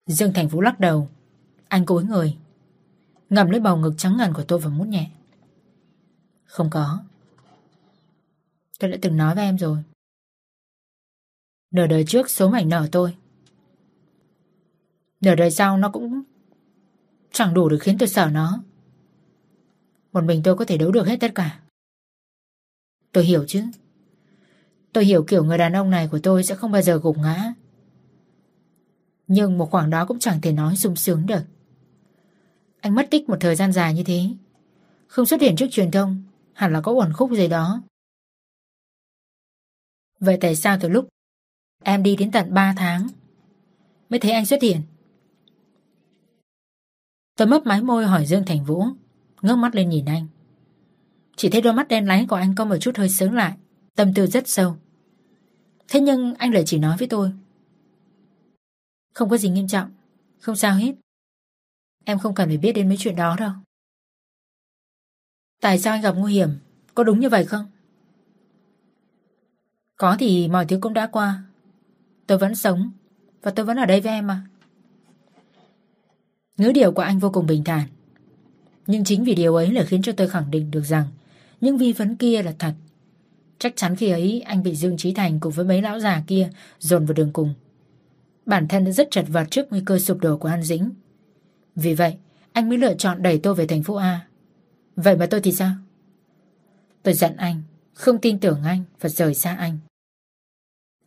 Dương Thành Vũ lắc đầu Anh cúi người Ngầm lấy bầu ngực trắng ngần của tôi và mút nhẹ Không có Tôi đã từng nói với em rồi. Nửa đời trước, số mảnh nở tôi. Nửa đời sau, nó cũng Chẳng đủ để khiến tôi sợ nó. Một mình tôi có thể đấu được hết tất cả. Tôi hiểu chứ. Tôi hiểu kiểu người đàn ông này của tôi sẽ không bao giờ gục ngã. Nhưng một khoảng đó cũng chẳng thể nói sung sướng được. Anh mất tích một thời gian dài như thế. Không xuất hiện trước truyền thông, Hẳn là có uẩn khúc gì đó. Vậy tại sao từ lúc Em đi đến tận 3 tháng Mới thấy anh xuất hiện? Tôi mấp mái môi hỏi Dương Thành Vũ, Ngước mắt lên nhìn anh. Chỉ thấy đôi mắt đen láy của anh có một chút hơi sướng lại, Tâm tư rất sâu. Thế nhưng anh lại chỉ nói với tôi, Không có gì nghiêm trọng, Không sao hết. Em không cần phải biết đến mấy chuyện đó đâu. Tại sao anh gặp nguy hiểm, Có đúng như vậy không? Có thì mọi thứ cũng đã qua Tôi vẫn sống Và tôi vẫn ở đây với em mà Ngữ điệu của anh vô cùng bình thản. Nhưng chính vì điều ấy là khiến cho tôi khẳng định được rằng những vi vấn kia là thật. Chắc chắn khi ấy anh bị Dương Trí Thành cùng với mấy lão già kia dồn vào đường cùng. Bản thân đã rất chật vật trước nguy cơ sụp đổ của An Dĩnh. Vì vậy, anh mới lựa chọn đẩy tôi về thành phố A. Vậy mà tôi thì sao? Tôi giận anh, không tin tưởng anh và rời xa anh.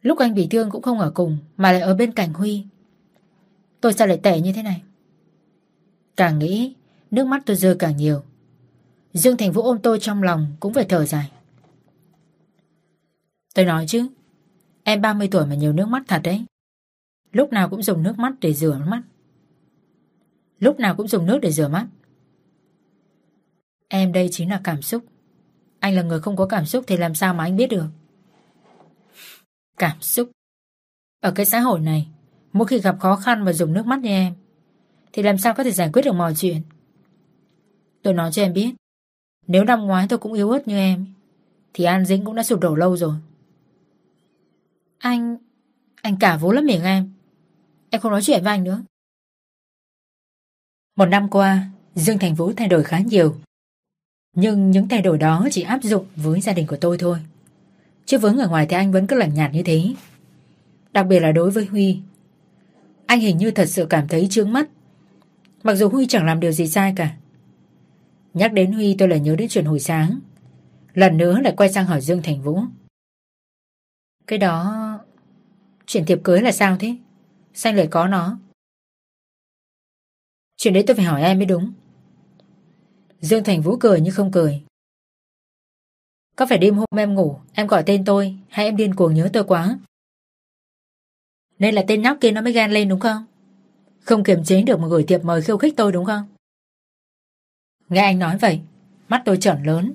Lúc anh bị thương cũng không ở cùng mà lại ở bên cạnh Huy. Tôi sao lại tệ như thế này? Càng nghĩ, nước mắt tôi rơi càng nhiều. Dương Thành Vũ ôm tôi trong lòng cũng phải thở dài. Tôi nói chứ, em 30 tuổi mà nhiều nước mắt thật đấy. Lúc nào cũng dùng nước mắt để rửa mắt. Lúc nào cũng dùng nước để rửa mắt. Em đây chính là cảm xúc. Anh là người không có cảm xúc thì làm sao mà anh biết được. Cảm xúc. Ở cái xã hội này, mỗi khi gặp khó khăn và dùng nước mắt như em, thì làm sao có thể giải quyết được mọi chuyện Tôi nói cho em biết Nếu năm ngoái tôi cũng yếu ớt như em Thì An Dĩnh cũng đã sụp đổ lâu rồi Anh Anh cả vốn lắm miệng em Em không nói chuyện với anh nữa Một năm qua Dương Thành Vũ thay đổi khá nhiều. Nhưng những thay đổi đó chỉ áp dụng với gia đình của tôi thôi. Chứ với người ngoài thì anh vẫn cứ lạnh nhạt như thế. Đặc biệt là đối với Huy. Anh hình như thật sự cảm thấy trướng mắt. Mặc dù Huy chẳng làm điều gì sai cả. Nhắc đến Huy tôi lại nhớ đến chuyện hồi sáng. Lần nữa lại quay sang hỏi Dương Thành Vũ. Cái đó... Chuyện thiệp cưới là sao thế? Sao lại có nó? Chuyện đấy tôi phải hỏi em mới đúng. Dương Thành Vũ cười như không cười. Có phải đêm hôm em ngủ, em gọi tên tôi, hay em điên cuồng nhớ tôi quá? Nên là tên nhóc kia nó mới gan lên đúng không? Không kiềm chế được mà gửi thiệp mời khiêu khích tôi đúng không? Nghe anh nói vậy, mắt tôi trởn lớn,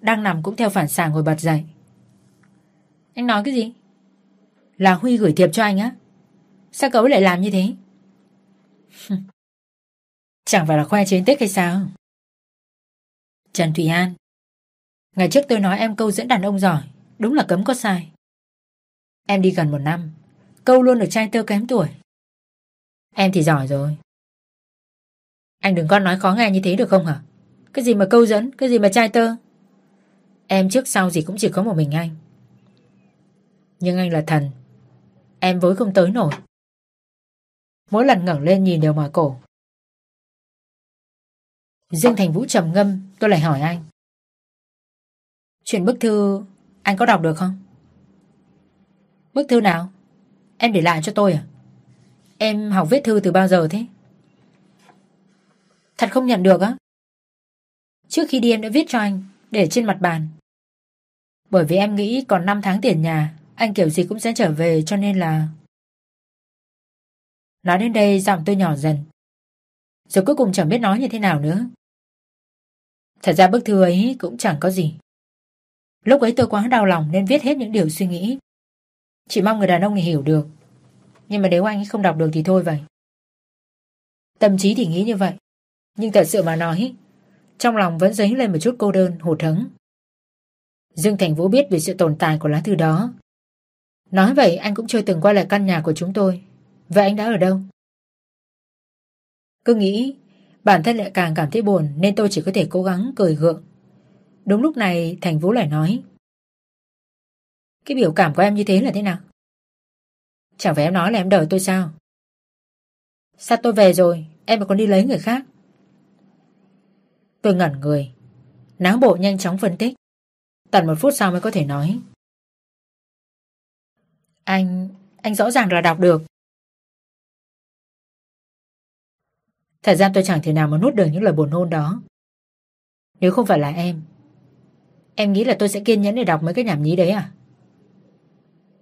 đang nằm cũng theo phản xạ ngồi bật dậy. Anh nói cái gì? Là Huy gửi thiệp cho anh á? Sao cậu lại làm như thế? Chẳng phải là khoe chiến tích hay sao? Trần Thủy An Ngày trước tôi nói em câu dẫn đàn ông giỏi, Đúng là cấm có sai. Em đi gần một năm, Câu luôn được trai tơ kém tuổi. Em thì giỏi rồi. Anh đừng có nói khó nghe như thế được không hả? Cái gì mà câu dẫn, Cái gì mà trai tơ? Em trước sau gì cũng chỉ có một mình anh. Nhưng anh là thần, Em với không tới nổi. Mỗi lần ngẩng lên nhìn đều mỏi cổ. Dương Thành Vũ trầm ngâm, Tôi lại hỏi anh. Chuyện bức thư Anh có đọc được không? Bức thư nào? Em để lại cho tôi à? Em học viết thư từ bao giờ thế? Thật không nhận được á. Trước khi đi em đã viết cho anh, Để trên mặt bàn. Bởi vì em nghĩ còn 5 tháng tiền nhà, Anh kiểu gì cũng sẽ trở về, cho nên là Nói đến đây giọng tôi nhỏ dần. Rồi cuối cùng chẳng biết nói như thế nào nữa. Thật ra bức thư ấy cũng chẳng có gì. Lúc ấy tôi quá đau lòng nên viết hết những điều suy nghĩ. Chỉ mong người đàn ông này hiểu được. Nhưng mà nếu anh ấy không đọc được thì thôi vậy. Tâm trí thì nghĩ như vậy. Nhưng thật sự mà nói Trong lòng vẫn dấy lên một chút cô đơn, hụt hẫng. Dương Thành Vũ biết về sự tồn tại của lá thư đó. Nói vậy anh cũng chưa từng quay lại căn nhà của chúng tôi. Vậy anh đã ở đâu? Cứ nghĩ Bản thân lại càng cảm thấy buồn Nên tôi chỉ có thể cố gắng cười gượng. Đúng lúc này Thành Vũ lại nói. Cái biểu cảm của em như thế là thế nào? Chẳng phải em nói là em đợi tôi sao? Sao tôi về rồi? Em mà còn đi lấy người khác. Tôi ngẩn người. Náo bộ nhanh chóng phân tích. Tận một phút sau mới có thể nói. Anh... Anh rõ ràng là đọc được. Thật ra tôi chẳng thể nào mà nuốt được những lời buồn hôn đó. Nếu không phải là em, em nghĩ là tôi sẽ kiên nhẫn để đọc mấy cái nhảm nhí đấy à?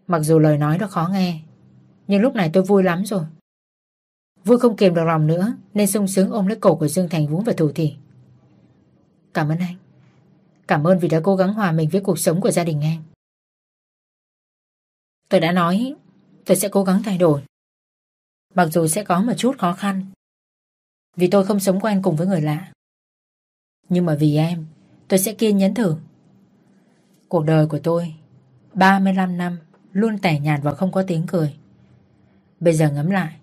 Mặc dù lời nói đó khó nghe, nhưng lúc này tôi vui lắm rồi. Vui không kiềm được lòng nữa, nên sung sướng ôm lấy cổ của Dương Thành Vũ và thủ thị. Cảm ơn anh. Cảm ơn vì đã cố gắng hòa mình với cuộc sống của gia đình em. Tôi đã nói, tôi sẽ cố gắng thay đổi. Mặc dù sẽ có một chút khó khăn, vì tôi không sống quen cùng với người lạ Nhưng mà vì em Tôi sẽ kiên nhẫn thử Cuộc đời của tôi. 35 năm, Luôn tẻ nhạt và không có tiếng cười. Bây giờ ngẫm lại,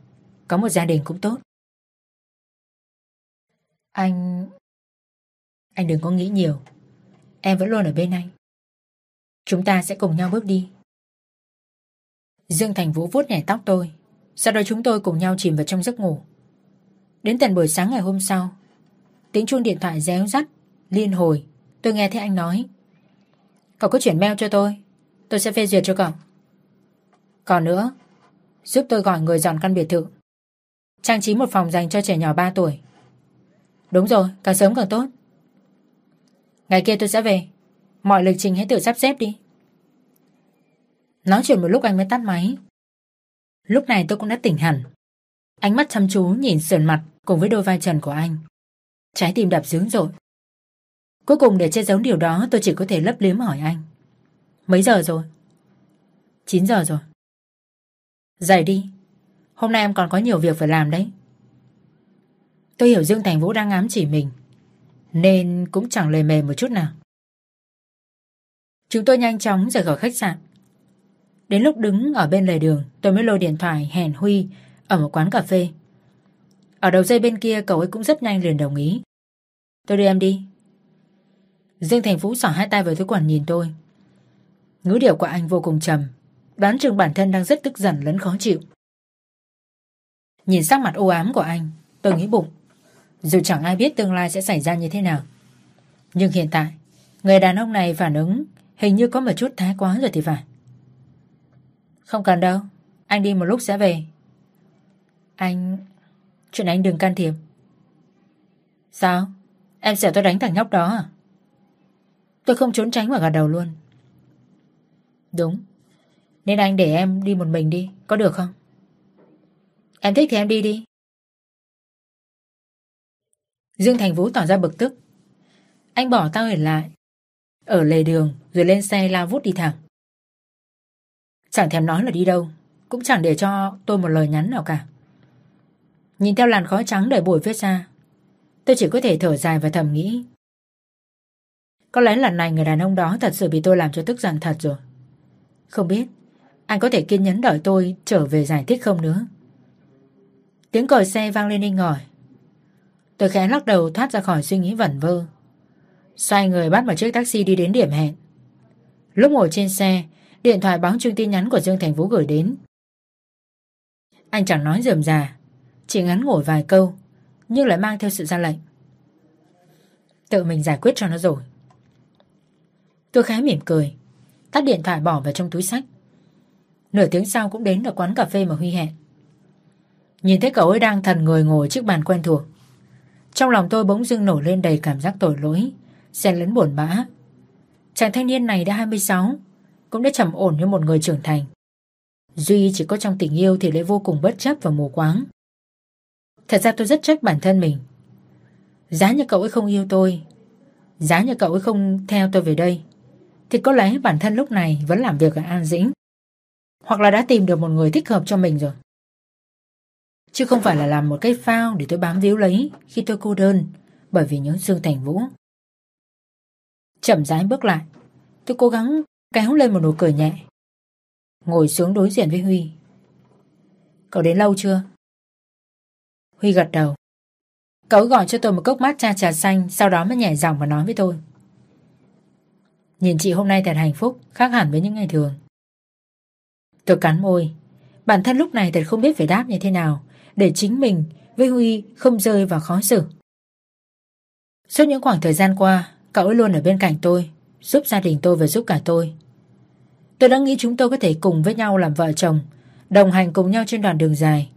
Có một gia đình cũng tốt. Anh Anh đừng có nghĩ nhiều. Em vẫn luôn ở bên anh. Chúng ta sẽ cùng nhau bước đi. Dương Thành Vũ vuốt nhẹ tóc tôi. Sau đó chúng tôi cùng nhau chìm vào trong giấc ngủ. Đến tận buổi sáng ngày hôm sau, Tiếng chuông điện thoại réo rắt, Liên hồi. Tôi nghe thấy anh nói Cậu cứ chuyển mail cho tôi. Tôi sẽ phê duyệt cho cậu. Còn nữa Giúp tôi gọi người dọn căn biệt thự. Trang trí một phòng dành cho trẻ nhỏ 3 tuổi. Đúng rồi, càng sớm càng tốt. Ngày kia tôi sẽ về. Mọi lịch trình hãy tự sắp xếp đi. Nói chuyện một lúc anh mới tắt máy. Lúc này tôi cũng đã tỉnh hẳn. Ánh mắt chăm chú nhìn sườn mặt cùng với đôi vai trần của anh. Trái tim đập dướng dội. Cuối cùng để che giấu điều đó, tôi chỉ có thể lấp liếm hỏi anh. Mấy giờ rồi? 9 giờ rồi. Dậy đi. Hôm nay em còn có nhiều việc phải làm đấy. Tôi hiểu Dương Thành Vũ đang ám chỉ mình. Nên cũng chẳng lề mề một chút nào. Chúng tôi nhanh chóng rời khỏi khách sạn. Đến lúc đứng ở bên lề đường, tôi mới lôi điện thoại hẹn Huy ở một quán cà phê. Ở đầu dây bên kia, cậu ấy cũng rất nhanh liền đồng ý. Tôi đưa em đi. Dương Thành Phú xỏ hai tay vào túi quần nhìn tôi. Ngữ điệu của anh vô cùng trầm, đoán chừng bản thân đang rất tức giận lẫn khó chịu. Nhìn sắc mặt u ám của anh, tôi nghĩ bụng. Dù chẳng ai biết tương lai sẽ xảy ra như thế nào. Nhưng hiện tại, người đàn ông này phản ứng hình như có một chút thái quá rồi thì phải. Không cần đâu, anh đi một lúc sẽ về. Anh... Chuyện anh đừng can thiệp. Sao? Em sợ tôi đánh thằng nhóc đó à? Tôi không trốn tránh mà gật đầu luôn. Đúng. Nên anh để em đi một mình đi, có được không? Em thích thì em đi đi. Dương Thành Vũ tỏ ra bực tức. Anh bỏ tao ở lại. Ở lề đường rồi lên xe lao vút đi thẳng. Chẳng thèm nói là đi đâu. Cũng chẳng để cho tôi một lời nhắn nào cả. Nhìn theo làn khói trắng đầy bụi phía xa. Tôi chỉ có thể thở dài và thầm nghĩ. Có lẽ lần này người đàn ông đó thật sự bị tôi làm cho tức giận thật rồi. Không biết anh có thể kiên nhẫn đợi tôi trở về giải thích không nữa. Tiếng còi xe vang lên inh ngòi. Tôi khẽ lắc đầu thoát ra khỏi suy nghĩ vẩn vơ. Xoay người bắt một chiếc taxi đi đến điểm hẹn. Lúc ngồi trên xe, điện thoại báo chương tin nhắn của Dương Thành Vũ gửi đến. Anh chẳng nói dườm già, chỉ ngắn ngủi vài câu, nhưng lại mang theo sự ra lệnh. Tự mình giải quyết cho nó rồi. Tôi khá mỉm cười, tắt điện thoại bỏ vào trong túi sách. Nửa tiếng sau cũng đến ở quán cà phê mà Huy hẹn. Nhìn thấy cậu ấy đang thần người ngồi trước bàn quen thuộc. Trong lòng tôi bỗng dưng nổi lên đầy cảm giác tội lỗi, xen lẫn buồn bã. Chàng thanh niên này đã 26, cũng đã trầm ổn như một người trưởng thành. Duy chỉ có trong tình yêu thì lại vô cùng bất chấp và mù quáng. Thật ra tôi rất trách bản thân mình. Giá như cậu ấy không yêu tôi, giá như cậu ấy không theo tôi về đây, thì có lẽ bản thân lúc này vẫn làm việc ở An Dĩnh. Hoặc là đã tìm được một người thích hợp cho mình rồi. Chứ không phải là làm một cái phao để tôi bám víu lấy khi tôi cô đơn bởi vì nhớ Dương Thành Vũ. Chậm rãi bước lại, tôi cố gắng kéo lên một nụ cười nhẹ. Ngồi xuống đối diện với Huy. Cậu đến lâu chưa? Huy gật đầu. Cậu gọi cho tôi một cốc mát cha trà xanh, sau đó mới nhảy giọng và nói với tôi. Nhìn chị hôm nay thật hạnh phúc, khác hẳn với những ngày thường. Tôi cắn môi. Bản thân lúc này thật không biết phải đáp như thế nào để chính mình với Huy không rơi vào khó xử. Suốt những khoảng thời gian qua, cậu ấy luôn ở bên cạnh tôi, giúp gia đình tôi và giúp cả tôi. Tôi đã nghĩ chúng tôi có thể cùng với nhau làm vợ chồng, đồng hành cùng nhau trên đoạn đường dài.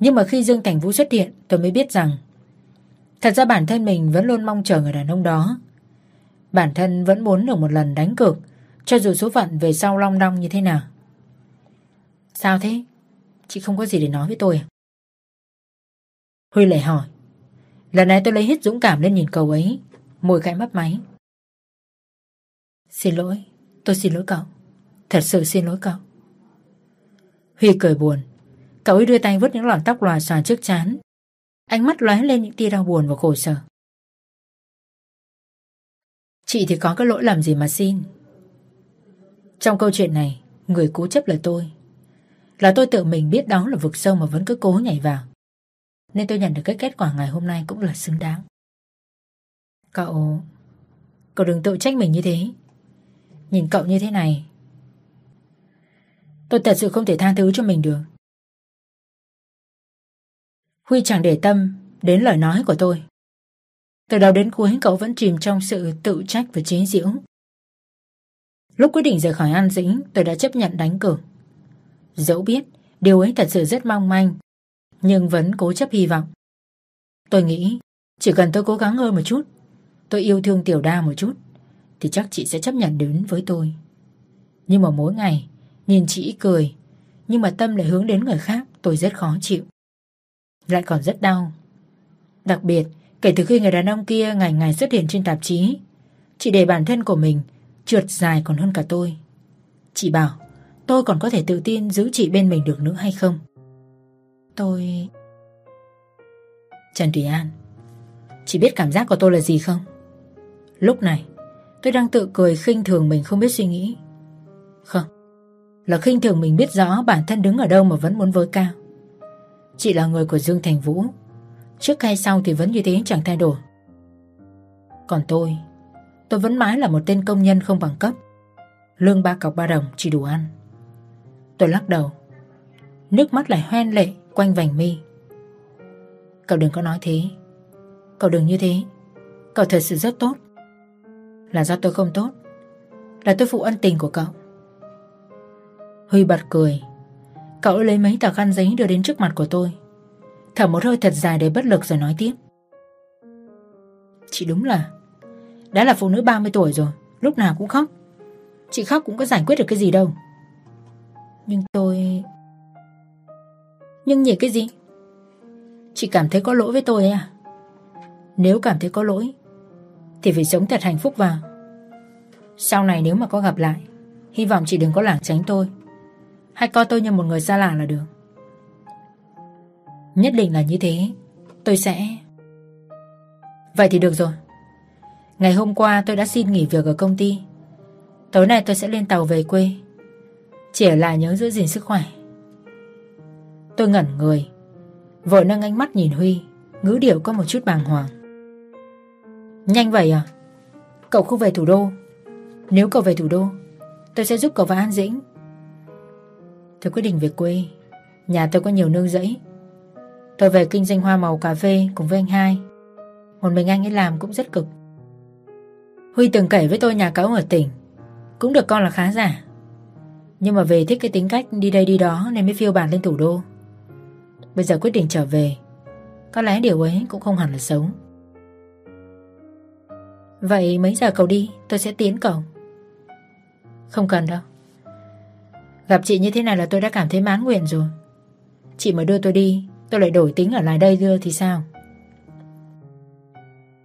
Nhưng mà khi Dương Thành Vũ xuất hiện, tôi mới biết rằng thật ra bản thân mình vẫn luôn mong chờ người đàn ông đó. Bản thân vẫn muốn được một lần đánh cược, cho dù số phận về sau long đong như thế nào. Sao thế? Chị không có gì để nói với tôi à? Huy lại hỏi. Lần này tôi lấy hết dũng cảm lên nhìn cậu ấy, môi khẽ mấp máy. Xin lỗi, tôi xin lỗi cậu. Thật sự xin lỗi cậu. Huy cười buồn. Cậu ấy đưa tay vứt những lọn tóc lòa xòa trước chán. Ánh mắt lóe lên những tia đau buồn và khổ sở. Chị thì có cái lỗi làm gì mà xin. Trong câu chuyện này, người cố chấp là tôi. Là tôi tự mình biết đó là vực sâu mà vẫn cứ cố nhảy vào. Nên tôi nhận được cái kết quả ngày hôm nay cũng là xứng đáng. Cậu... Cậu đừng tự trách mình như thế. Nhìn cậu như thế này... Tôi thật sự không thể tha thứ cho mình được. Huy chẳng để tâm đến lời nói của tôi. Từ đầu đến cuối cậu vẫn chìm trong sự tự trách và chế giễu. Lúc quyết định rời khỏi An Dĩnh, tôi đã chấp nhận đánh cược. Dẫu biết điều ấy thật sự rất mong manh, nhưng vẫn cố chấp hy vọng. Tôi nghĩ chỉ cần tôi cố gắng hơn một chút, tôi yêu thương Tiểu Đa một chút, thì chắc chị sẽ chấp nhận đến với tôi. Nhưng mà mỗi ngày, nhìn chị cười, nhưng mà tâm lại hướng đến người khác, tôi rất khó chịu. Lại còn rất đau. Đặc biệt, kể từ khi người đàn ông kia ngày ngày xuất hiện trên tạp chí, chị để bản thân của mình trượt dài còn hơn cả tôi. Chị bảo, tôi còn có thể tự tin giữ chị bên mình được nữa hay không? Tôi... Trần Thủy An Chị biết cảm giác của tôi là gì không? Lúc này Tôi đang tự cười khinh thường mình không biết suy nghĩ Không Là khinh thường mình biết rõ bản thân đứng ở đâu mà vẫn muốn với cao Chị là người của Dương Thành Vũ Trước hay sau thì vẫn như thế, chẳng thay đổi. Còn tôi Tôi vẫn mãi là một tên công nhân không bằng cấp. Lương ba cọc ba đồng chỉ đủ ăn. Tôi lắc đầu. Nước mắt lại hoen lệ quanh vành mi. Cậu đừng có nói thế. Cậu đừng như thế. Cậu thật sự rất tốt. Là do tôi không tốt. Là tôi phụ ân tình của cậu. Huy bật cười. Cậu lấy mấy tờ khăn giấy đưa đến trước mặt của tôi. Thở một hơi thật dài để bất lực rồi nói tiếp. Chị đúng là, Đã là phụ nữ 30 tuổi rồi, Lúc nào cũng khóc. Chị khóc cũng có giải quyết được cái gì đâu. Nhưng tôi, Nhưng nhỉ cái gì? Chị cảm thấy có lỗi với tôi à? Nếu cảm thấy có lỗi, Thì phải sống thật hạnh phúc vào. Sau này nếu mà có gặp lại, Hy vọng chị đừng có lảng tránh tôi. Hay coi tôi như một người xa lạ là được. Nhất định là như thế. Tôi sẽ Vậy thì được rồi. Ngày hôm qua tôi đã xin nghỉ việc ở công ty. Tối nay tôi sẽ lên tàu về quê. Chỉ ở lại nhớ giữ gìn sức khỏe. Tôi ngẩn người. Vội nâng ánh mắt nhìn Huy. Ngữ điệu có một chút bàng hoàng. Nhanh vậy à? Cậu không về thủ đô. Nếu cậu về thủ đô, Tôi sẽ giúp cậu và An Dĩnh. Tôi quyết định về quê. Nhà tôi có nhiều nương rẫy. Tôi về kinh doanh hoa màu cà phê cùng với anh hai. Một mình anh ấy làm cũng rất cực. Huy từng kể với tôi nhà cậu ở tỉnh, Cũng được con là khá giả. Nhưng mà về thích cái tính cách đi đây đi đó Nên mới phiêu bản lên thủ đô. Bây giờ quyết định trở về, Có lẽ điều ấy cũng không hẳn là xấu. Vậy mấy giờ cậu đi? Tôi sẽ tiến cậu. Không cần đâu. Gặp chị như thế này là tôi đã cảm thấy mãn nguyện rồi. Chị mà đưa tôi đi Tôi lại đổi tính ở lại đây đưa thì sao?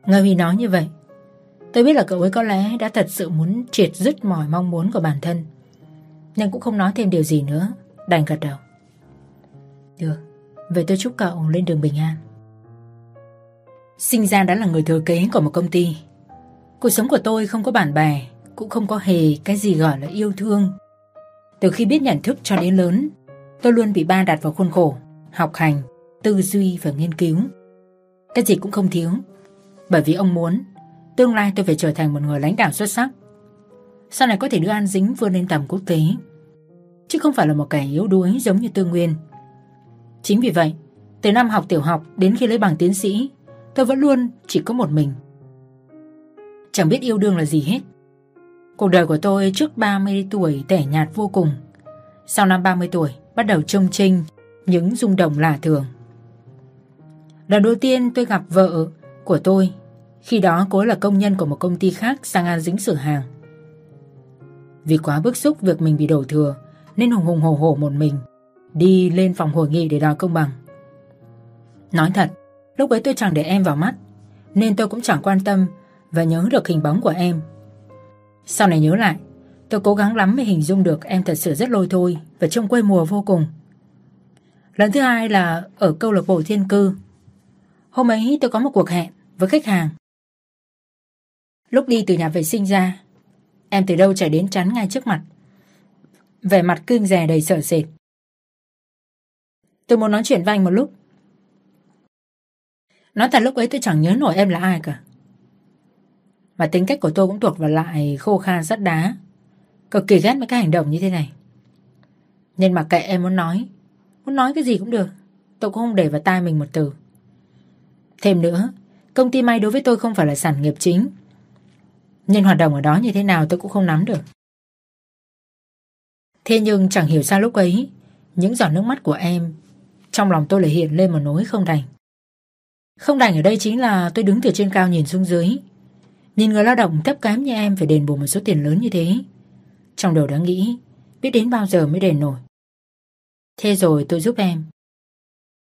Ngơ Huy nói như vậy. Tôi biết là cậu ấy có lẽ đã thật sự muốn triệt dứt mọi mong muốn của bản thân Nhưng cũng không nói thêm điều gì nữa. Đành gật đầu. Được Vậy tôi chúc cậu lên đường bình an. Sinh ra đã là người thừa kế của một công ty. Cuộc sống của tôi không có bạn bè Cũng không có hề cái gì gọi là yêu thương. Từ khi biết nhận thức cho đến lớn Tôi luôn bị ba đặt vào khuôn khổ Học hành, tư duy và nghiên cứu. Cái gì cũng không thiếu, Bởi vì ông muốn Tương lai tôi phải trở thành một người lãnh đạo xuất sắc. Sau này có thể đưa An Dính vươn lên tầm quốc tế, Chứ không phải là một kẻ yếu đuối giống như tương Nguyên. Chính vì vậy, Từ năm học tiểu học đến khi lấy bằng tiến sĩ, Tôi vẫn luôn chỉ có một mình. Chẳng biết yêu đương là gì hết. Cuộc đời của tôi trước 30 tuổi tẻ nhạt vô cùng. Sau năm 30 tuổi, Bắt đầu trông trinh Những rung động lạ thường. Lần đầu tiên tôi gặp vợ của tôi, Khi đó cô là công nhân của một công ty khác sang An Dính sửa hàng. Vì quá bức xúc việc mình bị đổ thừa, Nên hùng hùng hổ hổ một mình Đi lên phòng hội nghị để đòi công bằng. Nói thật, Lúc ấy tôi chẳng để em vào mắt, Nên tôi cũng chẳng quan tâm Và nhớ được hình bóng của em. Sau này nhớ lại, Tôi cố gắng lắm mới hình dung được em thật sự rất lôi thôi Và trông quê mùa vô cùng. Lần thứ hai là Ở câu lạc bộ thiên cư. Hôm ấy tôi có một cuộc hẹn với khách hàng. Lúc đi từ nhà vệ sinh ra, Em từ đâu chạy đến chắn ngay trước mặt. Vẻ mặt cương rè đầy sợ sệt. Tôi muốn nói chuyện với anh một lúc. Nói thật lúc ấy tôi chẳng nhớ nổi em là ai cả. Mà tính cách của tôi cũng thuộc vào lại khô khan sắt đá. Cực kỳ ghét mấy cái hành động như thế này. Nên mà kệ em muốn nói. Muốn nói cái gì cũng được. Tôi cũng không để vào tai mình một từ. Thêm nữa, Công ty may đối với tôi không phải là sản nghiệp chính. Nên hoạt động ở đó như thế nào tôi cũng không nắm được. Thế nhưng chẳng hiểu sao lúc ấy, Những giọt nước mắt của em Trong lòng tôi lại hiện lên một nỗi không đành. Không đành ở đây chính là tôi đứng từ trên cao nhìn xuống dưới, Nhìn người lao động thấp kém như em phải đền bù một số tiền lớn như thế. Trong đầu đã nghĩ, Biết đến bao giờ mới đền nổi. Thế rồi tôi giúp em.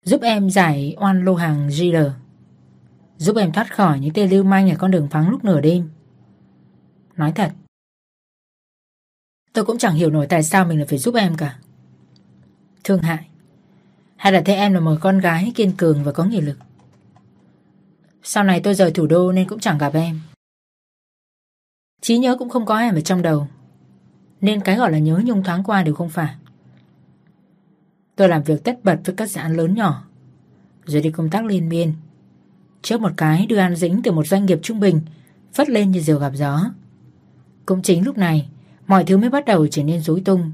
Giúp em giải oan lô hàng GL Giúp em thoát khỏi những tên lưu manh ở con đường vắng lúc nửa đêm. Nói thật, Tôi cũng chẳng hiểu nổi tại sao mình lại phải giúp em cả. Thương hại, Hay là thấy em là một con gái kiên cường và có nghị lực? Sau này tôi rời thủ đô nên cũng chẳng gặp em. Trí nhớ cũng không có em ở trong đầu, Nên cái gọi là nhớ nhung thoáng qua đều không phải. Tôi làm việc tất bật với các dự án lớn nhỏ, Rồi đi công tác liên miên. Trước một cái đưa An Dĩnh từ một doanh nghiệp trung bình, Phất lên như diều gặp gió. Cũng chính lúc này, Mọi thứ mới bắt đầu trở nên rối tung.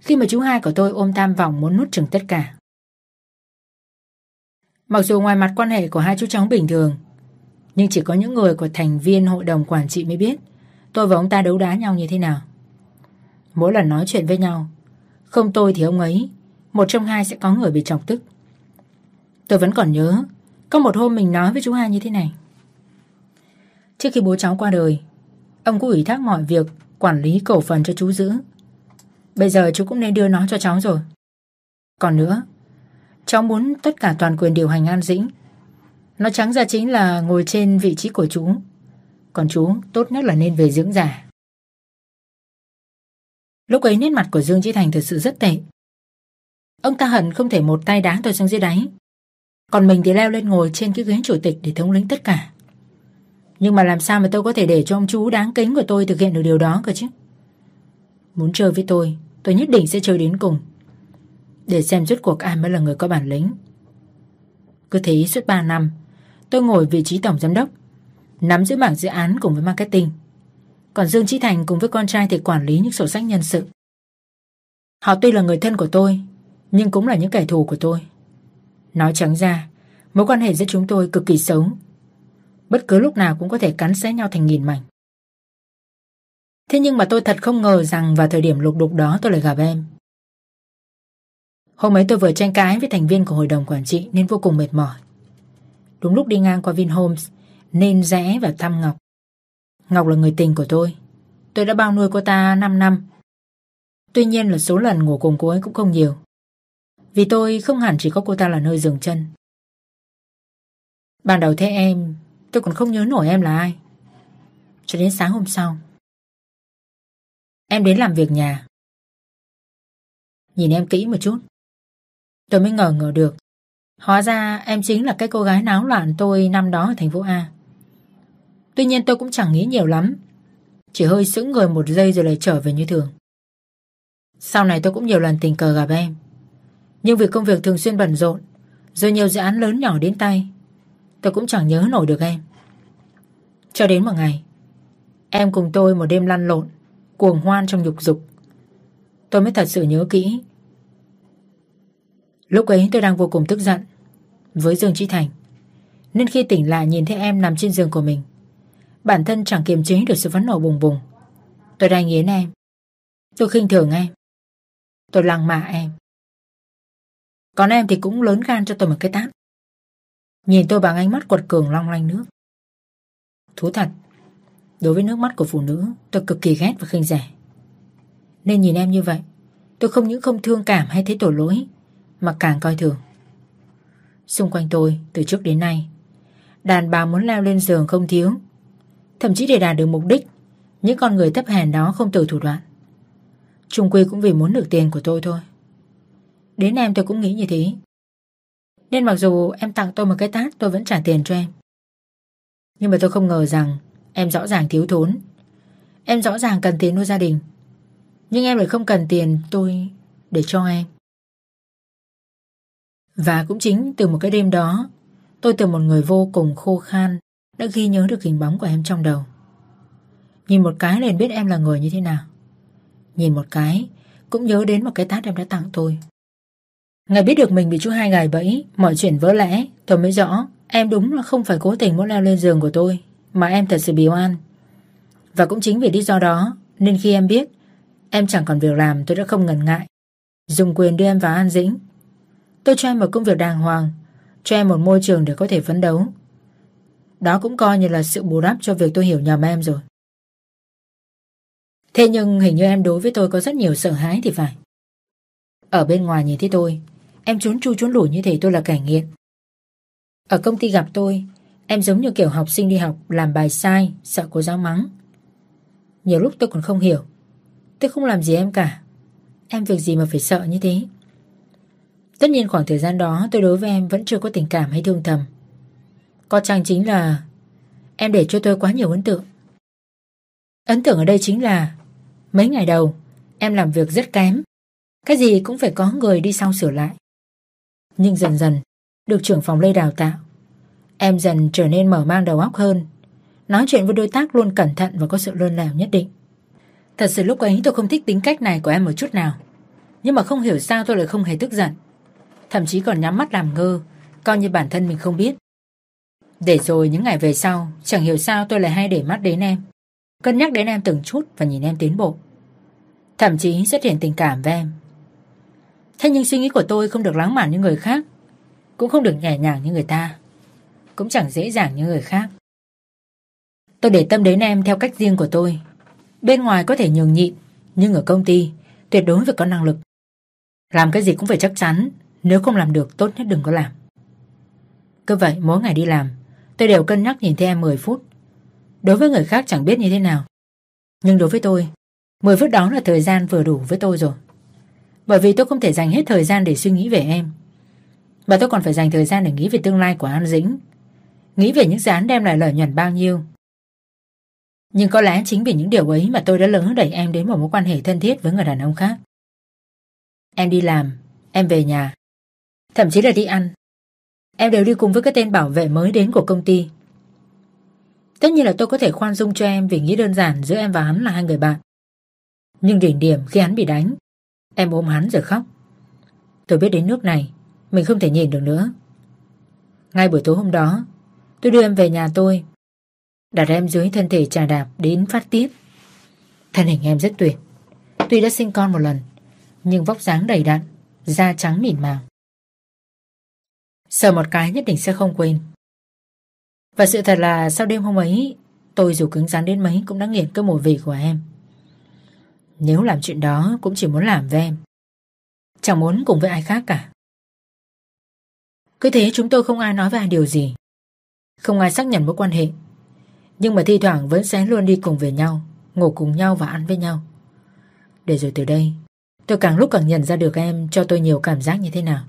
Khi mà chú hai của tôi ôm tam vọng muốn nuốt chừng tất cả. Mặc dù ngoài mặt quan hệ của hai chú cháu bình thường, Nhưng chỉ có những người của thành viên hội đồng quản trị mới biết Tôi và ông ta đấu đá nhau như thế nào. Mỗi lần nói chuyện với nhau, Không tôi thì ông ấy, Một trong hai sẽ có người bị chọc tức. Tôi vẫn còn nhớ có một hôm mình nói với chú hai như thế này. Trước khi bố cháu qua đời, Ông cũng ủy thác mọi việc, Quản lý cổ phần cho chú giữ. Bây giờ chú cũng nên đưa nó cho cháu rồi. Còn nữa, Cháu muốn tất cả toàn quyền điều hành An Dĩnh. Nó trắng ra chính là ngồi trên vị trí của chú. Còn chú, tốt nhất là nên về dưỡng giả Lúc ấy nét mặt của Dương Chí Thành thật sự rất tệ. Ông ta hận không thể một tay đá tôi xuống dưới đáy. Còn mình thì leo lên ngồi trên cái ghế chủ tịch để thống lĩnh tất cả Nhưng mà làm sao mà tôi có thể để cho ông chú đáng kính của tôi thực hiện được điều đó cơ chứ Muốn chơi với tôi Tôi nhất định sẽ chơi đến cùng để xem rốt cuộc ai mới là người có bản lĩnh. Cứ thế suốt 3 năm, tôi ngồi vị trí tổng giám đốc, nắm giữ mảng dự án cùng với marketing. Còn Dương trí Thành cùng với con trai thì quản lý những sổ sách nhân sự. Họ tuy là người thân của tôi, nhưng cũng là những kẻ thù của tôi. Nói trắng ra, mối quan hệ giữa chúng tôi cực kỳ xấu. Bất cứ lúc nào cũng có thể cắn xé nhau thành nghìn mảnh. Thế nhưng mà tôi thật không ngờ rằng vào thời điểm lục đục đó tôi lại gặp em. Hôm ấy tôi vừa tranh cãi với thành viên của hội đồng quản trị nên vô cùng mệt mỏi. Đúng lúc đi ngang qua Vinhomes nên rẽ và thăm Ngọc. Ngọc là người tình của tôi. Tôi đã bao nuôi cô ta 5 năm. Tuy nhiên là số lần ngủ cùng cô ấy cũng không nhiều. Vì tôi không hẳn chỉ có cô ta là nơi dừng chân. Ban đầu thấy em, tôi còn không nhớ nổi em là ai. Cho đến sáng hôm sau. Em đến làm việc nhà. Nhìn em kỹ một chút. Tôi mới ngờ ngờ được Hóa ra em chính là cái cô gái náo loạn tôi năm đó ở thành phố A Tuy nhiên tôi cũng chẳng nghĩ nhiều lắm Chỉ hơi sững người một giây rồi lại trở về như thường Sau này tôi cũng nhiều lần tình cờ gặp em nhưng vì công việc thường xuyên bận rộn Rồi nhiều dự án lớn nhỏ đến tay, Tôi cũng chẳng nhớ nổi được em. Cho đến một ngày, Em cùng tôi một đêm lăn lộn, Cuồng hoan trong nhục dục. Tôi mới thật sự nhớ kỹ. Lúc ấy tôi đang vô cùng tức giận Với Dương Trí Thành, Nên khi tỉnh lại nhìn thấy em nằm trên giường của mình, Bản thân chẳng kiềm chế được sự phấn nộ bùng bùng. Tôi đang nghiến em. Tôi khinh thường em. Tôi lăng mạ em. Còn em thì cũng lớn gan cho tôi một cái tát Nhìn tôi bằng ánh mắt quật cường long lanh nước Thú thật Đối với nước mắt của phụ nữ Tôi cực kỳ ghét và khinh rẻ Nên nhìn em như vậy Tôi không những không thương cảm hay thấy tội lỗi mà càng coi thường. Xung quanh tôi, từ trước đến nay, đàn bà muốn leo lên giường không thiếu. Thậm chí để đạt được mục đích, những con người thấp hèn đó không từ thủ đoạn. Trung quy cũng vì muốn được tiền của tôi thôi. Đến em tôi cũng nghĩ như thế. Nên mặc dù em tặng tôi một cái tát tôi vẫn trả tiền cho em. Nhưng mà tôi không ngờ rằng em rõ ràng thiếu thốn. Em rõ ràng cần tiền nuôi gia đình. Nhưng em lại không cần tiền tôi để cho em. Và cũng chính từ một cái đêm đó, tôi từ một người vô cùng khô khan đã ghi nhớ được hình bóng của em trong đầu. Nhìn một cái liền biết em là người như thế nào. Nhìn một cái, cũng nhớ đến một cái tát em đã tặng tôi. Ngày biết được mình bị chú hai gài bẫy, mọi chuyện vỡ lẽ, tôi mới rõ em đúng là không phải cố tình muốn leo lên giường của tôi, mà em thật sự bị oan. Và cũng chính vì lý do đó, nên khi em biết em chẳng còn việc làm tôi đã không ngần ngại. Dùng quyền đưa em vào an dĩnh. Tôi cho em một công việc đàng hoàng Cho em một môi trường để có thể phấn đấu. Đó cũng coi như là sự bù đắp cho việc tôi hiểu nhầm em rồi. Thế nhưng hình như em đối với tôi có rất nhiều sợ hãi thì phải. Ở bên ngoài nhìn thấy tôi Em trốn chu trốn lủi như thế tôi là kẻ nghiện Ở công ty gặp tôi Em giống như kiểu học sinh đi học Làm bài sai, sợ cô giáo mắng Nhiều lúc tôi còn không hiểu Tôi không làm gì em cả Em việc gì mà phải sợ như thế Tất nhiên khoảng thời gian đó tôi đối với em vẫn chưa có tình cảm hay thương thầm. Có chăng chính là em để cho tôi quá nhiều ấn tượng. Ấn tượng ở đây chính là mấy ngày đầu em làm việc rất kém. Cái gì cũng phải có người đi sau sửa lại. Nhưng dần dần, được trưởng phòng lây đào tạo. Em dần trở nên mở mang đầu óc hơn. Nói chuyện với đối tác luôn cẩn thận và có sự lơn lào nhất định. Thật sự lúc ấy tôi không thích tính cách này của em một chút nào, Nhưng mà không hiểu sao tôi lại không hề tức giận. Thậm chí còn nhắm mắt làm ngơ, Coi như bản thân mình không biết. Để rồi những ngày về sau, Chẳng hiểu sao tôi lại hay để mắt đến em, Cân nhắc đến em từng chút Và nhìn em tiến bộ. Thậm chí xuất hiện tình cảm với em. Thế nhưng suy nghĩ của tôi không được lãng mạn như người khác, Cũng không được nhẹ nhàng như người ta, Cũng chẳng dễ dàng như người khác. Tôi để tâm đến em theo cách riêng của tôi. Bên ngoài có thể nhường nhịn, Nhưng ở công ty, Tuyệt đối phải có năng lực. Làm cái gì cũng phải chắc chắn, Nếu không làm được, tốt nhất đừng có làm. Cứ vậy, mỗi ngày đi làm, Tôi đều cân nhắc nhìn thấy em 10 phút. Đối với người khác chẳng biết như thế nào, Nhưng đối với tôi 10 phút đó là thời gian vừa đủ với tôi rồi. Bởi vì tôi không thể dành hết thời gian để suy nghĩ về em. Và tôi còn phải dành thời gian để nghĩ về tương lai của An Dĩnh. Nghĩ về những dự án đem lại lợi nhuận bao nhiêu. Nhưng có lẽ chính vì những điều ấy mà tôi đã lỡ đẩy em đến một mối quan hệ thân thiết với người đàn ông khác. Em đi làm, em về nhà Thậm chí là đi ăn. Em đều đi cùng với cái tên bảo vệ mới đến của công ty. Tất nhiên là tôi có thể khoan dung cho em vì nghĩ đơn giản giữa em và hắn là hai người bạn. Nhưng đỉnh điểm khi hắn bị đánh Em ôm hắn rồi khóc. Tôi biết đến nước này, Mình không thể nhìn được nữa. Ngay buổi tối hôm đó, Tôi đưa em về nhà tôi, Đặt em dưới thân thể trà đạp đến phát tiết. Thân hình em rất tuyệt. Tuy đã sinh con một lần, Nhưng vóc dáng đầy đặn, Da trắng mịn màng. Sợ một cái nhất định sẽ không quên. Và sự thật là sau đêm hôm ấy, Tôi dù cứng rắn đến mấy cũng đã nghiện cái mùi vị của em nếu làm chuyện đó, cũng chỉ muốn làm với em. Chẳng muốn cùng với ai khác cả. Cứ thế chúng tôi không ai nói với ai điều gì. Không ai xác nhận mối quan hệ. Nhưng mà thi thoảng vẫn sẽ luôn đi cùng về nhau, Ngủ cùng nhau và ăn với nhau. Để rồi từ đây, Tôi càng lúc càng nhận ra được em cho tôi nhiều cảm giác như thế nào.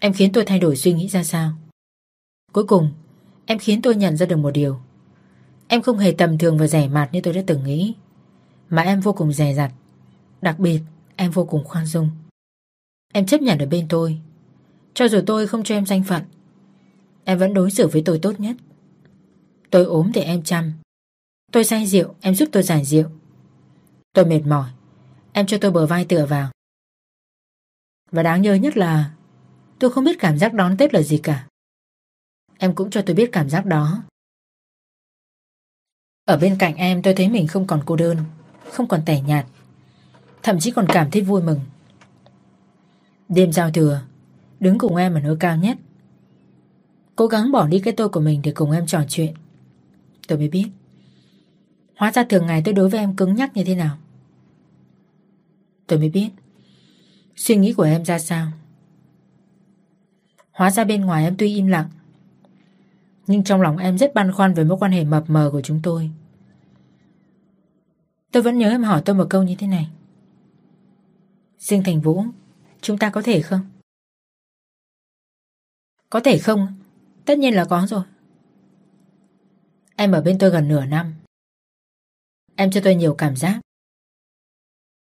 Em khiến tôi thay đổi suy nghĩ ra sao? Cuối cùng, Em khiến tôi nhận ra được một điều. Em không hề tầm thường và rẻ mạt như tôi đã từng nghĩ mà em vô cùng dè dặt. Đặc biệt, em vô cùng khoan dung. Em chấp nhận ở bên tôi. Cho dù tôi không cho em danh phận, Em vẫn đối xử với tôi tốt nhất. Tôi ốm thì em chăm. Tôi say rượu, Em giúp tôi giải rượu. Tôi mệt mỏi, Em cho tôi bờ vai tựa vào. Và đáng nhớ nhất là, Tôi không biết cảm giác đón Tết là gì cả. Em cũng cho tôi biết cảm giác đó. Ở bên cạnh em, tôi thấy mình không còn cô đơn không còn tẻ nhạt, Thậm chí còn cảm thấy vui mừng. Đêm giao thừa, Đứng cùng em ở nơi cao nhất. Cố gắng bỏ đi cái tôi của mình Để cùng em trò chuyện. Tôi mới biết, Hóa ra thường ngày tôi đối với em cứng nhắc như thế nào. Tôi mới biết, Suy nghĩ của em ra sao. Hóa ra bên ngoài em tuy im lặng, Nhưng trong lòng em rất băn khoăn Về mối quan hệ mập mờ của chúng tôi. Tôi vẫn nhớ em hỏi tôi một câu như thế này. Dương Thành Vũ, Chúng ta có thể không? Có thể không? Tất nhiên là có rồi. Em ở bên tôi gần nửa năm. Em cho tôi nhiều cảm giác.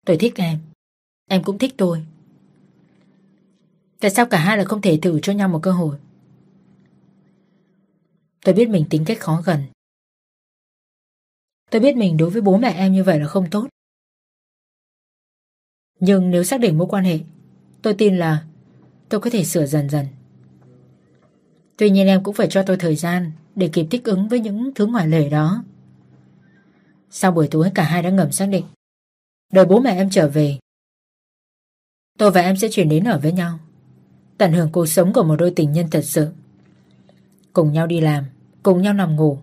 Tôi thích em. Em cũng thích tôi. Tại sao cả hai lại không thể thử cho nhau một cơ hội? Tôi biết mình tính cách khó gần. Tôi biết mình đối với bố mẹ em như vậy là không tốt. Nhưng nếu xác định mối quan hệ, tôi tin là tôi có thể sửa dần dần. Tuy nhiên em cũng phải cho tôi thời gian để kịp thích ứng với những thứ ngoại lệ đó. Sau buổi tối cả hai đã ngầm xác định. Đợi bố mẹ em trở về. Tôi và em sẽ chuyển đến ở với nhau. Tận hưởng cuộc sống của một đôi tình nhân thật sự. Cùng nhau đi làm, cùng nhau nằm ngủ,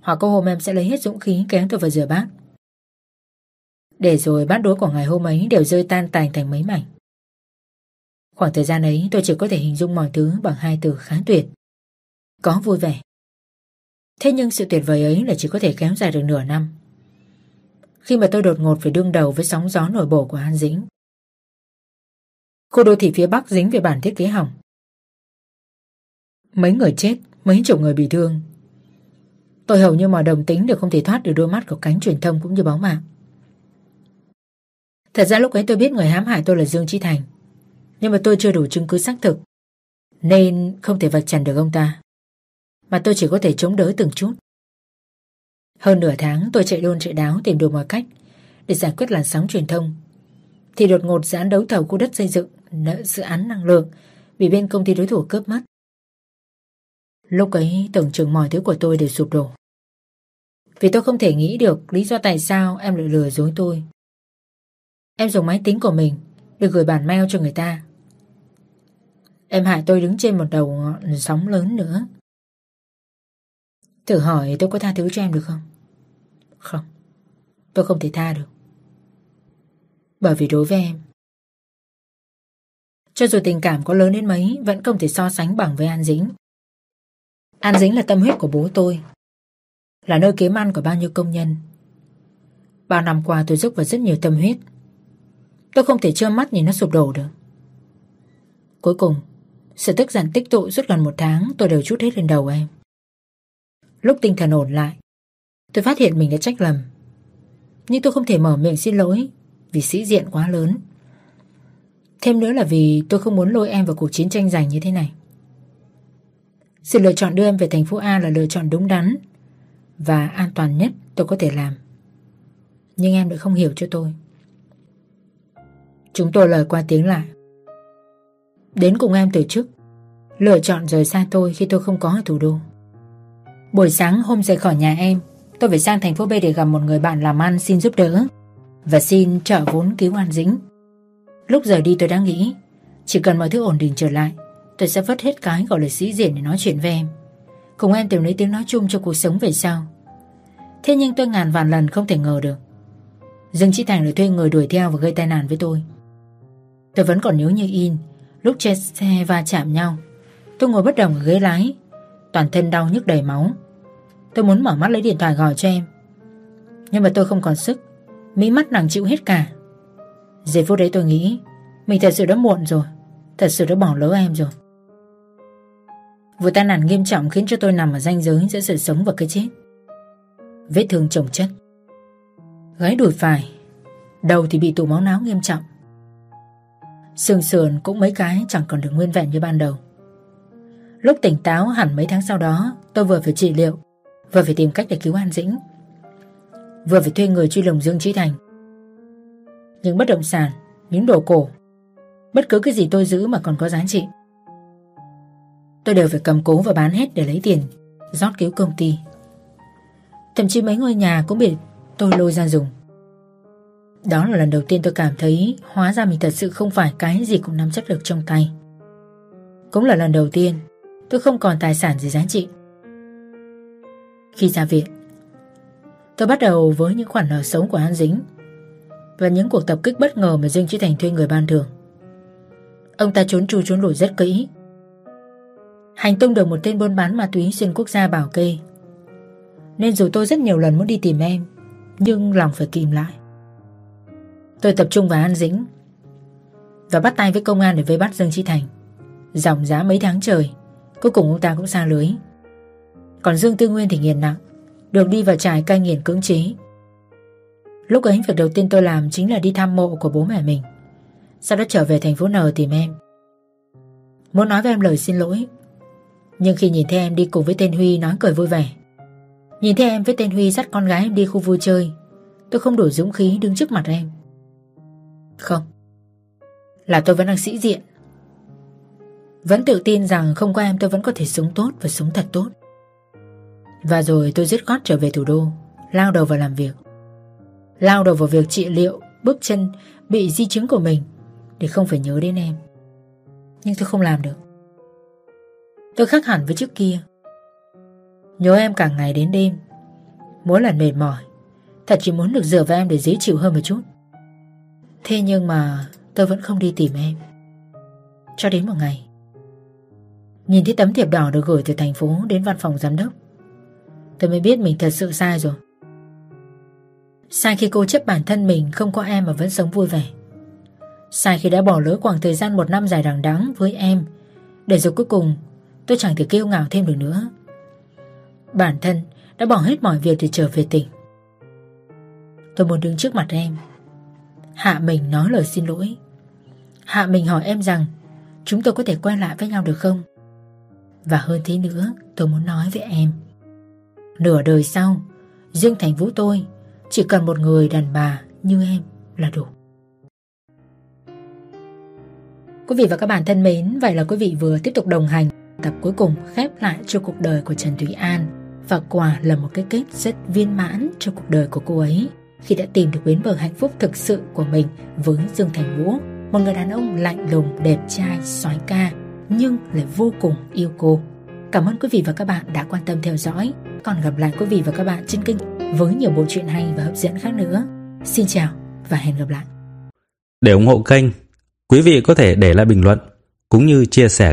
hoặc có hôm em sẽ lấy hết dũng khí kéo tôi vào rửa bát. Để rồi bát đũa của ngày hôm ấy Đều rơi tan tành thành mấy mảnh. Khoảng thời gian ấy, tôi chỉ có thể hình dung mọi thứ Bằng hai từ khá tuyệt. Có vui vẻ. Thế nhưng sự tuyệt vời ấy là chỉ có thể kéo dài được nửa năm. Khi mà tôi đột ngột phải đương đầu với sóng gió nổi bộ của An Dĩnh Khu đô thị phía Bắc dính về bản thiết kế hỏng. Mấy người chết, Mấy chục người bị thương. Tôi hầu như mọi đồng tính đều không thể thoát được đôi mắt của cánh truyền thông cũng như báo mạng. Thật ra lúc ấy tôi biết người hãm hại tôi là Dương Trí Thành. Nhưng mà tôi chưa đủ chứng cứ xác thực. Nên không thể vạch trần được ông ta. Mà tôi chỉ có thể chống đỡ từng chút Hơn nửa tháng tôi chạy đôn chạy đáo tìm được mọi cách Để giải quyết làn sóng truyền thông Thì đột ngột dự án đấu thầu khu đất xây dựng, Nợ dự án năng lượng Bị bên công ty đối thủ cướp mất Lúc ấy tưởng chừng mọi thứ của tôi đều sụp đổ vì tôi không thể nghĩ được lý do tại sao em lại lừa dối tôi. Em dùng máy tính của mình Để gửi bản mail cho người ta. Em hại tôi đứng trên một đầu ngọn sóng lớn nữa. Thử hỏi tôi có tha thứ cho em được không? Không, Tôi không thể tha được. Bởi vì đối với em, Cho dù tình cảm có lớn đến mấy, Vẫn không thể so sánh bằng với An Dính An Dính là tâm huyết của bố tôi. Là nơi kiếm ăn của bao nhiêu công nhân. Bao năm qua tôi dốc vào rất nhiều tâm huyết. Tôi không thể trơ mắt nhìn nó sụp đổ được. Cuối cùng, Sự tức giận tích tụ suốt gần một tháng, Tôi đều chút hết lên đầu em. Lúc tinh thần ổn lại, Tôi phát hiện mình đã trách lầm. Nhưng tôi không thể mở miệng xin lỗi Vì sĩ diện quá lớn. Thêm nữa là vì tôi không muốn lôi em vào cuộc chiến tranh giành như thế này. Sự lựa chọn đưa em về thành phố A là lựa chọn đúng đắn. Và an toàn nhất tôi có thể làm. Nhưng em lại không hiểu cho tôi. Chúng tôi lời qua tiếng lại. Đến cùng em từ chức, Lựa chọn rời xa tôi khi tôi không có ở thủ đô. Buổi sáng hôm rời khỏi nhà em, Tôi phải sang thành phố B để gặp một người bạn làm ăn xin giúp đỡ Và xin trợ vốn cứu An Dĩnh. Lúc rời đi tôi đã nghĩ, Chỉ cần mọi thứ ổn định trở lại, Tôi sẽ vứt hết cái gọi là sĩ diện để nói chuyện với em. Cùng em tìm lấy tiếng nói chung cho cuộc sống về sau. Thế nhưng tôi ngàn vạn lần không thể ngờ được. Dương Chí Thành lại thuê người đuổi theo và gây tai nạn với tôi. Tôi vẫn còn nhớ như in, Lúc che xe va chạm nhau, Tôi ngồi bất động ở ghế lái, Toàn thân đau nhức đầy máu. Tôi muốn mở mắt lấy điện thoại gọi cho em, Nhưng mà tôi không còn sức, Mỹ mắt nàng chịu hết cả. Giây phút đấy tôi nghĩ, Mình thật sự đã muộn rồi, Thật sự đã bỏ lỡ em rồi. Vụ tai nạn nghiêm trọng khiến cho tôi nằm ở ranh giới giữa sự sống và cái chết. Vết thương chồng chất. Gáy đùi phải. Đầu thì bị tụ máu não nghiêm trọng. Sườn sườn cũng mấy cái chẳng còn được nguyên vẹn như ban đầu. Lúc tỉnh táo hẳn mấy tháng sau đó, Tôi vừa phải trị liệu, Vừa phải tìm cách để cứu An Dĩnh, Vừa phải thuê người truy lùng Dương Trí Thành. Những bất động sản, Những đồ cổ, Bất cứ cái gì tôi giữ mà còn có giá trị. Tôi đều phải cầm cố và bán hết để lấy tiền, rót cứu công ty. Thậm chí mấy ngôi nhà cũng bị tôi lôi ra dùng. Đó là lần đầu tiên tôi cảm thấy Hóa ra mình thật sự không phải cái gì cũng nắm chắc được trong tay. Cũng là lần đầu tiên, Tôi không còn tài sản gì giá trị. Khi ra viện, Tôi bắt đầu với những khoản nợ xấu của An Dính Và những cuộc tập kích bất ngờ mà Dương Trí Thành thuê người ban thường Ông ta trốn tru trốn lùi rất kỹ. Hành tung được một tên buôn bán ma túy xuyên quốc gia bảo kê. Nên dù tôi rất nhiều lần muốn đi tìm em, Nhưng lòng phải kìm lại. Tôi tập trung vào An Dĩnh Và bắt tay với công an để vây bắt Dương Chi Thành. Dòng giá mấy tháng trời, Cuối cùng ông ta cũng xa lưới. Còn Dương Tư Nguyên thì nghiền nặng, Được đi vào trại cai nghiền cưỡng chế. Lúc ấy việc đầu tiên tôi làm Chính là đi thăm mộ của bố mẹ mình, Sau đó trở về thành phố N tìm em. Muốn nói với em lời xin lỗi nhưng khi nhìn thấy em đi cùng với tên Huy Nói cười vui vẻ. Nhìn thấy em với tên Huy dắt con gái em đi khu vui chơi, Tôi không đủ dũng khí đứng trước mặt em. Không. Là tôi vẫn đang sĩ diện. Vẫn tự tin rằng không có em tôi vẫn có thể sống tốt và sống thật tốt. Và rồi tôi dứt gót trở về thủ đô, Lao đầu vào làm việc. Lao đầu vào việc trị liệu, Bước chân bị di chứng của mình, Để không phải nhớ đến em. Nhưng tôi không làm được. Tôi khác hẳn với trước kia. Nhớ em cả ngày đến đêm. Mỗi lần mệt mỏi. Thật chỉ muốn được dựa vào em để dễ chịu hơn một chút. Thế nhưng mà tôi vẫn không đi tìm em. Cho đến một ngày, Nhìn thấy tấm thiệp đỏ được gửi từ thành phố đến văn phòng giám đốc, Tôi mới biết mình thật sự sai rồi. Sai khi cô chấp bản thân mình không có em mà vẫn sống vui vẻ. Sai khi đã bỏ lỡ khoảng thời gian một năm dài đằng đắng với em, Để rồi cuối cùng tôi chẳng thể kêu ngào thêm được nữa. Bản thân đã bỏ hết mọi việc để trở về tỉnh. Tôi muốn đứng trước mặt em. Hạ mình nói lời xin lỗi. Hạ mình hỏi em rằng, Chúng tôi có thể quay lại với nhau được không? Và hơn thế nữa, tôi muốn nói với em. Nửa đời sau, Dương Thành Vũ tôi Chỉ cần một người đàn bà như em là đủ. Quý vị và các bạn thân mến, Vậy là quý vị vừa tiếp tục đồng hành Tập cuối cùng khép lại cho cuộc đời của Trần Thúy An. Và quả là một cái kết rất viên mãn cho cuộc đời của cô ấy. Khi đã tìm được bến bờ hạnh phúc thực sự của mình với Dương Thành Vũ Một người đàn ông lạnh lùng, đẹp trai, soái ca Nhưng lại vô cùng yêu cô. Cảm ơn quý vị và các bạn đã quan tâm theo dõi. Còn gặp lại quý vị và các bạn trên kênh với nhiều bộ truyện hay và hấp dẫn khác nữa. Xin chào và hẹn gặp lại. Để ủng hộ kênh Quý vị có thể để lại bình luận cũng như chia sẻ